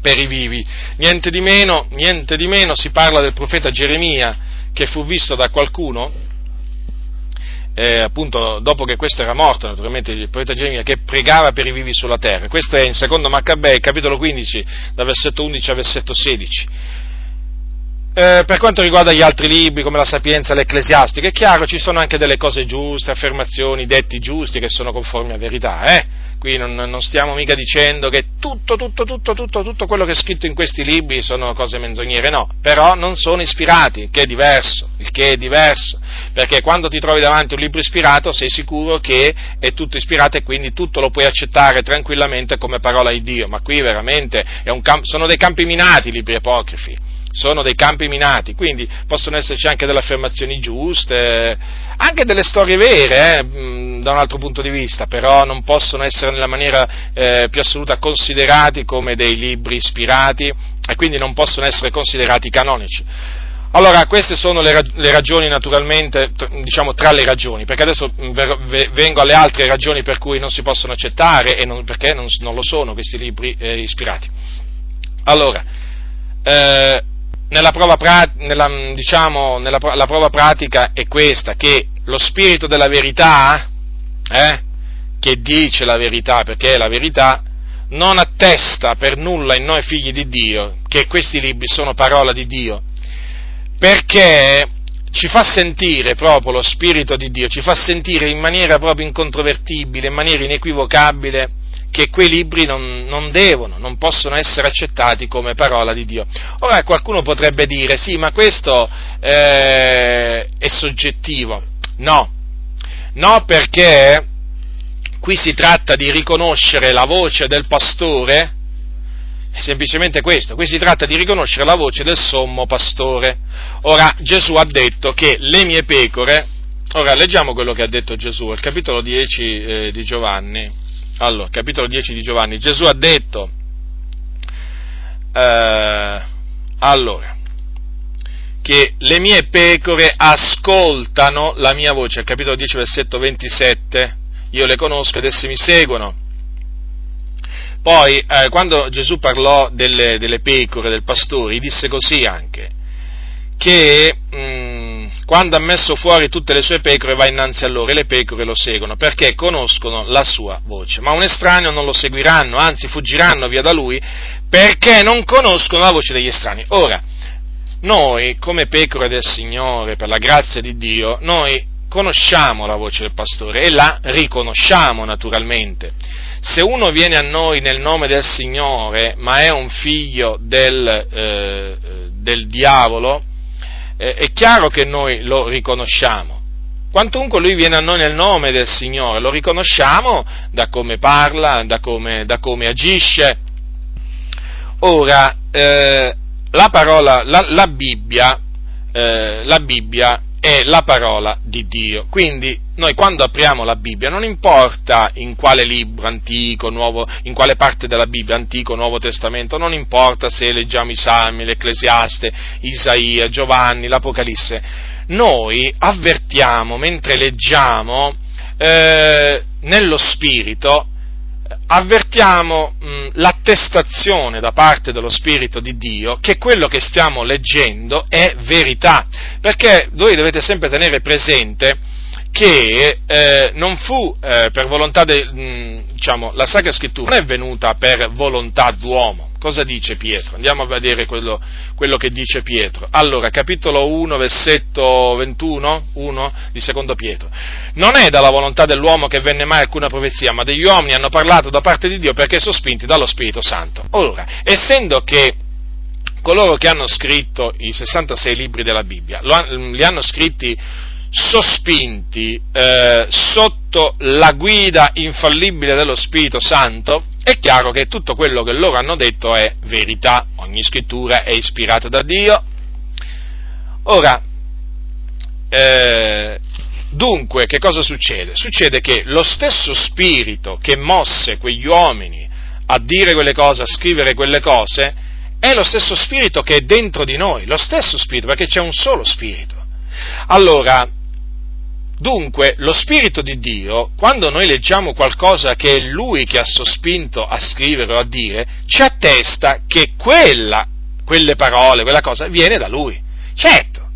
per i vivi. Niente di meno, niente di meno si parla del profeta Geremia che fu visto da qualcuno, eh, appunto dopo che questo era morto, naturalmente il profeta Geremia, che pregava per i vivi sulla terra. Questo è in secondo Maccabei, capitolo 15, dal versetto 11 al versetto 16. Eh, per quanto riguarda gli altri libri come la Sapienza e l'Ecclesiastica, è chiaro, ci sono anche delle cose giuste, affermazioni, detti giusti che sono conformi a verità, eh? Qui non, non, stiamo mica dicendo che tutto, tutto, tutto, tutto, tutto quello che è scritto in questi libri sono cose menzognere, no, però non sono ispirati, il che è diverso, il che è diverso, perché quando ti trovi davanti un libro ispirato sei sicuro che è tutto ispirato e quindi tutto lo puoi accettare tranquillamente come parola di Dio, ma qui veramente camp- sono dei campi minati i libri apocrifi. Sono dei campi minati, quindi possono esserci anche delle affermazioni giuste, anche delle storie vere, eh, da un altro punto di vista, però non possono essere nella maniera eh, più assoluta considerati come dei libri ispirati e quindi non possono essere considerati canonici. Allora, queste sono le, ragioni naturalmente, diciamo tra le ragioni, perché adesso vengo alle altre ragioni per cui non si possono accettare e non, perché non, non, lo sono questi libri eh, ispirati. Allora, eh, nella prova, nella, diciamo, nella, la prova pratica è questa, che lo spirito della verità, eh, che dice la verità, perché è la verità, non attesta per nulla in noi figli di Dio che questi libri sono parola di Dio, perché ci fa sentire proprio lo Spirito di Dio, ci fa sentire in maniera proprio incontrovertibile, in maniera inequivocabile, che quei libri non, non, devono, non possono essere accettati come parola di Dio. Ora qualcuno potrebbe dire, sì, ma questo eh, è soggettivo. No, no perché qui si tratta di riconoscere la voce del pastore, è semplicemente questo, qui si tratta di riconoscere la voce del sommo pastore. Ora Gesù ha detto che le mie pecore, ora leggiamo quello che ha detto Gesù, il capitolo 10 eh, di Giovanni. Allora, capitolo 10 di Giovanni, Gesù ha detto, eh, allora, che le mie pecore ascoltano la mia voce, capitolo 10, versetto 27, io le conosco ed esse mi seguono. Poi, eh, quando Gesù parlò delle, delle, pecore, del pastore, disse così anche, che mh, mm, quando ha messo fuori tutte le sue pecore va innanzi a loro e le pecore lo seguono perché conoscono la sua voce. Ma un estraneo non lo seguiranno, anzi fuggiranno via da lui perché non conoscono la voce degli estranei. Ora, noi come pecore del Signore, per la grazia di Dio, noi conosciamo la voce del pastore e la riconosciamo naturalmente. Se uno viene a noi nel nome del Signore, ma è un figlio del, eh, del diavolo, eh, è chiaro che noi lo riconosciamo. Quantunque lui viene a noi nel nome del Signore, lo riconosciamo da come parla, da come, da come agisce. Ora, eh, la parola, la, la Bibbia eh, la Bibbia è la parola di Dio. Quindi noi quando apriamo la Bibbia non importa in quale libro antico, nuovo, in quale parte della Bibbia, antico, nuovo testamento, non importa se leggiamo i Salmi, l'Ecclesiaste, Isaia, Giovanni, l'Apocalisse, noi avvertiamo mentre leggiamo eh, nello Spirito avvertiamo mh, l'attestazione da parte dello Spirito di Dio che quello che stiamo leggendo è verità, perché voi dovete sempre tenere presente che eh, non fu eh, per volontà, de, diciamo, la Sacra Scrittura non è venuta per volontà d'uomo, Cosa dice Pietro? Andiamo a vedere quello, quello, che dice Pietro. Allora, capitolo 1, versetto 21, 1 di secondo Pietro. Non è dalla volontà dell'uomo che venne mai alcuna profezia, ma degli uomini hanno parlato da parte di Dio perché sospinti dallo Spirito Santo. Ora, essendo che coloro che hanno scritto i 66 libri della Bibbia, li hanno scritti sospinti eh, sotto la guida infallibile dello Spirito Santo, è chiaro che tutto quello che loro hanno detto è verità, ogni scrittura è ispirata da Dio. Ora, eh, dunque, che cosa succede? Succede che lo stesso spirito che mosse quegli uomini a dire quelle cose, a scrivere quelle cose, è lo stesso spirito che è dentro di noi, lo stesso spirito, perché c'è un solo spirito. Allora, Dunque, lo Spirito di Dio, quando noi leggiamo qualcosa che è Lui che ha sospinto a scrivere o a dire, ci attesta che quella, quelle parole, quella cosa, viene da Lui. Certo,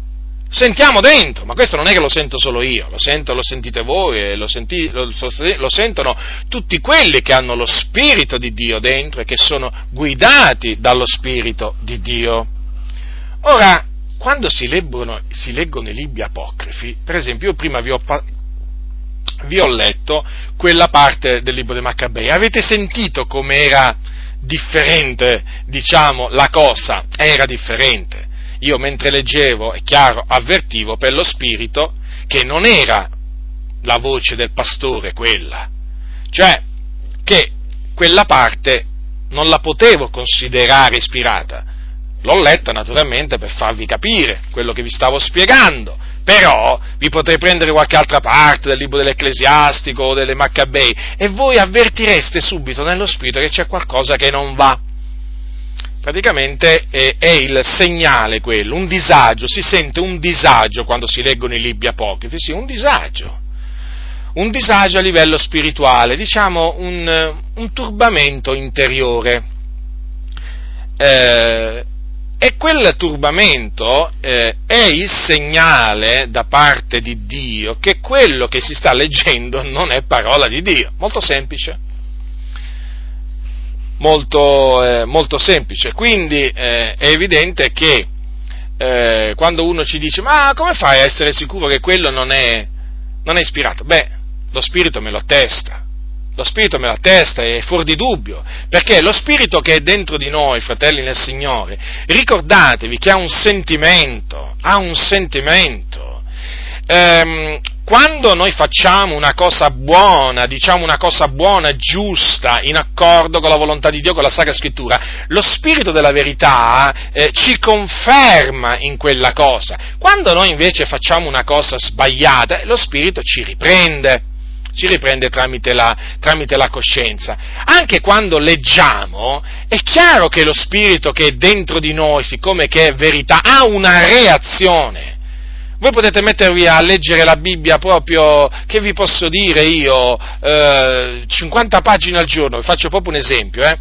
sentiamo dentro, ma questo non è che lo sento solo io, lo, sento, lo sentite voi e lo, senti, lo, lo, sentono tutti quelli che hanno lo Spirito di Dio dentro e che sono guidati dallo Spirito di Dio. Ora, quando si leggono, si leggono, i libri apocrifi, per esempio io prima vi ho, vi ho letto quella parte del libro dei Maccabei, avete sentito com'era differente, diciamo, la cosa? Era differente. Io mentre leggevo, è chiaro, avvertivo per lo spirito che non era la voce del pastore quella, cioè che quella parte non la potevo considerare ispirata, L'ho letta naturalmente per farvi capire quello che vi stavo spiegando, però vi potrei prendere qualche altra parte del libro dell'Ecclesiastico o delle Maccabei e voi avvertireste subito nello spirito che c'è qualcosa che non va. Praticamente è, è il segnale quello, un disagio, si sente un disagio quando si leggono i libri apocrifi, sì, un disagio un disagio a livello spirituale, diciamo un, un turbamento interiore. Eh, e quel turbamento eh, è il segnale da parte di Dio che quello che si sta leggendo non è parola di Dio. Molto semplice. Molto, eh, molto semplice. Quindi eh, è evidente che eh, quando uno ci dice ma come fai a essere sicuro che quello non è, non è ispirato? Beh, lo Spirito me lo attesta lo Spirito me la testa, è fuori di dubbio, perché lo Spirito che è dentro di noi, fratelli nel Signore, ricordatevi che ha un sentimento, ha un sentimento. Ehm, quando noi facciamo una cosa buona, diciamo una cosa buona, giusta, in accordo con la volontà di Dio, con la Sacra Scrittura, lo Spirito della verità eh, ci conferma in quella cosa. Quando noi invece facciamo una cosa sbagliata, lo Spirito ci riprende ci riprende tramite la, tramite la coscienza. Anche quando leggiamo, è chiaro che lo spirito che è dentro di noi, siccome che è verità, ha una reazione. Voi potete mettervi a leggere la Bibbia proprio, che vi posso dire io, eh, 50 pagine al giorno, vi faccio proprio un esempio, eh?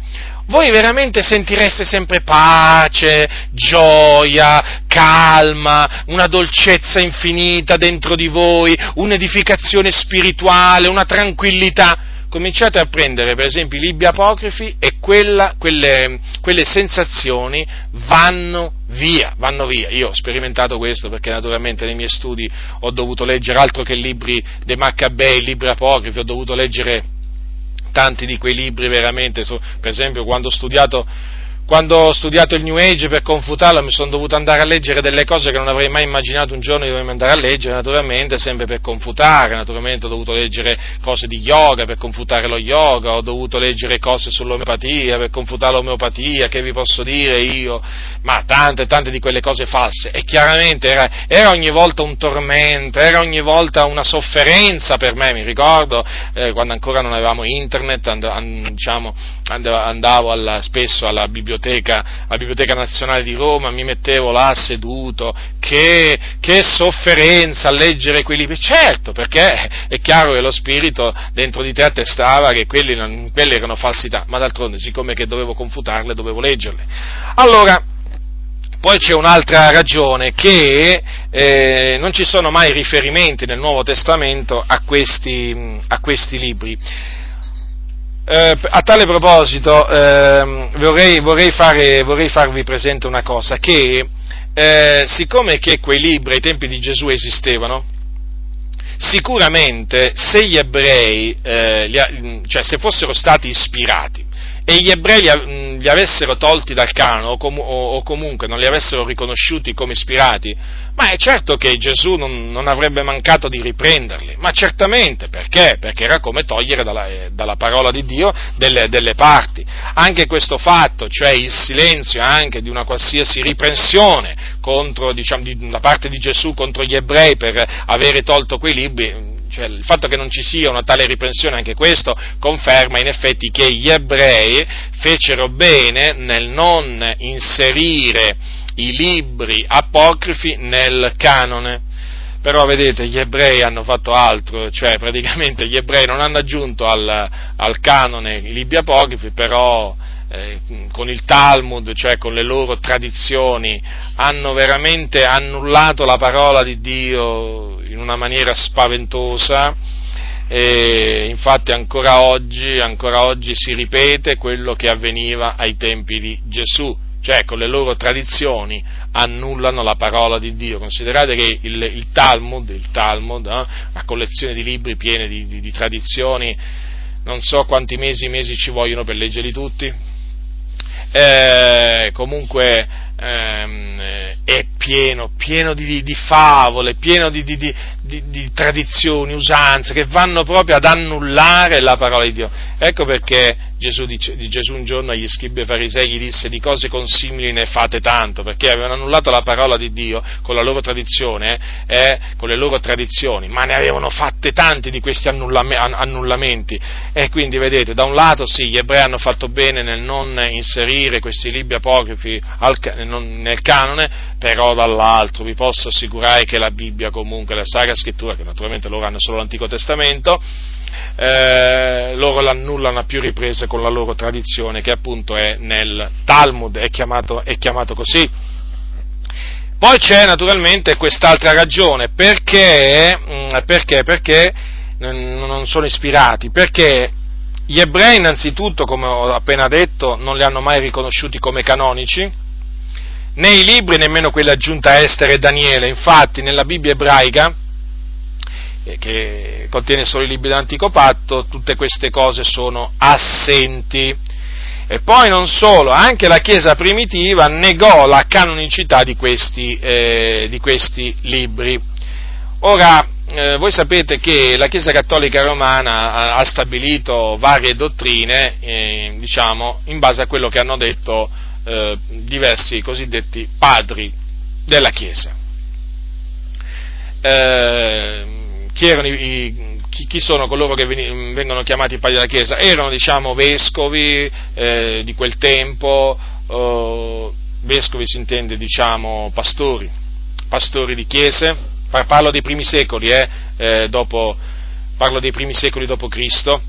voi veramente sentireste sempre pace, gioia, calma, una dolcezza infinita dentro di voi, un'edificazione spirituale, una tranquillità. Cominciate a prendere per esempio i libri apocrifi e quella, quelle, quelle sensazioni vanno via, vanno via. Io ho sperimentato questo perché naturalmente nei miei studi ho dovuto leggere altro che libri dei Maccabei, libri apocrifi, ho dovuto leggere tanti di quei libri veramente, per esempio quando ho studiato, quando ho studiato il New Age per confutarlo mi sono dovuto andare a leggere delle cose che non avrei mai immaginato un giorno di dovermi andare a leggere, naturalmente sempre per confutare, naturalmente ho dovuto leggere cose di yoga per confutare lo yoga, ho dovuto leggere cose sull'omeopatia per confutare l'omeopatia, che vi posso dire io, ma tante, tante di quelle cose false. E chiaramente era, era ogni volta un tormento, era ogni volta una sofferenza per me, mi ricordo eh, quando ancora non avevamo internet, and, and, diciamo, andavo alla, spesso alla biblioteca biblioteca, alla Biblioteca Nazionale di Roma, mi mettevo là seduto, che, che sofferenza a leggere quei libri, certo, perché è chiaro che lo spirito dentro di te attestava che quelli, non, quelle erano falsità, ma d'altronde, siccome che dovevo confutarle, dovevo leggerle. Allora, poi c'è un'altra ragione che eh, non ci sono mai riferimenti nel Nuovo Testamento a questi, a questi libri. Eh, a tale proposito eh, vorrei, vorrei, fare, vorrei, farvi presente una cosa, che eh, siccome che quei libri ai tempi di Gesù esistevano, sicuramente se gli ebrei, eh, cioè se fossero stati ispirati e gli ebrei li, avessero tolti dal canone o, com- o, comunque non li avessero riconosciuti come ispirati, ma è certo che Gesù non, non avrebbe mancato di riprenderli, ma certamente perché? Perché era come togliere dalla, eh, dalla parola di Dio delle, delle, parti. Anche questo fatto, cioè il silenzio anche di una qualsiasi riprensione contro, diciamo, di, da parte di Gesù contro gli ebrei per avere tolto quei libri, cioè il fatto che non ci sia una tale riprensione, anche questo conferma in effetti che gli ebrei fecero bene nel non inserire i libri apocrifi nel canone. Però vedete, gli ebrei hanno fatto altro, cioè praticamente gli ebrei non hanno aggiunto al, al canone i libri apocrifi, però eh, con il Talmud, cioè con le loro tradizioni, hanno veramente annullato la parola di Dio in una maniera spaventosa e infatti ancora oggi, ancora oggi si ripete quello che avveniva ai tempi di Gesù, cioè con le loro tradizioni annullano la parola di Dio. Considerate che il, il Talmud, il Talmud eh, una collezione di libri pieni di, di, di tradizioni, non so quanti mesi, mesi ci vogliono per leggerli tutti, eh, comunque ehm, è pieno, pieno di, di favole, pieno di, di, di, tradizioni, usanze che vanno proprio ad annullare la parola di Dio. Ecco perché Gesù, dice, Gesù un giorno agli scribi e farisei gli disse di cose consimili ne fate tanto, perché avevano annullato la parola di Dio con la loro tradizione, eh, con le loro tradizioni, ma ne avevano fatte tante di questi annullamenti. E quindi vedete, da un lato sì, gli ebrei hanno fatto bene nel non inserire questi libri apocrifi al, nel canone, però dall'altro vi posso assicurare che la Bibbia comunque, la Sacra Scrittura, che naturalmente loro hanno solo l'Antico Testamento, eh, loro l'annullano a più riprese con la loro tradizione, che appunto è nel Talmud, è chiamato, è chiamato così. Poi c'è naturalmente quest'altra ragione, perché, mm, perché, perché non sono ispirati, perché gli ebrei innanzitutto, come ho appena detto, non li hanno mai riconosciuti come canonici, né i libri nemmeno quelli aggiunti a Esther e Daniele, infatti nella Bibbia ebraica che contiene solo i libri dell'Antico Patto, tutte queste cose sono assenti. E poi non solo, anche la Chiesa primitiva negò la canonicità di questi, eh, di questi libri. Ora, eh, voi sapete che la Chiesa Cattolica Romana ha, ha stabilito varie dottrine, eh, diciamo, in base a quello che hanno detto eh, diversi cosiddetti padri della Chiesa. Eh, chi, i, chi, chi, sono coloro che vengono chiamati padri della Chiesa? Erano, diciamo, vescovi eh, di quel tempo, eh, vescovi si intende, diciamo, pastori, pastori di chiese, parlo dei primi secoli, eh, eh, dopo, parlo dei primi secoli dopo Cristo,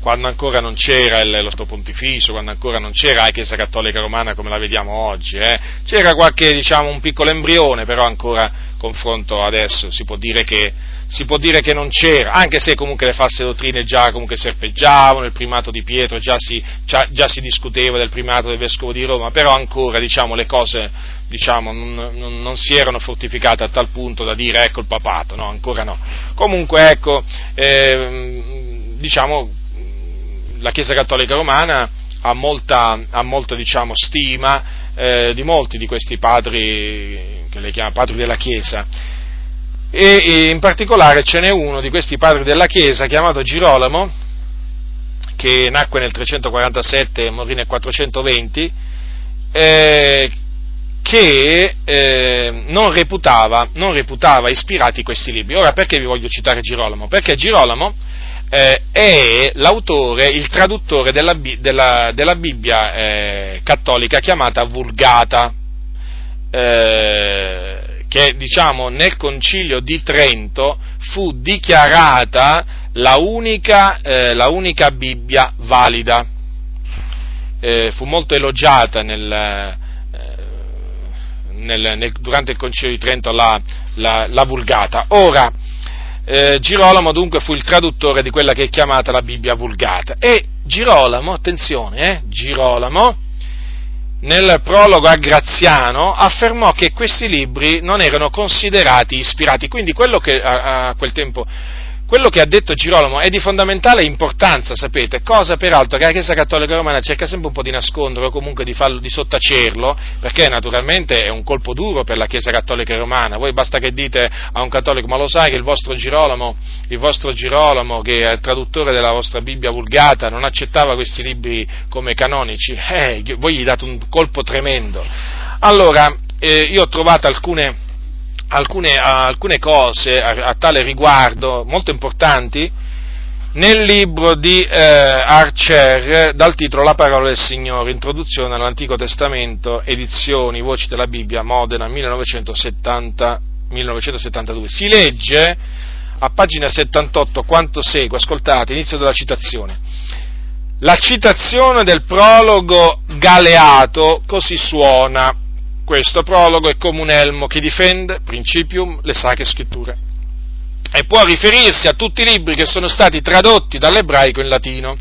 quando ancora non c'era il, lo pontificio, quando ancora non c'era la Chiesa Cattolica Romana come la vediamo oggi, eh. c'era qualche, diciamo, un piccolo embrione, però ancora confronto adesso si può dire che si può dire che non c'era, anche se comunque le false dottrine già comunque serpeggiavano, il primato di Pietro già si, già, già si discuteva del primato del vescovo di Roma, però ancora diciamo, le cose diciamo, non, non, non, si erano fortificate a tal punto da dire ecco il papato, no, ancora no. Comunque ecco, eh, diciamo, la Chiesa Cattolica Romana ha molta, ha molta diciamo, stima eh, di molti di questi padri, che le chiama padri della Chiesa, e, in particolare ce n'è uno di questi padri della Chiesa chiamato Girolamo, che nacque nel 347 e morì nel 420, eh, che eh, non, reputava, non, reputava, ispirati questi libri. Ora perché vi voglio citare Girolamo? Perché Girolamo eh, è l'autore, il traduttore della, della, della Bibbia eh, cattolica chiamata Vulgata, eh, che diciamo nel concilio di Trento fu dichiarata la unica, eh, la unica Bibbia valida. Eh, fu molto elogiata nel, eh, nel, nel, durante il concilio di Trento la, la, la Vulgata. Ora, eh, Girolamo dunque fu il traduttore di quella che è chiamata la Bibbia vulgata. E Girolamo, attenzione, eh, Girolamo, nel prologo a Graziano, affermò che questi libri non erano considerati ispirati, quindi quello che a, a quel tempo quello che ha detto Girolamo è di fondamentale importanza, sapete, cosa peraltro che la Chiesa Cattolica Romana cerca sempre un po' di nascondere o comunque di, farlo, di sottacerlo, perché naturalmente è un colpo duro per la Chiesa Cattolica Romana. Voi basta che dite a un cattolico, ma lo sai che il vostro Girolamo, il vostro Girolamo che è il traduttore della vostra Bibbia vulgata, non accettava questi libri come canonici? Eh, voi gli date un colpo tremendo. Allora, eh, io ho trovato alcune alcune, alcune cose a, a, tale riguardo molto importanti nel libro di eh, Archer dal titolo La parola del Signore, introduzione all'Antico Testamento, edizioni, voci della Bibbia, Modena 1970, 1972. Si legge a pagina 78 quanto segue, ascoltate, inizio della citazione. La citazione del prologo Galeato così suona questo prologo è come un elmo che difende, principium, le sacre scritture e può riferirsi a tutti i libri che sono stati tradotti dall'ebraico in latino,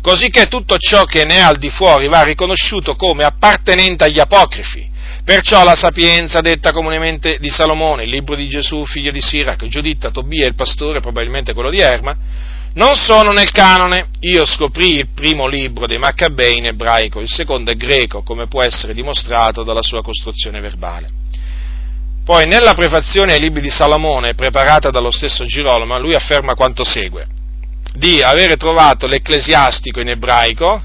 così che tutto ciò che ne è al di fuori va riconosciuto come appartenente agli apocrifi. Perciò la sapienza detta comunemente di Salomone, il libro di Gesù, figlio di Sirac, Giuditta, Tobia, il pastore, probabilmente quello di Erma, non sono nel canone. Io scoprì il primo libro dei Maccabei in ebraico, il secondo è greco, come può essere dimostrato dalla sua costruzione verbale. Poi nella prefazione ai libri di Salomone, preparata dallo stesso Girolamo, lui afferma quanto segue, di avere trovato l'ecclesiastico in ebraico,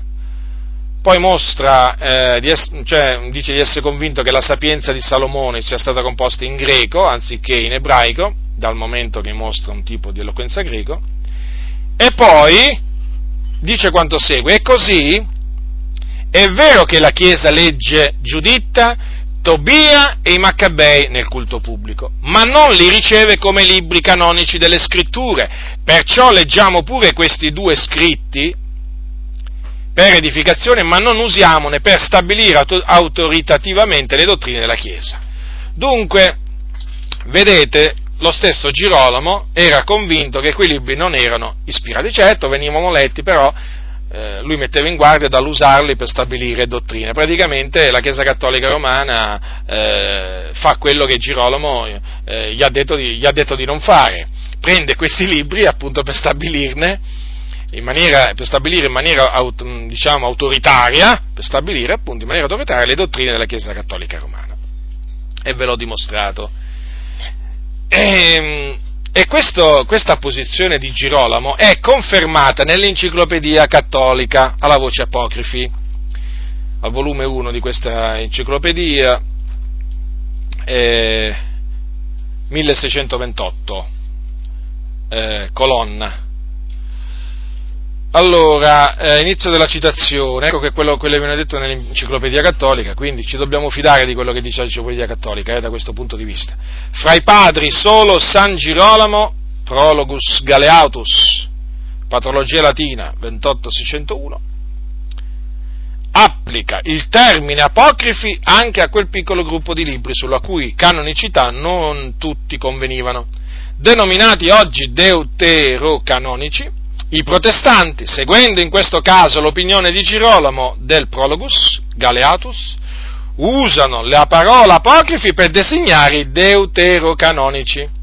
poi mostra, eh, di ess- cioè, dice di essere convinto che la sapienza di Salomone sia stata composta in greco anziché in ebraico, dal momento che mostra un tipo di eloquenza greco, e poi dice quanto segue, e così è vero che la Chiesa legge Giuditta, Tobia e i Maccabei nel culto pubblico, ma non li riceve come libri canonici delle scritture, perciò leggiamo pure questi due scritti per edificazione, ma non usiamone per stabilire autoritativamente le dottrine della Chiesa. Dunque, vedete, lo stesso Girolamo era convinto che quei libri non erano ispirati, certo venivano letti, però eh, lui metteva in guardia dall'usarli per stabilire dottrine. Praticamente la Chiesa Cattolica Romana eh, fa quello che Girolamo eh, gli, ha di, gli, ha detto di non fare, prende questi libri appunto per stabilirne in maniera, per stabilire in maniera diciamo, autoritaria, per stabilire appunto in maniera autoritaria le dottrine della Chiesa Cattolica Romana. E ve l'ho dimostrato. E, ehm, e questo, questa posizione di Girolamo è confermata nell'enciclopedia cattolica alla voce apocrifi, al volume 1 di questa enciclopedia, eh, 1628, eh, colonna allora, eh, inizio della citazione, ecco che quello, quello che viene detto nell'enciclopedia cattolica, quindi ci dobbiamo fidare di quello che dice l'enciclopedia cattolica eh, da questo punto di vista. Fra i padri solo San Girolamo, Prologus Galeatus, patologia latina 28601, applica il termine apocrifi anche a quel piccolo gruppo di libri sulla cui canonicità non tutti convenivano, denominati oggi deuterocanonici, i protestanti, seguendo in questo caso l'opinione di Girolamo del Prologus, Galeatus, usano la parola apocrifi per designare i deuterocanonici.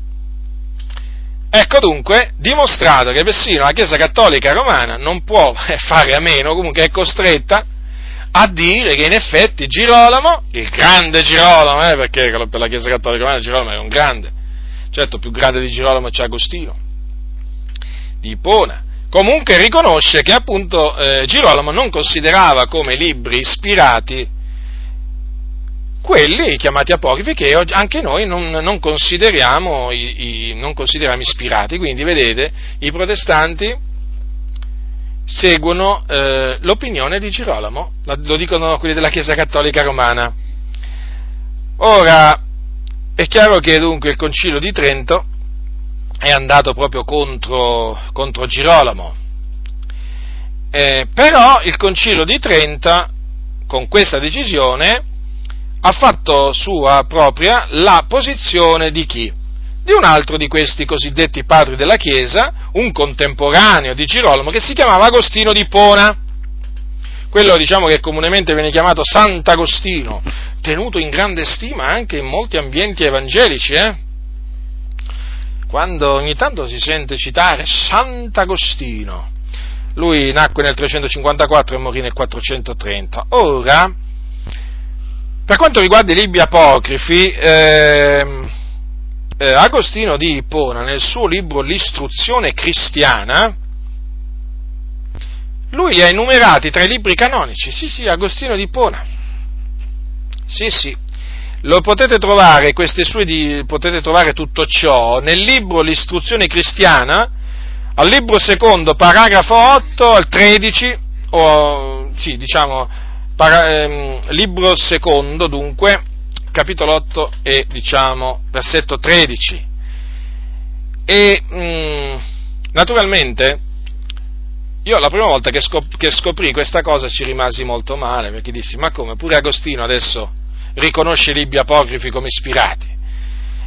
Ecco dunque dimostrato che persino la Chiesa Cattolica Romana non può [LAUGHS] fare a meno, comunque è costretta a dire che in effetti Girolamo, il grande Girolamo, eh, perché per la Chiesa Cattolica Romana Girolamo è un grande, certo più grande di Girolamo c'è Agostino, di Ippona, comunque riconosce che appunto eh, Girolamo non considerava come libri ispirati quelli chiamati apocrifi che anche noi non, non, consideriamo, i, i, non, consideriamo, ispirati. Quindi, vedete, i protestanti seguono eh, l'opinione di Girolamo, lo dicono quelli della Chiesa Cattolica Romana. Ora, è chiaro che dunque il Concilio di Trento è andato proprio contro, contro Girolamo, eh, però il Concilio di Trento, con questa decisione, ha fatto sua propria la posizione di chi? Di un altro di questi cosiddetti padri della Chiesa, un contemporaneo di Girolamo che si chiamava Agostino di Pona. Quello diciamo che comunemente viene chiamato Sant'Agostino, tenuto in grande stima anche in molti ambienti evangelici, eh? Quando ogni tanto si sente citare Sant'Agostino, lui nacque nel 354 e morì nel 430. Ora, per quanto riguarda i libri apocrifi, eh, eh, Agostino di Ippona, nel suo libro L'istruzione cristiana, lui li ha enumerati tra i libri canonici. Sì, sì, Agostino di Ippona. Sì, sì. Lo potete trovare, di, potete trovare tutto ciò nel libro L'istruzione cristiana, al libro secondo, paragrafo 8 al 13, o sì, diciamo, Para, ehm, libro secondo, dunque, capitolo 8 e diciamo versetto 13. E mh, mm, naturalmente io la prima volta che, scop- che, scoprì questa cosa ci rimasi molto male, perché dissi, ma come, pure Agostino adesso riconosce i libri apocrifi come ispirati.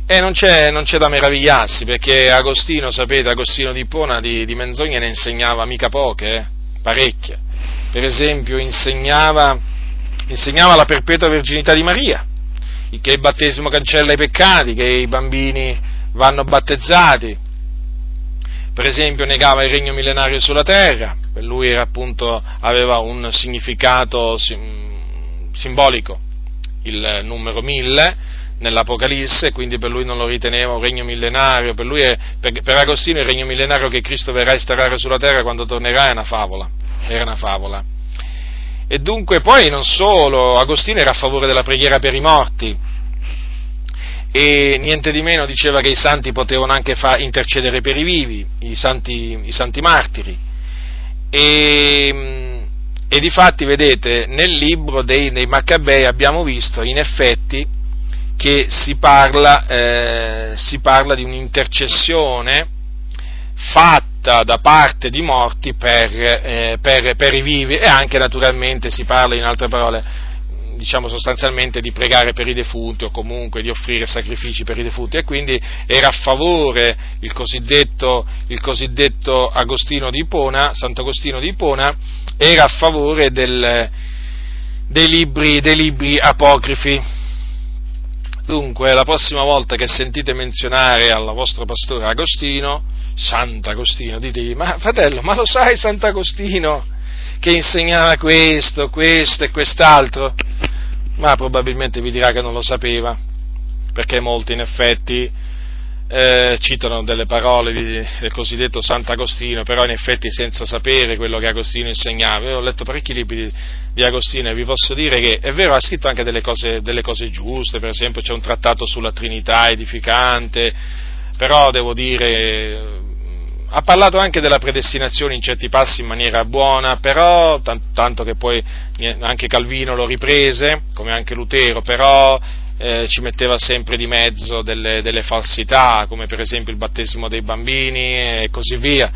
E non c'è, non c'è da meravigliarsi, perché Agostino, sapete, Agostino di Pona di, di menzogne ne insegnava mica poche, eh? parecchie per esempio, insegnava, insegnava la perpetua virginità di Maria, che il battesimo cancella i peccati, che i bambini vanno battezzati, per esempio negava il regno millenario sulla terra, per lui era, appunto, aveva un significato sim, simbolico il numero mille nell'Apocalisse, quindi per lui non lo riteneva un regno millenario, per, è, per, per Agostino il regno millenario che Cristo verrà a instaurare sulla terra quando tornerà è una favola era una favola. E dunque poi non solo, Agostino era a favore della preghiera per i morti e niente di meno diceva che i santi potevano anche intercedere per i vivi, i santi, i santi martiri. E, e di fatti, vedete, nel libro dei, dei Maccabei abbiamo visto in effetti che si parla, eh, si parla di un'intercessione fatta fatta da parte di morti per, eh, per, per i vivi e anche naturalmente si parla in altre parole diciamo sostanzialmente di pregare per i defunti o comunque di offrire sacrifici per i defunti e quindi era a favore il cosiddetto, il cosiddetto Agostino di Ipona, Sant'Agostino di Ipona, era a favore del, dei, libri, dei libri apocrifi. Dunque, la prossima volta che sentite menzionare al vostro pastore Agostino, Sant'Agostino, ditegli, ma fratello, ma lo sai Sant'Agostino che insegnava questo, questo e quest'altro? Ma probabilmente vi dirà che non lo sapeva, perché molti in effetti eh, citano delle parole di, del cosiddetto Sant'Agostino, però in effetti senza sapere quello che Agostino insegnava. Io ho letto parecchi libri di, di Agostino e vi posso dire che è vero, ha scritto anche delle cose, delle cose giuste, per esempio c'è un trattato sulla Trinità edificante, però devo dire ha parlato anche della predestinazione in certi passi in maniera buona, però tanto che poi anche Calvino lo riprese, come anche Lutero, però eh, ci metteva sempre di mezzo delle, delle, falsità, come per esempio il battesimo dei bambini e così via.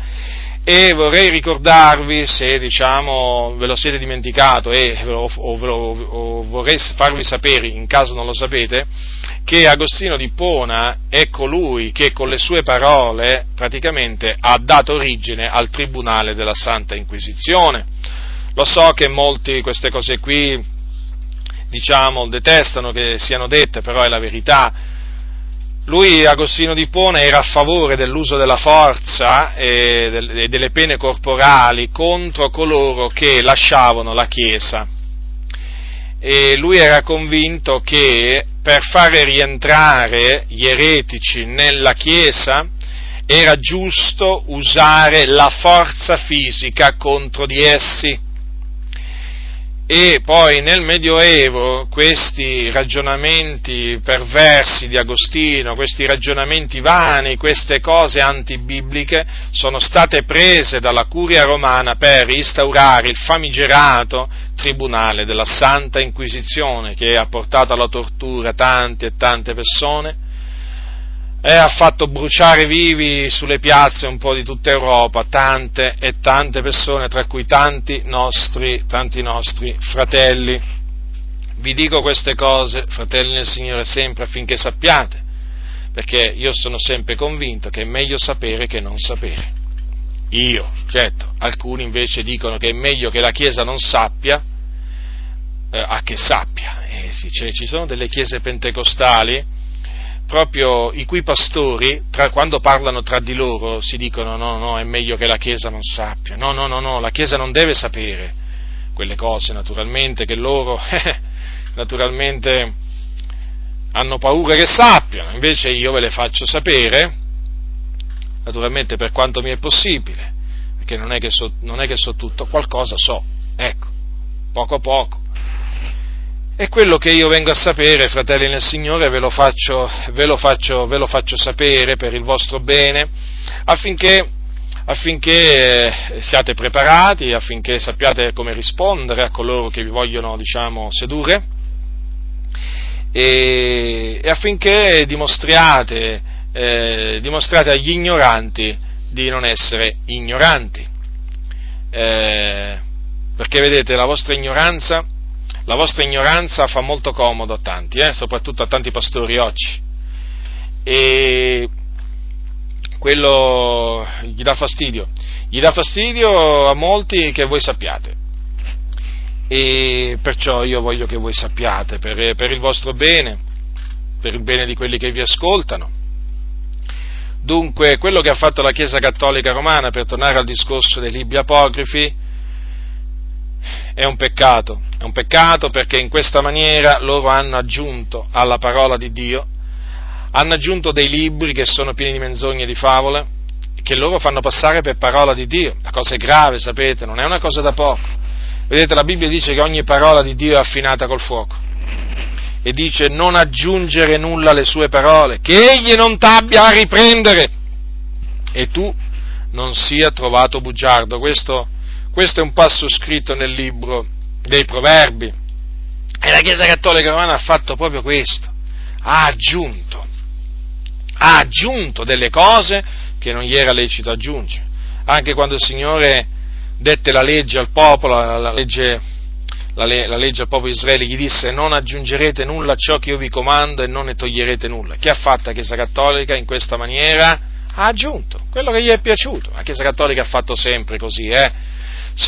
E vorrei ricordarvi, se diciamo ve lo siete dimenticato e, o, o, o, vorrei farvi sapere, in caso non lo sapete, che Agostino di Pona è colui che con le sue parole praticamente ha dato origine al tribunale della Santa Inquisizione. Lo so che molti queste cose qui, diciamo, detestano che siano dette, però è la verità. Lui, Agostino di Pona, era a favore dell'uso della forza e delle pene corporali contro coloro che lasciavano la Chiesa. E lui era convinto che per fare rientrare gli eretici nella Chiesa era giusto usare la forza fisica contro di essi e poi nel Medioevo questi ragionamenti perversi di Agostino, questi ragionamenti vani, queste cose antibibliche sono state prese dalla curia romana per instaurare il famigerato tribunale della Santa Inquisizione che ha portato alla tortura tante e tante persone e ha fatto bruciare vivi sulle piazze un po' di tutta Europa tante e tante persone, tra cui tanti nostri, tanti nostri fratelli. Vi dico queste cose, fratelli nel Signore, sempre affinché sappiate, perché io sono sempre convinto che è meglio sapere che non sapere. Io, certo, alcuni invece dicono che è meglio che la Chiesa non sappia eh, a che sappia. Eh sì, cioè, ci sono delle chiese pentecostali proprio i cui pastori, tra, quando parlano tra di loro, si dicono no, no, è meglio che la Chiesa non sappia, no, no, no, no, la Chiesa non deve sapere quelle cose, naturalmente, che loro, [LAUGHS] naturalmente, hanno paura che sappiano, invece io ve le faccio sapere, naturalmente per quanto mi è possibile, perché non è che so, non è che so tutto, qualcosa so, ecco, poco poco. E quello che io vengo a sapere, fratelli nel Signore, ve lo faccio, ve lo faccio, ve lo faccio sapere per il vostro bene, affinché, affinché eh, siate preparati, affinché sappiate come rispondere a coloro che vi vogliono, diciamo, sedurre, e, e affinché dimostriate, eh, dimostrate agli ignoranti di non essere ignoranti. Eh, perché vedete, la vostra ignoranza la vostra ignoranza fa molto comodo a tanti, eh? soprattutto a tanti pastori oggi. E quello gli dà fastidio. Gli dà fastidio a molti che voi sappiate. E perciò io voglio che voi sappiate, per, per il vostro bene, per il bene di quelli che vi ascoltano. Dunque, quello che ha fatto la Chiesa Cattolica Romana, per tornare al discorso dei libri apocrifi, è un peccato, è un peccato perché in questa maniera loro hanno aggiunto alla parola di Dio, hanno aggiunto dei libri che sono pieni di menzogne e di favole, che loro fanno passare per parola di Dio. La cosa è grave, sapete, non è una cosa da poco. Vedete, la Bibbia dice che ogni parola di Dio è affinata col fuoco. E dice non aggiungere nulla alle sue parole, che egli non t'abbia a riprendere e tu non sia trovato bugiardo. Questo questo è un passo scritto nel libro dei Proverbi. E la Chiesa Cattolica Romana ha fatto proprio questo, ha aggiunto, ha aggiunto delle cose che non gli era lecito aggiungere. Anche quando il Signore dette la legge al popolo, la legge, la, la legge al popolo di Israele, gli disse non aggiungerete nulla a ciò che io vi comando e non ne toglierete nulla. Che ha fatto la Chiesa Cattolica in questa maniera? Ha aggiunto quello che gli è piaciuto. La Chiesa Cattolica ha fatto sempre così, eh?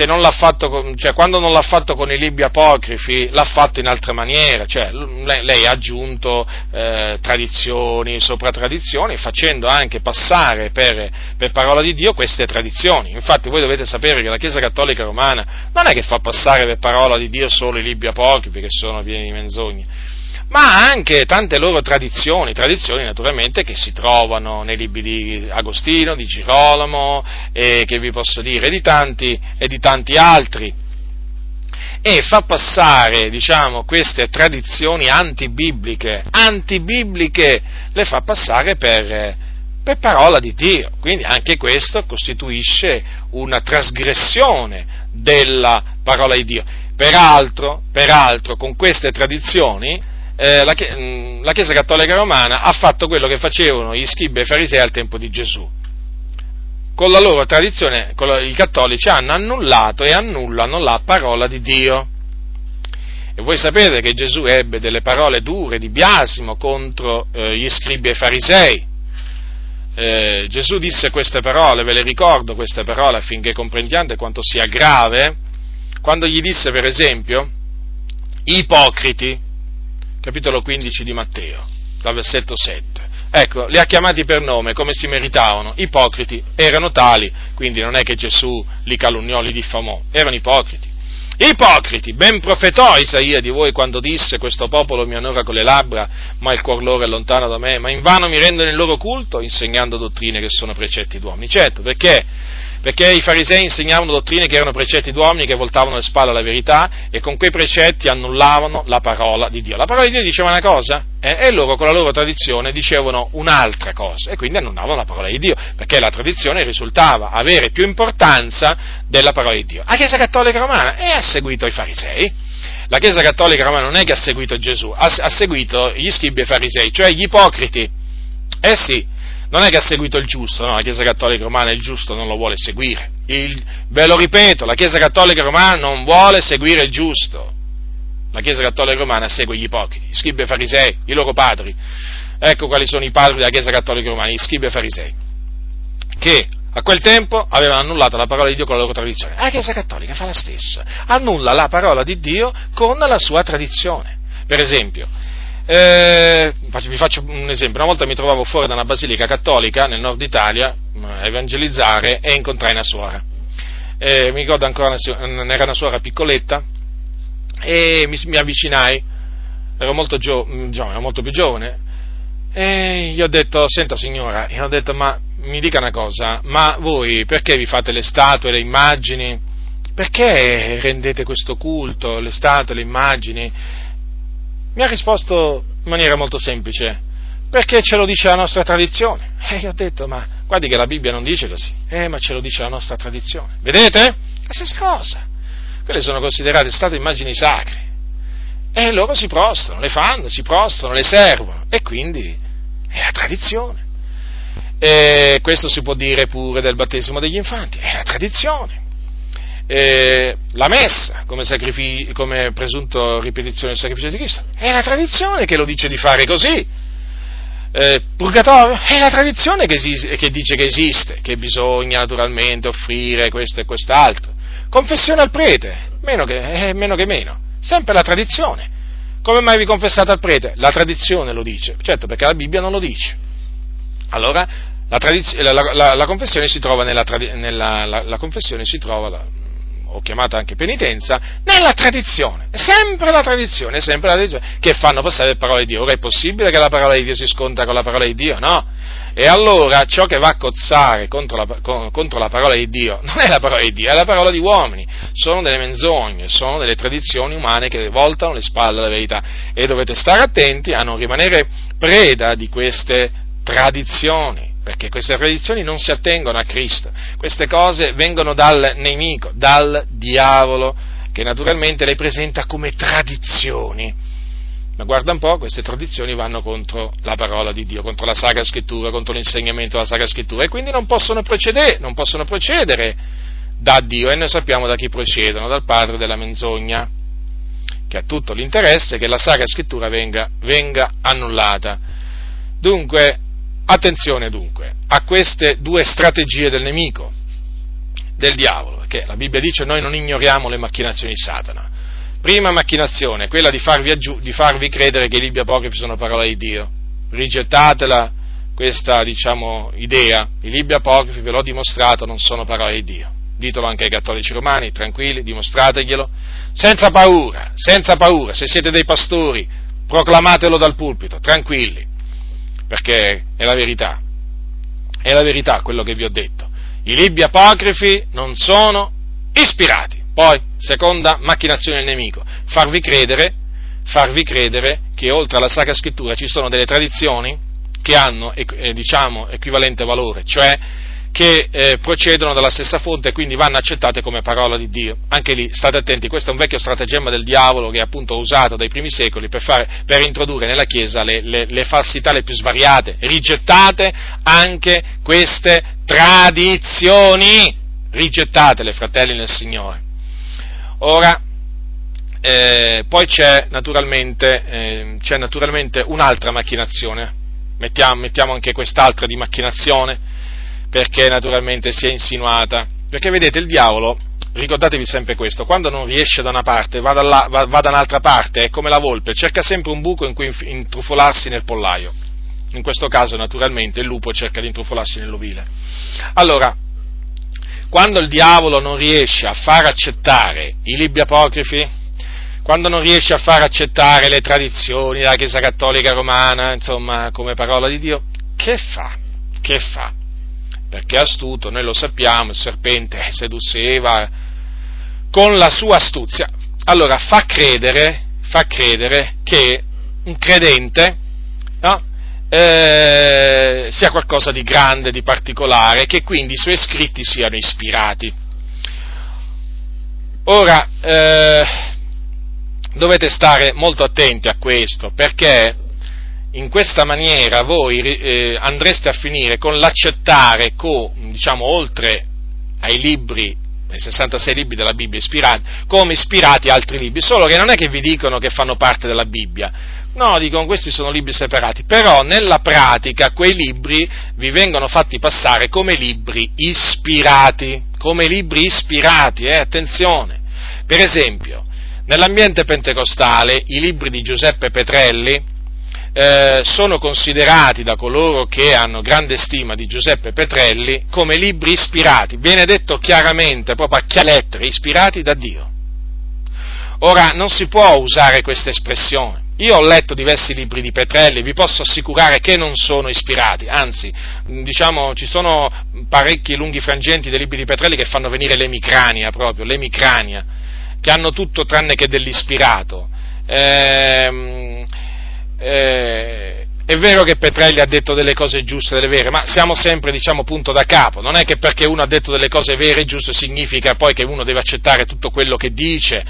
Non con, cioè, quando non l'ha fatto con i libri apocrifi, l'ha fatto in altre maniere, cioè, lei, lei, ha aggiunto eh, tradizioni sopra tradizioni, facendo anche passare per, per, parola di Dio queste tradizioni. Infatti voi dovete sapere che la Chiesa Cattolica Romana non è che fa passare per parola di Dio solo i libri apocrifi, che sono pieni di menzogne, ma anche tante loro tradizioni, tradizioni naturalmente che si trovano nei libri di Agostino, di Girolamo, e che vi posso dire, di tanti, e di tanti altri. E fa passare, diciamo, queste tradizioni antibibliche, antibibliche, le fa passare per, per parola di Dio. Quindi anche questo costituisce una trasgressione della parola di Dio. Peraltro, peraltro con queste tradizioni, eh, la, mm, la, Chiesa Cattolica Romana ha fatto quello che facevano gli scribi e i farisei al tempo di Gesù. Con la loro tradizione, la, i cattolici hanno annullato e annullano la parola di Dio. E voi sapete che Gesù ebbe delle parole dure di biasimo contro eh, gli scribi e i farisei. Eh, Gesù disse queste parole, ve le ricordo queste parole affinché comprendiate quanto sia grave, quando gli disse per esempio, ipocriti, capitolo 15 di Matteo, dal versetto 7. ecco, li ha chiamati per nome come si meritavano, ipocriti, erano tali, quindi non è che Gesù li calunniò, li diffamò, erano ipocriti. Ipocriti, ben profetò Isaia di voi quando disse questo popolo mi onora con le labbra, ma il cuor loro è lontano da me, ma invano mi rendono il loro culto insegnando dottrine che sono precetti d'uomini. Certo, perché? Perché i farisei insegnavano dottrine che erano precetti d'uomini, che voltavano le spalle alla verità e con quei precetti annullavano la parola di Dio. La parola di Dio diceva una cosa eh, e loro con la loro tradizione dicevano un'altra cosa e quindi annullavano la parola di Dio, perché la tradizione risultava avere più importanza della parola di Dio. La Chiesa Cattolica Romana e ha seguito i farisei. La Chiesa Cattolica Romana non è che ha seguito Gesù, ha, ha seguito gli scribi e farisei, cioè gli ipocriti. Eh sì, non è che ha seguito il giusto, no, la Chiesa Cattolica Romana il giusto non lo vuole seguire. Il, ve lo ripeto, la Chiesa Cattolica Romana non vuole seguire il giusto. La Chiesa Cattolica Romana segue gli ipocriti, gli scribi e farisei, i loro padri. Ecco quali sono i padri della Chiesa Cattolica Romana, gli scribi e farisei, che a quel tempo avevano annullato la parola di Dio con la loro tradizione. La Chiesa Cattolica fa la stessa, annulla la parola di Dio con la sua tradizione. Per esempio, eh, vi faccio un esempio, una volta mi trovavo fuori da una basilica cattolica nel nord Italia a evangelizzare e incontrai una suora. Eh, mi ricordo ancora, una, era una suora piccoletta e mi, mi avvicinai, ero molto, gio, giovane, ero molto più giovane, e gli ho detto, senta signora, gli ho detto, ma mi dica una cosa, ma voi perché vi fate le statue, le immagini? Perché rendete questo culto, le statue, le immagini? Mi ha risposto in maniera molto semplice, perché ce lo dice la nostra tradizione. [LAUGHS] E io ho detto, ma guardi che la Bibbia non dice così, eh, ma ce lo dice la nostra tradizione. Vedete? La stessa cosa. Quelle sono considerate state immagini sacre. E loro si prostrano, le fanno, si prostrano, le servono. E quindi è la tradizione. E questo si può dire pure del battesimo degli infanti, è la tradizione eh, la messa come, sacrific- come presunto ripetizione del sacrificio di Cristo. È la tradizione che lo dice di fare così. Eh, purgatorio è la tradizione che, esiste, che, dice che esiste, che bisogna naturalmente offrire questo e quest'altro. Confessione al prete, meno che, eh, meno che meno, sempre la tradizione. Come mai vi confessate al prete? La tradizione lo dice, certo perché la Bibbia non lo dice. Allora la, tradiz- la, la, la confessione si trova nella, nella la, confessione si trova o chiamata anche penitenza, nella tradizione, sempre la tradizione, sempre la tradizione, che fanno passare le parole di Dio. Ora è possibile che la parola di Dio si scontra con la parola di Dio? No. E allora ciò che va a cozzare contro la, contro la, parola di Dio non è la parola di Dio, è la parola di uomini, sono delle menzogne, sono delle tradizioni umane che voltano le spalle alla verità e dovete stare attenti a non rimanere preda di queste tradizioni perché queste tradizioni non si attengono a Cristo, queste cose vengono dal nemico, dal diavolo, che naturalmente le presenta come tradizioni. Ma guarda un po', queste tradizioni vanno contro la parola di Dio, contro la Sacra Scrittura, contro l'insegnamento della Sacra Scrittura e quindi non possono procedere, non possono procedere da Dio e noi sappiamo da chi procedono, dal padre della menzogna, che ha tutto l'interesse che la Sacra Scrittura venga, venga annullata. Dunque, Attenzione dunque a queste due strategie del nemico, del diavolo, perché la Bibbia dice noi non ignoriamo le macchinazioni di Satana. Prima macchinazione, quella di farvi, aggiu- di farvi credere che i libri apocrifi sono parole di Dio. Rigettatela questa, diciamo, idea. I libri apocrifi, ve l'ho dimostrato, non sono parole di Dio. Ditelo anche ai cattolici romani, tranquilli, dimostrateglielo. Senza paura, senza paura. Se siete dei pastori, proclamatelo dal pulpito, tranquilli perché è la verità. È la verità quello che vi ho detto. I libri apocrifi non sono ispirati. Poi, seconda macchinazione del nemico, farvi credere, farvi credere che oltre alla Sacra Scrittura ci sono delle tradizioni che hanno, eh, diciamo, equivalente valore, cioè che eh, procedono dalla stessa fonte e quindi vanno accettate come parola di Dio. Anche lì state attenti, questo è un vecchio stratagemma del diavolo che è appunto usato dai primi secoli per, fare, per introdurre nella Chiesa le, le, le, falsità le più svariate. Rigettate anche queste tradizioni, rigettatele fratelli nel Signore. Ora, eh, poi c'è naturalmente, eh, c'è naturalmente, un'altra macchinazione, mettiamo, mettiamo anche quest'altra di macchinazione, perché naturalmente si è insinuata. Perché vedete, il diavolo, ricordatevi sempre questo, quando non riesce da una parte va, dalla, va, va da un'altra parte, è come la volpe, cerca sempre un buco in cui intrufolarsi nel pollaio. in questo caso naturalmente il lupo cerca di intrufolarsi nell'ovile. Allora, quando il diavolo non riesce a far accettare i libri apocrifi, quando non riesce a far accettare le tradizioni della Chiesa Cattolica Romana, insomma, come parola di Dio, che fa? Che fa? Perché astuto, noi lo sappiamo, il serpente seduceva con la sua astuzia. Allora fa credere, fa credere che un credente no, eh, sia qualcosa di grande, di particolare, che quindi i suoi scritti siano ispirati. Ora, eh, dovete stare molto attenti a questo, perché in questa maniera voi eh, andreste a finire con l'accettare, co, diciamo, oltre ai libri, ai 66 libri della Bibbia ispirati, come ispirati altri libri, solo che non è che vi dicono che fanno parte della Bibbia, no, dicono questi sono libri separati, però nella pratica quei libri vi vengono fatti passare come libri ispirati, come libri ispirati, eh, attenzione. Per esempio, nell'ambiente pentecostale i libri di Giuseppe Petrelli, eh, sono considerati da coloro che hanno grande stima di Giuseppe Petrelli come libri ispirati, viene detto chiaramente, proprio a chiare lettere, ispirati da Dio. Ora, non si può usare questa espressione. Io ho letto diversi libri di Petrelli, vi posso assicurare che non sono ispirati, anzi, diciamo, ci sono parecchi lunghi frangenti dei libri di Petrelli che fanno venire l'emicrania proprio, l'emicrania, che hanno tutto tranne che dell'ispirato. Ehm, eh, è vero che Petrelli ha detto delle cose giuste, delle vere, ma siamo sempre, diciamo, punto da capo. Non è che perché uno ha detto delle cose vere e giuste significa poi che uno deve accettare tutto quello che dice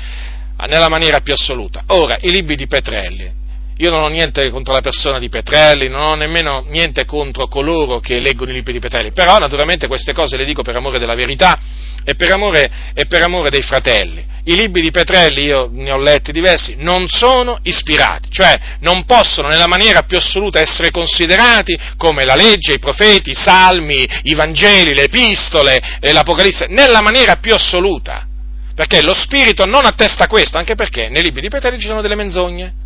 nella maniera più assoluta. Ora, i libri di Petrelli. Io non ho niente contro la persona di Petrelli, non ho nemmeno niente contro coloro che leggono i libri di Petrelli, però naturalmente queste cose le dico per amore della verità e per amore, e per amore dei fratelli. I libri di Petrelli, io ne ho letti diversi, non sono ispirati, cioè non possono nella maniera più assoluta essere considerati come la legge, i profeti, i salmi, i Vangeli, le epistole, l'Apocalisse, nella maniera più assoluta. Perché lo Spirito non attesta questo, anche perché nei libri di Petrelli ci sono delle menzogne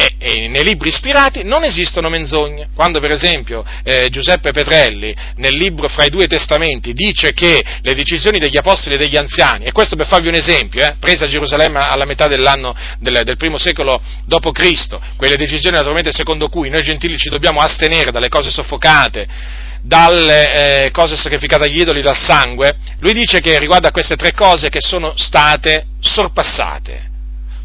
e, e, nei libri ispirati non esistono menzogne. Quando per esempio eh, Giuseppe Petrelli nel libro Fra i due testamenti dice che le decisioni degli apostoli e degli anziani, e questo per farvi un esempio, eh, presa a Gerusalemme alla metà dell'anno del, del primo secolo d.C., quelle decisioni naturalmente secondo cui noi gentili ci dobbiamo astenere dalle cose soffocate, dalle eh, cose sacrificate agli idoli, dal sangue, lui dice che riguardo a queste tre cose che sono state sorpassate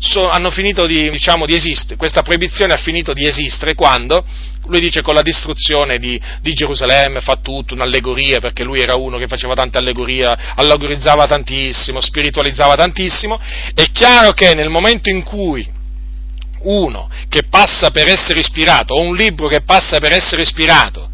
so, hanno finito di, diciamo, di esistere, questa proibizione ha finito di esistere quando, lui dice con la distruzione di, di, Gerusalemme, fa tutto un'allegoria, perché lui era uno che faceva tante allegorie, allegorizzava tantissimo, spiritualizzava tantissimo, è chiaro che nel momento in cui uno che passa per essere ispirato, o un libro che passa per essere ispirato,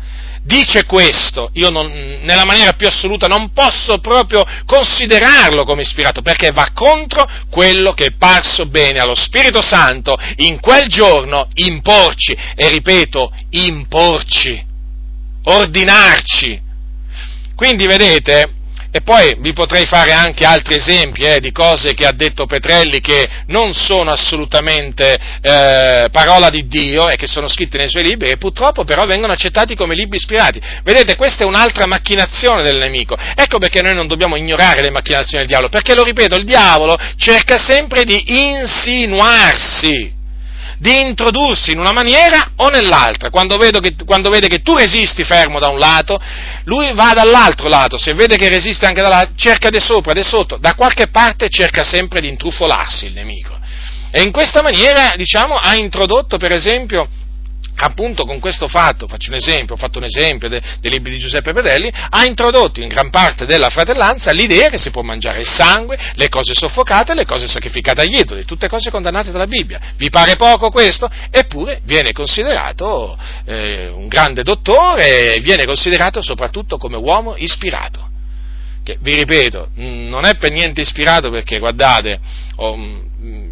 dice questo, io non, nella maniera più assoluta non posso proprio considerarlo come ispirato, perché va contro quello che è parso bene allo Spirito Santo in quel giorno imporci, e ripeto, imporci, ordinarci. Quindi vedete, e poi vi potrei fare anche altri esempi eh, di cose che ha detto Petrelli che non sono assolutamente eh, parola di Dio e che sono scritte nei suoi libri e purtroppo però vengono accettati come libri ispirati. Vedete, questa è un'altra macchinazione del nemico. Ecco perché noi non dobbiamo ignorare le macchinazioni del diavolo, perché lo ripeto, il diavolo cerca sempre di insinuarsi di introdursi in una maniera o nell'altra. Quando, che, quando, vede che tu resisti fermo da un lato, lui va dall'altro lato, se vede che resiste anche dall'altro, cerca di sopra, di sotto, da qualche parte cerca sempre di intrufolarsi il nemico. E in questa maniera, diciamo, ha introdotto, per esempio, appunto con questo fatto, faccio un esempio, ho fatto un esempio de, dei libri di Giuseppe Pedelli, ha introdotto in gran parte della fratellanza l'idea che si può mangiare il sangue, le cose soffocate, le cose sacrificate agli idoli, tutte cose condannate dalla Bibbia. Vi pare poco questo? Eppure viene considerato eh, un grande dottore viene considerato soprattutto come uomo ispirato. Che, vi ripeto, non è per niente ispirato perché, guardate, oh,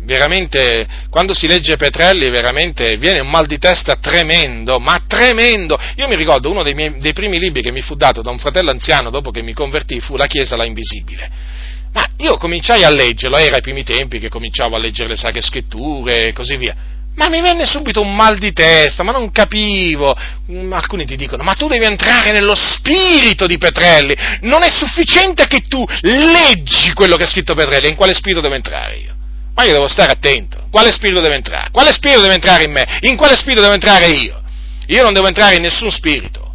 veramente, quando si legge Petrelli, veramente viene un mal di testa tremendo, ma tremendo. Io mi ricordo uno dei, miei, dei primi libri che mi fu dato da un fratello anziano dopo che mi convertì fu La Chiesa la Invisibile. Ma io cominciai a leggerlo, era ai primi tempi che cominciavo a leggere le sacre scritture e così via. Ma mi venne subito un mal di testa, ma non capivo. Mm, alcuni ti dicono, ma tu devi entrare nello spirito di Petrelli. Non è sufficiente che tu leggi quello che ha scritto Petrelli. In quale spirito devo entrare io? Ma io devo stare attento. Quale spirito deve entrare? Quale spirito deve entrare in me? In quale spirito devo entrare io? Io non devo entrare in nessun spirito.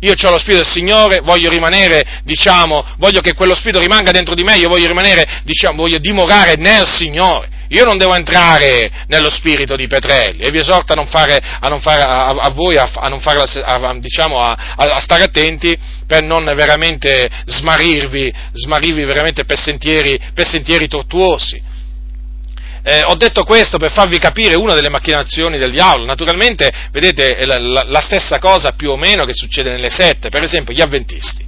Io ho lo Spirito del Signore, voglio rimanere, diciamo, voglio che quello Spirito rimanga dentro di me, io voglio rimanere, diciamo, voglio dimorare nel Signore. Io non devo entrare nello spirito di Petrelli e vi esorto a, non fare, a, non fare, a, a voi a, a, non fare, diciamo, a, stare attenti per non veramente smarirvi, smarirvi veramente per sentieri, per sentieri tortuosi. Eh, ho detto questo per farvi capire una delle macchinazioni del diavolo. Naturalmente, vedete, è la, la, la, stessa cosa più o meno che succede nelle sette, per esempio gli avventisti.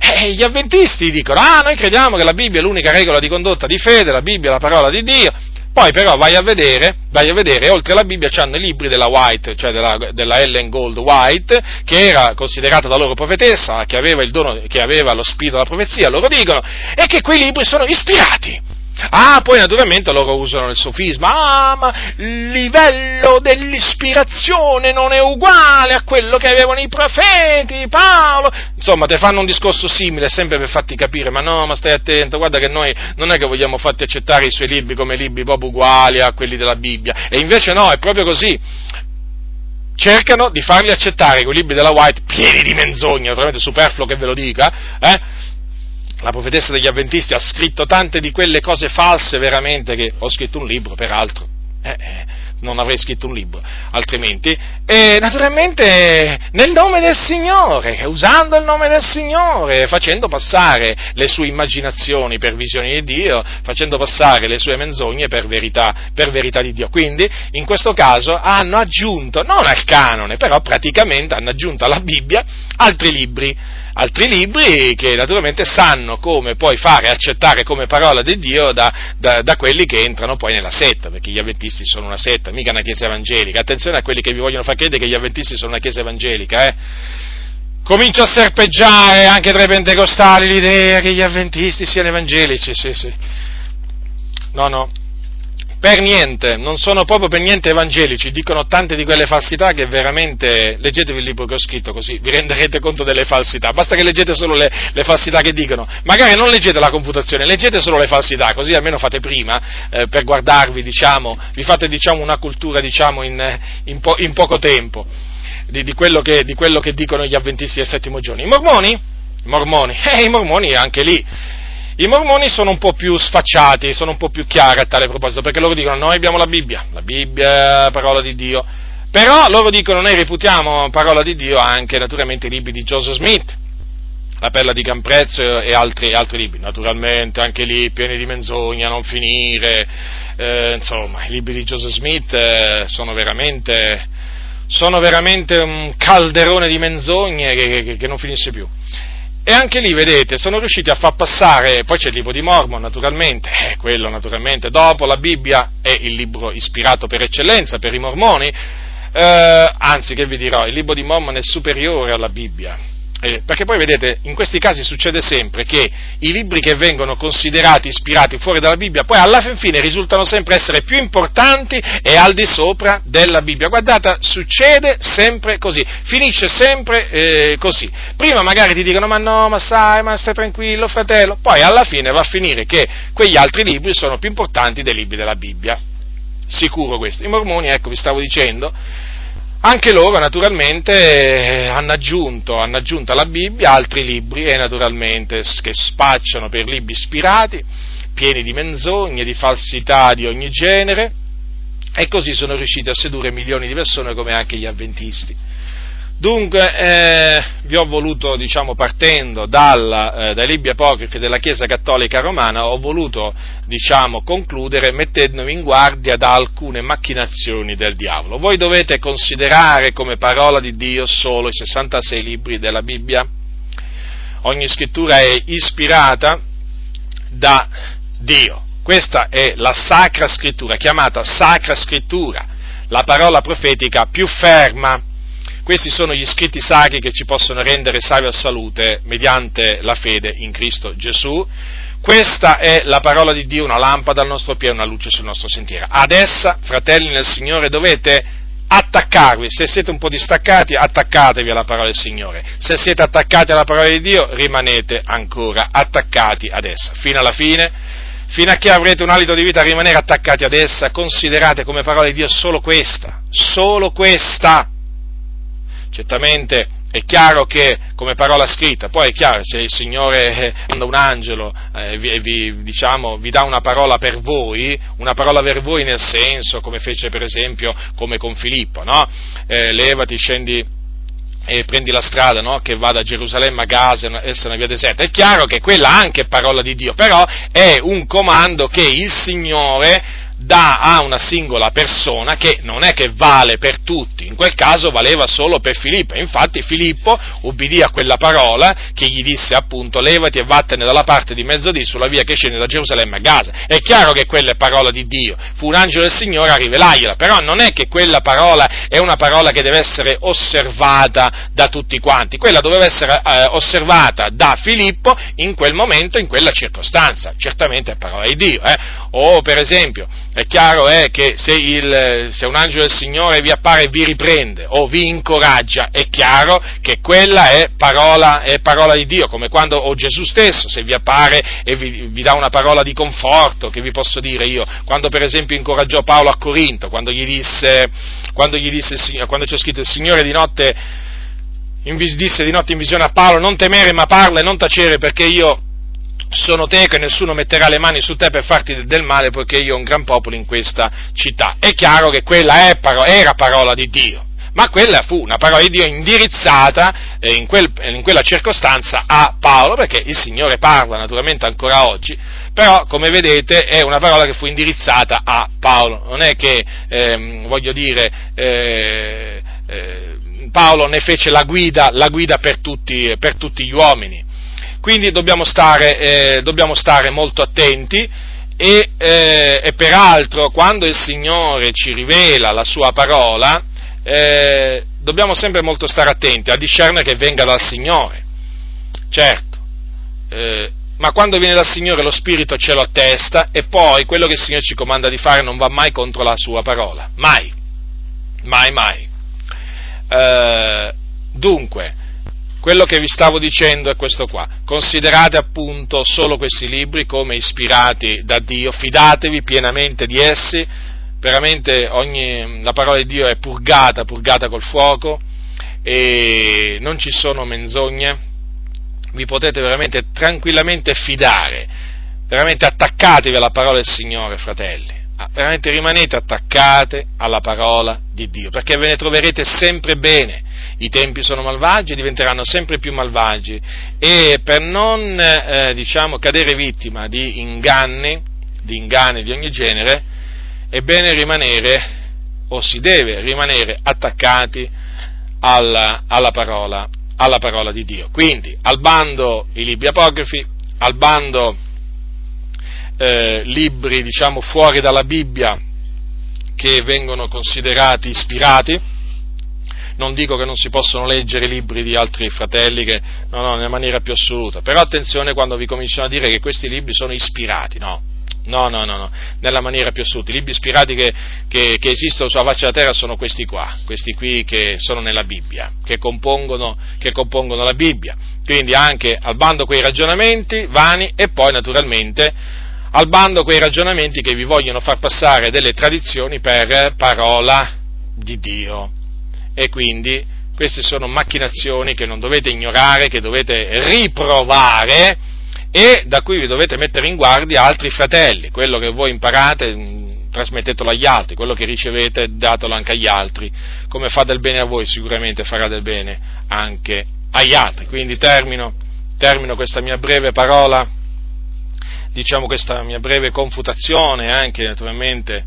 Eh, gli avventisti dicono, ah, noi crediamo che la Bibbia è l'unica regola di condotta di fede, la Bibbia è la parola di Dio, poi però vai a vedere, vai a vedere oltre alla Bibbia c'hanno i libri della White, cioè della, della, Ellen Gold White, che era considerata da loro profetessa, che aveva dono, che aveva lo spirito della profezia, loro dicono, e che quei libri sono ispirati Ah, poi naturalmente loro usano il sofisma, ah, ma il livello dell'ispirazione non è uguale a quello che avevano i profeti, Paolo. Insomma, ti fanno un discorso simile, sempre per farti capire, ma no, ma stai attento, guarda che noi non è che vogliamo farti accettare i suoi libri come libri proprio uguali a quelli della Bibbia. E invece no, è proprio così cercano di farli accettare quei libri della White pieni di menzogne, naturalmente superfluo che ve lo dica, eh? La profetessa degli avventisti ha scritto tante di quelle cose false veramente che ho scritto un libro, peraltro. Eh, eh, non avrei scritto un libro altrimenti. E naturalmente nel nome del Signore, usando il nome del Signore, facendo passare le sue immaginazioni per visioni di Dio, facendo passare le sue menzogne per verità, per verità di Dio. Quindi, in questo caso, hanno aggiunto, non al canone, però praticamente hanno aggiunto alla Bibbia altri libri altri libri che naturalmente sanno come poi fare accettare come parola di Dio da, da, da, quelli che entrano poi nella setta, perché gli avventisti sono una setta, mica una chiesa evangelica. Attenzione a quelli che vi vogliono far credere che gli avventisti sono una chiesa evangelica, eh. Comincia a serpeggiare anche tra i pentecostali l'idea che gli avventisti siano evangelici, sì, sì. No, no, per niente, non sono proprio per niente evangelici, dicono tante di quelle falsità che veramente, leggetevi il libro che ho scritto così vi renderete conto delle falsità, basta che leggete solo le, le falsità che dicono, magari non leggete la confutazione, leggete solo le falsità, così almeno fate prima eh, per guardarvi, diciamo, vi fate diciamo, una cultura diciamo, in, in, po- in, poco tempo di, di, quello che, di quello che dicono gli avventisti del settimo giorno. I mormoni? I mormoni, eh, i mormoni anche lì i mormoni sono un po' più sfacciati, sono un po' più chiari a tale proposito, perché loro dicono noi abbiamo la Bibbia, la Bibbia è parola di Dio, però loro dicono noi reputiamo parola di Dio anche naturalmente i libri di Joseph Smith, la perla di Camprezzo e altri, altri libri, naturalmente anche lì pieni di menzogna, non finire, eh, insomma i libri di Joseph Smith eh, sono veramente, sono veramente un calderone di menzogne che, che, che non finisce più. E anche lì, vedete, sono riusciti a far passare, poi c'è il libro di Mormon, naturalmente, eh, quello naturalmente, dopo la Bibbia è il libro ispirato per eccellenza per i mormoni, eh, anzi, che vi dirò, il libro di Mormon è superiore alla Bibbia, eh, perché poi vedete, in questi casi succede sempre che i libri che vengono considerati ispirati fuori dalla Bibbia, poi alla fin fine risultano sempre essere più importanti e al di sopra della Bibbia. Guardate, succede sempre così, finisce sempre eh, così. Prima magari ti dicono ma no, ma sai, ma stai tranquillo fratello, poi alla fine va a finire che quegli altri libri sono più importanti dei libri della Bibbia. Sicuro questo. I mormoni, ecco, vi stavo dicendo, anche loro naturalmente hanno aggiunto, hanno aggiunto alla Bibbia altri libri e naturalmente che spacciano per libri ispirati, pieni di menzogne, di falsità di ogni genere e così sono riusciti a sedurre milioni di persone come anche gli avventisti. Dunque, eh, vi ho voluto, diciamo, partendo dal, eh, dai libri apocrifi della Chiesa Cattolica Romana, ho voluto, diciamo, concludere mettendomi in guardia da alcune macchinazioni del diavolo. Voi dovete considerare come parola di Dio solo i 66 libri della Bibbia. Ogni scrittura è ispirata da Dio. Questa è la Sacra Scrittura, chiamata Sacra Scrittura, la parola profetica più ferma questi sono gli scritti sacri che ci possono rendere salvi a salute mediante la fede in Cristo Gesù. Questa è la parola di Dio, una lampada al nostro piede, una luce sul nostro sentiero. Ad essa, fratelli nel Signore, dovete attaccarvi. Se siete un po' distaccati, attaccatevi alla parola del Signore. Se siete attaccati alla parola di Dio, rimanete ancora attaccati ad essa. Fino alla fine, fino a che avrete un alito di vita a rimanere attaccati ad essa, considerate come parola di Dio solo questa, solo questa. Certamente è chiaro che come parola scritta, poi è chiaro se il Signore eh, manda un angelo e eh, vi, vi, diciamo, vi, dà una parola per voi, una parola per voi nel senso, come fece per esempio come con Filippo, no? eh, levati, scendi e prendi la strada no? che va da Gerusalemme a Gaza, essa è una via deserta. È chiaro che quella anche è parola di Dio, però è un comando che il Signore dà a una singola persona che non è che vale per tutti, in quel caso valeva solo per Filippo, infatti Filippo ubbidì a quella parola che gli disse appunto levati e vattene dalla parte di mezzodì sulla via che scende da Gerusalemme a Gaza, è chiaro che quella è parola di Dio, fu un angelo del Signore a rivelargliela, però non è che quella parola è una parola che deve essere osservata da tutti quanti, quella doveva essere eh, osservata da Filippo in quel momento, in quella circostanza, certamente è parola di Dio, eh? o per esempio è chiaro è che se, il, se, un angelo del Signore vi appare e vi riprende o vi incoraggia, è chiaro che quella è parola, è parola di Dio, come quando o Gesù stesso, se vi appare e vi, vi, dà una parola di conforto, che vi posso dire io, quando per esempio incoraggiò Paolo a Corinto, quando gli disse, quando, gli disse, quando c'è scritto il Signore di notte, disse di notte in visione a Paolo, non temere ma parla e non tacere perché io sono teco e nessuno metterà le mani su te per farti del male poiché io ho un gran popolo in questa città. È chiaro che quella era parola di Dio, ma quella fu una parola di Dio indirizzata eh, in, quel, in, quella circostanza a Paolo, perché il Signore parla naturalmente ancora oggi, però come vedete è una parola che fu indirizzata a Paolo, non è che, ehm, voglio dire, eh, eh, Paolo ne fece la guida, la guida per, tutti, per tutti gli uomini. Quindi dobbiamo stare, eh, dobbiamo stare molto attenti e, eh, e, peraltro quando il Signore ci rivela la sua parola, eh, dobbiamo sempre molto stare attenti a discernere che venga dal Signore. Certo, eh, ma quando viene dal Signore lo Spirito ce lo attesta e poi quello che il Signore ci comanda di fare non va mai contro la sua parola. Mai, mai, mai. Eh, dunque, quello che vi stavo dicendo è questo qua. Considerate appunto solo questi libri come ispirati da Dio, fidatevi pienamente di essi, veramente ogni, la parola di Dio è purgata, purgata col fuoco. E non ci sono menzogne, vi potete veramente tranquillamente fidare, veramente attaccatevi alla parola del Signore, fratelli. Ah, veramente rimanete attaccate alla parola di Dio, perché ve ne troverete sempre bene i tempi sono malvagi e diventeranno sempre più malvagi e per non eh, diciamo, cadere vittima di inganni, di inganni di ogni genere, è bene rimanere o si deve rimanere attaccati alla, alla, parola, alla parola di Dio. Quindi al bando i libri apocrifi, al bando eh, libri diciamo fuori dalla Bibbia che vengono considerati ispirati, non dico che non si possono leggere libri di altri fratelli, che, no, no, nella maniera più assoluta, però attenzione quando vi cominciano a dire che questi libri sono ispirati, no, no, no, no, no. nella maniera più assoluta, i libri ispirati che, che, che, esistono sulla faccia della terra sono questi qua, questi qui che sono nella Bibbia, che compongono, che compongono la Bibbia, quindi anche al bando quei ragionamenti vani e poi naturalmente al bando quei ragionamenti che vi vogliono far passare delle tradizioni per parola di Dio e quindi queste sono macchinazioni che non dovete ignorare, che dovete riprovare e da cui vi dovete mettere in guardia altri fratelli. Quello che voi imparate mm, trasmettetelo agli altri, quello che ricevete datelo anche agli altri. Come fa del bene a voi sicuramente farà del bene anche agli altri. Quindi termino, termino questa mia breve parola, diciamo questa mia breve confutazione anche naturalmente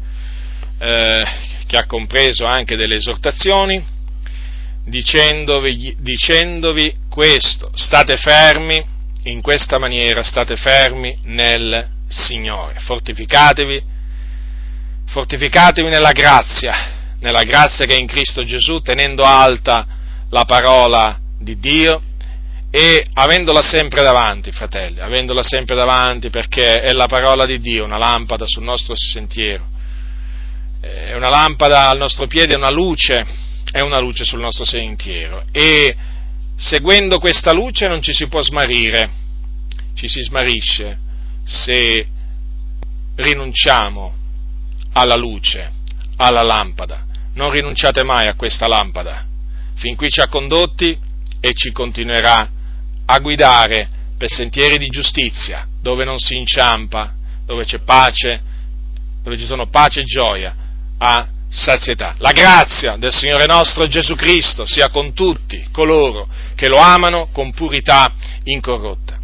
eh, che ha compreso anche delle esortazioni dicendovi, dicendovi questo, state fermi, in questa maniera state fermi nel Signore, fortificatevi, fortificatevi nella grazia, nella grazia che è in Cristo Gesù, tenendo alta la parola di Dio e avendola sempre davanti, fratelli, avendola sempre davanti perché è la parola di Dio, una lampada sul nostro sentiero, è una lampada al nostro piede, è una luce, è una luce sul nostro sentiero e seguendo questa luce non ci si può smarrire, ci si smarisce se rinunciamo alla luce, alla lampada. Non rinunciate mai a questa lampada, fin qui ci ha condotti e ci continuerà a guidare per sentieri di giustizia, dove non si inciampa, dove c'è pace, dove ci sono pace e gioia a sazietà. La grazia del Signore nostro Gesù Cristo sia con tutti coloro che lo amano con purità incorrotta.